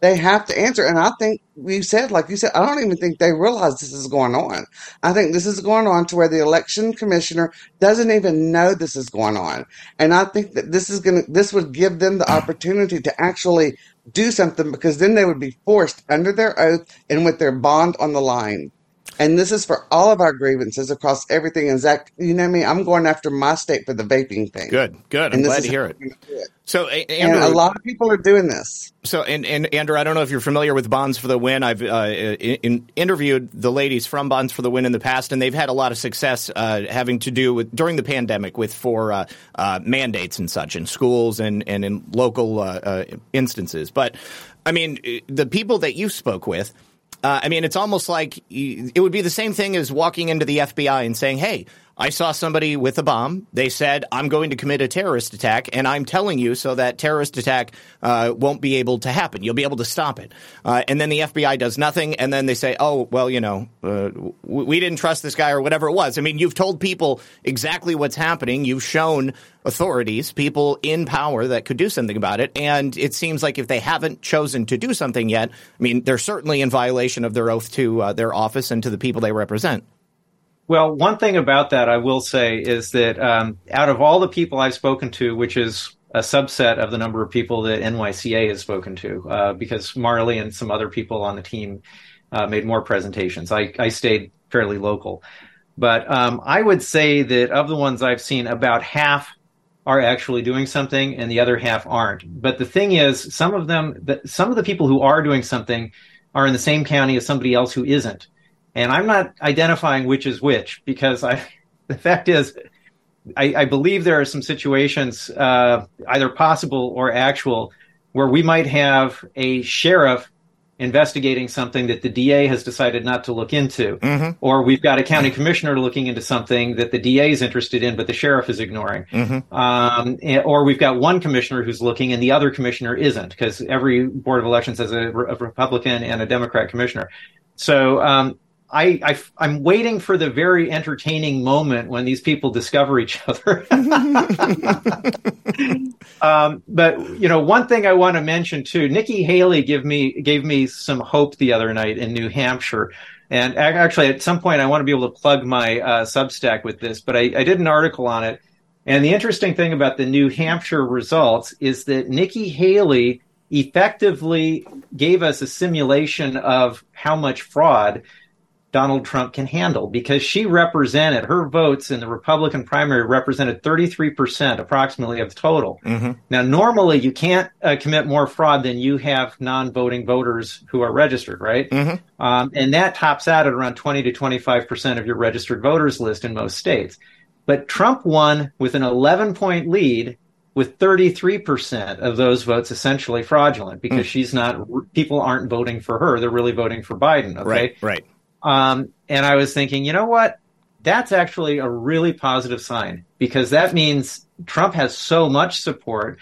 They have to answer, and I think we said, like you said, I don't even think they realize this is going on. I think this is going on to where the election commissioner doesn't even know this is going on, and I think that this is going to this would give them the opportunity to actually do something because then they would be forced under their oath and with their bond on the line and this is for all of our grievances across everything. And Zak, you know me, I'm going after my state for the vaping thing. Good, good. I'm glad to hear it. it. So, Andrew, and a lot of people are doing this. So, and, and Andrew, I don't know if you're familiar with Bonds for the Win. I've uh, in, interviewed the ladies from Bonds for the Win in the past, and they've had a lot of success uh, having to do with during the pandemic with for uh, uh mandates and such in schools and and in local uh, uh, instances. But I mean, the people that you spoke with uh, I mean, it's almost like it would be the same thing as walking into the FBI and saying, "Hey, I saw somebody with a bomb. They said, I'm going to commit a terrorist attack, and I'm telling you so that terrorist attack uh, won't be able to happen. You'll be able to stop it. Uh, and then the FBI does nothing, and then they say, oh, well, you know, uh, we didn't trust this guy or whatever it was. I mean, you've told people exactly what's happening. You've shown authorities, people in power that could do something about it. And it seems like if they haven't chosen to do something yet, I mean, they're certainly in violation of their oath to uh, their office and to the people they represent. Well, one thing about that I will say is that um, out of all the people I've spoken to, which is a subset of the number of people that NYCA has spoken to, uh, because Marley and some other people on the team uh, made more presentations. I, I stayed fairly local. But um, I would say that of the ones I've seen, about half are actually doing something and the other half aren't. But the thing is, some of them, some of the people who are doing something are in the same county as somebody else who isn't. And I'm not identifying which is which because I, the fact is, I, I believe there are some situations, uh, either possible or actual, where we might have a sheriff investigating something that the DA has decided not to look into, mm-hmm. or we've got a county commissioner looking into something that the DA is interested in, but the sheriff is ignoring, mm-hmm. um, or we've got one commissioner who's looking and the other commissioner isn't, because every board of elections has a, a Republican and a Democrat commissioner. So um, I, I am waiting for the very entertaining moment when these people discover each other. um, but you know, one thing I want to mention too, Nikki Haley gave me gave me some hope the other night in New Hampshire. And actually, at some point, I want to be able to plug my uh, Substack with this, but I, I did an article on it. And the interesting thing about the New Hampshire results is that Nikki Haley effectively gave us a simulation of how much fraud Donald Trump can handle because she represented her votes in the Republican primary represented 33% approximately of the total. Mm-hmm. Now, normally you can't uh, commit more fraud than you have non voting voters who are registered, right? Mm-hmm. Um, and that tops out at around 20 to 25% of your registered voters list in most states. But Trump won with an 11 point lead with 33% of those votes essentially fraudulent because mm. she's not people aren't voting for her they're really voting for Biden okay right right um, and I was thinking, you know what? That's actually a really positive sign because that means Trump has so much support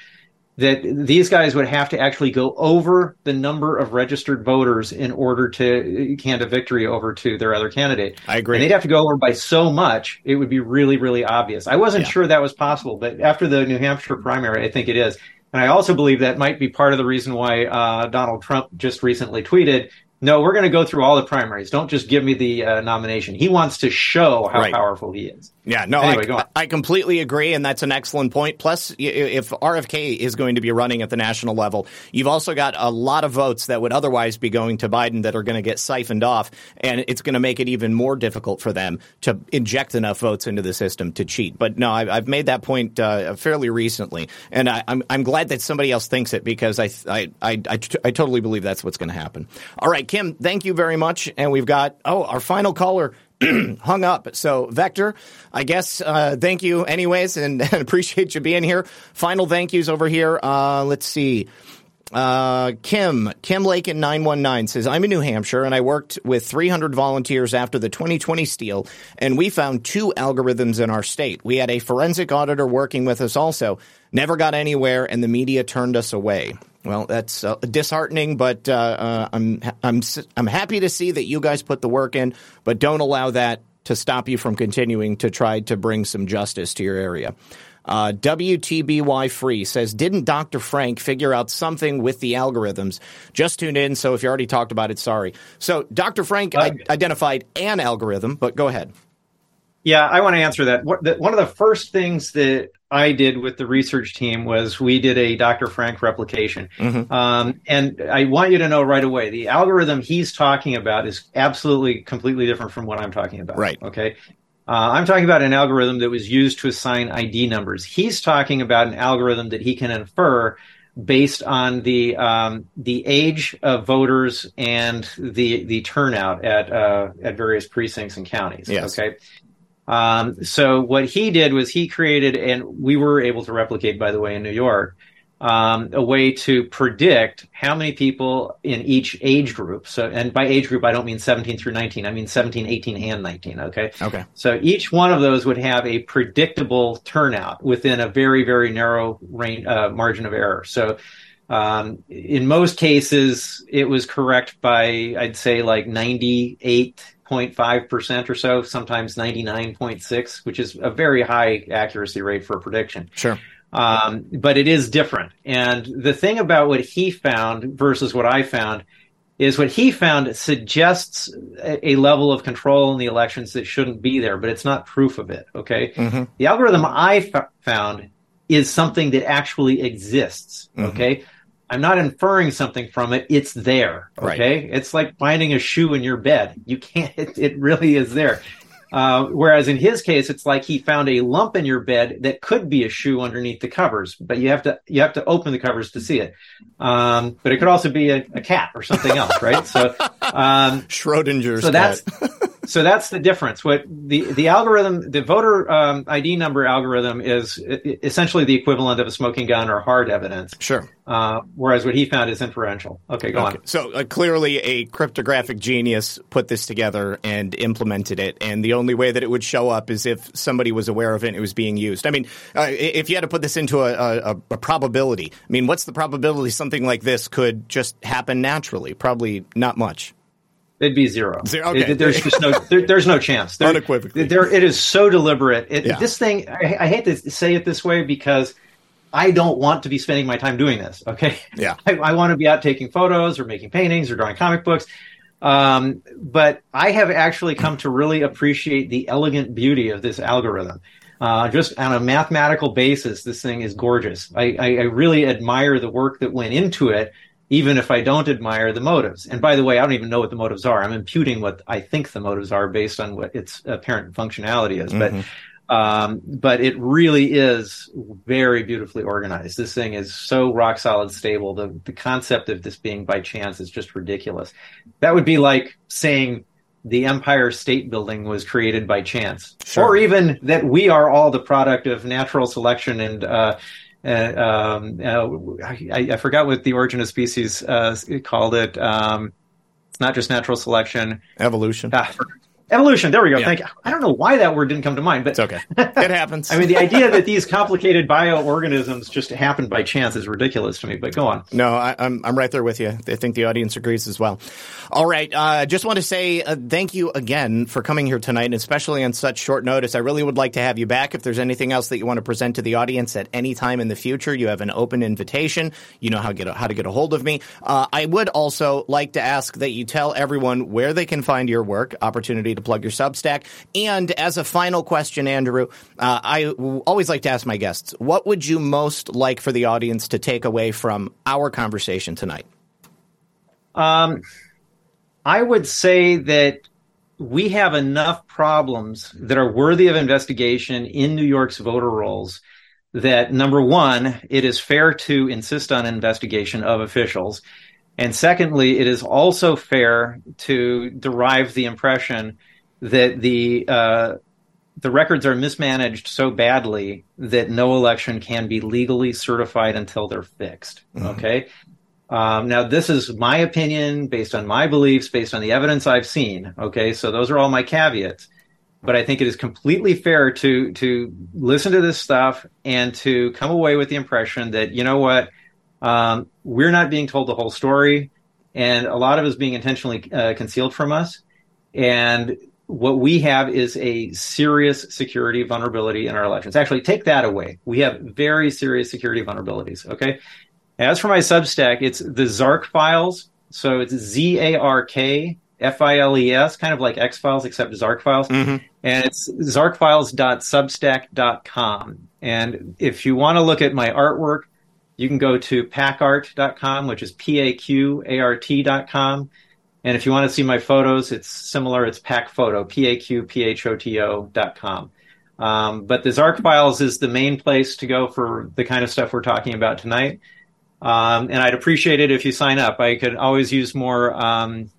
that these guys would have to actually go over the number of registered voters in order to hand a victory over to their other candidate. I agree. And they'd have to go over by so much, it would be really, really obvious. I wasn't yeah. sure that was possible, but after the New Hampshire primary, I think it is. And I also believe that might be part of the reason why uh, Donald Trump just recently tweeted no, we're going to go through all the primaries. Don't just give me the uh, nomination. He wants to show how right. powerful he is. Yeah, no, anyway, I, I, completely agree, and that's an excellent point. Plus, if RFK is going to be running at the national level, you've also got a lot of votes that would otherwise be going to Biden that are going to get siphoned off, and it's going to make it even more difficult for them to inject enough votes into the system to cheat. But no, I've, I've made that point uh, fairly recently, and I, am I'm, I'm glad that somebody else thinks it because I I I, I, t- I totally believe that's what's going to happen. All right, Kim, thank you very much, and we've got oh our final caller hung up. So, Vector, I guess, uh, thank you anyways, and, and, appreciate you being here. Final thank yous over here. Uh, let's see. Uh, Kim, Kim Lake in 919 says, I'm in New Hampshire and I worked with 300 volunteers after the 2020 steal, and we found two algorithms in our state. We had a forensic auditor working with us also. Never got anywhere, and the media turned us away. Well, that's uh, disheartening, but uh, uh, I'm I'm I'm happy to see that you guys put the work in, but don't allow that to stop you from continuing to try to bring some justice to your area. Uh, WTBY Free says, Didn't Dr. Frank figure out something with the algorithms? Just tuned in, so if you already talked about it, sorry. So Dr. Frank uh, identified an algorithm, but go ahead. Yeah, I want to answer that. One of the first things that I did with the research team was we did a Dr. Frank replication. Mm-hmm. Um, and I want you to know right away the algorithm he's talking about is absolutely completely different from what I'm talking about. Right. Okay. Uh, I'm talking about an algorithm that was used to assign ID numbers. He's talking about an algorithm that he can infer based on the um, the age of voters and the the turnout at uh, at various precincts and counties. Yes. Okay. Um, so what he did was he created, and we were able to replicate, by the way, in New York, um, a way to predict how many people in each age group. So, and by age group, I don't mean 17 through 19. I mean 17, 18, and 19. Okay. Okay. So each one of those would have a predictable turnout within a very, very narrow range, uh, margin of error. So, um, in most cases, it was correct by, I'd say, like 98 0.5% or so, sometimes 99.6, which is a very high accuracy rate for a prediction. Sure. Um, but it is different. And the thing about what he found versus what I found is what he found suggests a, a level of control in the elections that shouldn't be there, but it's not proof of it. Okay. Mm-hmm. The algorithm I f- found is something that actually exists. Mm-hmm. Okay. I'm not inferring something from it. It's there. Okay. Right. It's like finding a shoe in your bed. You can't, it, it really is there. Uh, whereas in his case, it's like he found a lump in your bed that could be a shoe underneath the covers, but you have to you have to open the covers to see it. Um, but it could also be a, a, cat or something else, right? So um, Schrodinger's. So that's so that's the difference. What the the algorithm, the voter um, ID number algorithm, is essentially the equivalent of a smoking gun or hard evidence. Sure. Uh, whereas what he found is inferential. Okay, go okay. on. So uh, clearly, a cryptographic genius put this together and implemented it, and the only way that it would show up is if somebody was aware of it and it was being used. I mean, uh, if you had to put this into a, a, a probability, I mean, what's the probability something like this could just happen naturally? Probably not much. It'd be zero. Zero. Okay. It, there's just no. There, there's no chance. There, Unequivocally. There, it is so deliberate. It, yeah. This thing. I, I, hate to say it this way because I don't want to be spending my time doing this. Okay. Yeah. I, I want to be out taking photos or making paintings or drawing comic books. Um, but I have actually come to really appreciate the elegant beauty of this algorithm. Uh, just on a mathematical basis, this thing is gorgeous. I, I, I really admire the work that went into it even if I don't admire the motives. And by the way, I don't even know what the motives are. I'm imputing what I think the motives are based on what its apparent functionality is. Mm-hmm. But um, but it really is very beautifully organized. This thing is so rock solid stable. The the concept of this being by chance is just ridiculous. That would be like saying the Empire State Building was created by chance, sure. or even that we are all the product of natural selection and uh, uh, um, uh, I, I, forgot what the origin of species uh, called it. Um, it's not just natural selection, evolution. Evolution. There we go. Yeah. Thank you. I don't know why that word didn't come to mind, but it's okay. It happens. I mean, the idea that these complicated bioorganisms just happen by chance is ridiculous to me. But go on. No, I, am I'm, I'm right there with you. I think the audience agrees as well. All right. I uh, just want to say uh, thank you again for coming here tonight, and especially on such short notice. I really would like to have you back. If there's anything else that you want to present to the audience at any time in the future, you have an open invitation. You know how to get a, how to get a hold of me. Uh, I would also like to ask that you tell everyone where they can find your work. Opportunity to plug your Substack. And as a final question, Andrew, uh, I always like to ask my guests, what would you most like for the audience to take away from our conversation tonight? Um, I would say that we have enough problems that are worthy of investigation in New York's voter rolls that number one, it is fair to insist on investigation of officials. And secondly, it is also fair to derive the impression that the uh, the records are mismanaged so badly that no election can be legally certified until they're fixed. Mm-hmm. Okay. Um, now, this is my opinion based on my beliefs, based on the evidence I've seen. Okay, so those are all my caveats. But I think it is completely fair to to listen to this stuff and to come away with the impression that you know what, um, we're not being told the whole story, and a lot of it is being intentionally uh, concealed from us. And what we have is a serious security vulnerability in our elections. Actually, take that away. We have very serious security vulnerabilities. Okay. As for my Substack, it's the Zark files. So it's Z A R K F I L E S, kind of like X Files, except Zark files. Mm-hmm. And it's zarkfiles.substack.com. And if you want to look at my artwork, you can go to paqart.com, which is P A Q A R T.com. And if you want to see my photos, it's similar. It's photo P-A-Q-P-H-O-T-O dot com. Um, but the Zark Files is the main place to go for the kind of stuff we're talking about tonight. Um, and I'd appreciate it if you sign up. I could always use more um,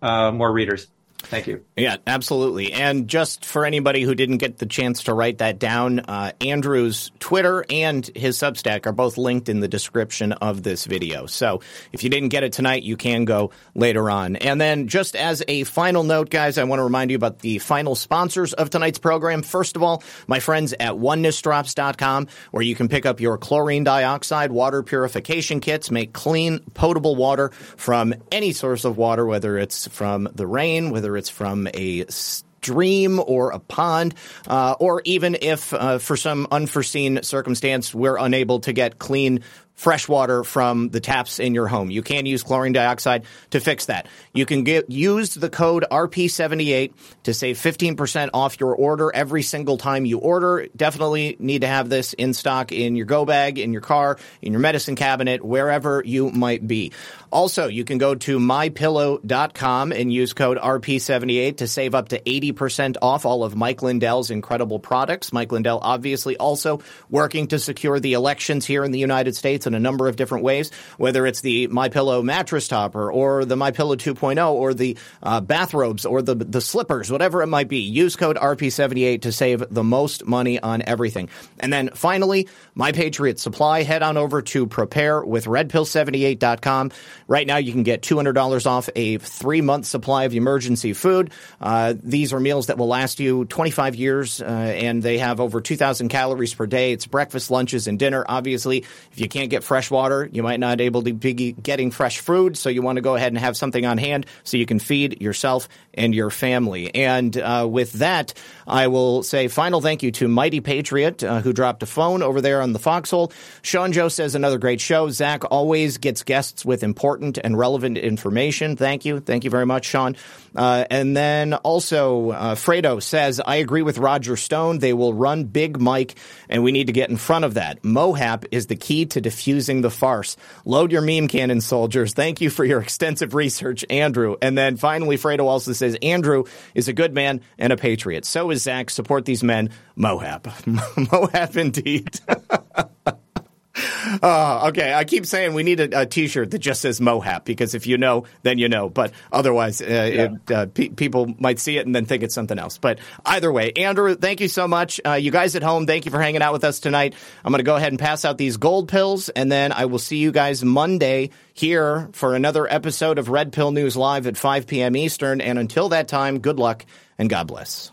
uh, more readers. Thank you. Yeah, absolutely. And just for anybody who didn't get the chance to write that down, uh, Andrew's Twitter and his Substack are both linked in the description of this video. So if you didn't get it tonight, you can go later on. And then just as a final note, guys, I want to remind you about the final sponsors of tonight's program. First of all, my friends at onenessdrops.com, where you can pick up your chlorine dioxide water purification kits, make clean, potable water from any source of water, whether it's from the rain, whether it's from a stream or a pond, uh, or even if uh, for some unforeseen circumstance we're unable to get clean fresh water from the taps in your home. You can use chlorine dioxide to fix that. You can get use the code RP78 to save 15% off your order every single time you order. Definitely need to have this in stock in your go bag, in your car, in your medicine cabinet, wherever you might be. Also, you can go to mypillow.com and use code RP78 to save up to 80% off all of Mike Lindell's incredible products. Mike Lindell obviously also working to secure the elections here in the United States in a number of different ways, whether it's the My Pillow mattress topper or the My Pillow 2.0 or the uh, bathrobes or the the slippers, whatever it might be. Use code RP78 to save the most money on everything. And then finally, My Patriot Supply. Head on over to prepare with redpill78.com. Right now, you can get $200 off a three month supply of emergency food. Uh, these are meals that will last you 25 years, uh, and they have over 2,000 calories per day. It's breakfast, lunches, and dinner. Obviously, if you can't get fresh water, you might not able to be getting fresh food, so you want to go ahead and have something on hand so you can feed yourself and your family. And uh, with that, I will say final thank you to Mighty Patriot, uh, who dropped a phone over there on the foxhole. Sean Joe says another great show. Zak always gets guests with important and relevant information. Thank you. Thank you very much, Sean. Uh, and then also, uh, Fredo says, I agree with Roger Stone. They will run Big Mike, and we need to get in front of that. Mohap is the key to diffusing the farce. Load your meme cannon, soldiers. Thank you for your extensive research, Andrew. And then finally, Fredo also says, Andrew is a good man and a patriot. So is Zak. Support these men. Mohap. Mohap indeed. Oh, okay. I keep saying we need a a T-shirt that just says Mohap because if you know, then you know. But otherwise, uh, yeah. it, uh, pe- people might see it and then think it's something else. But either way, Andrew, thank you so much. Uh, you guys at home, thank you for hanging out with us tonight. I'm going to go ahead and pass out these gold pills, and then I will see you guys Monday here for another episode of Red Pill News Live at 5 p.m. Eastern. And until that time, good luck and God bless.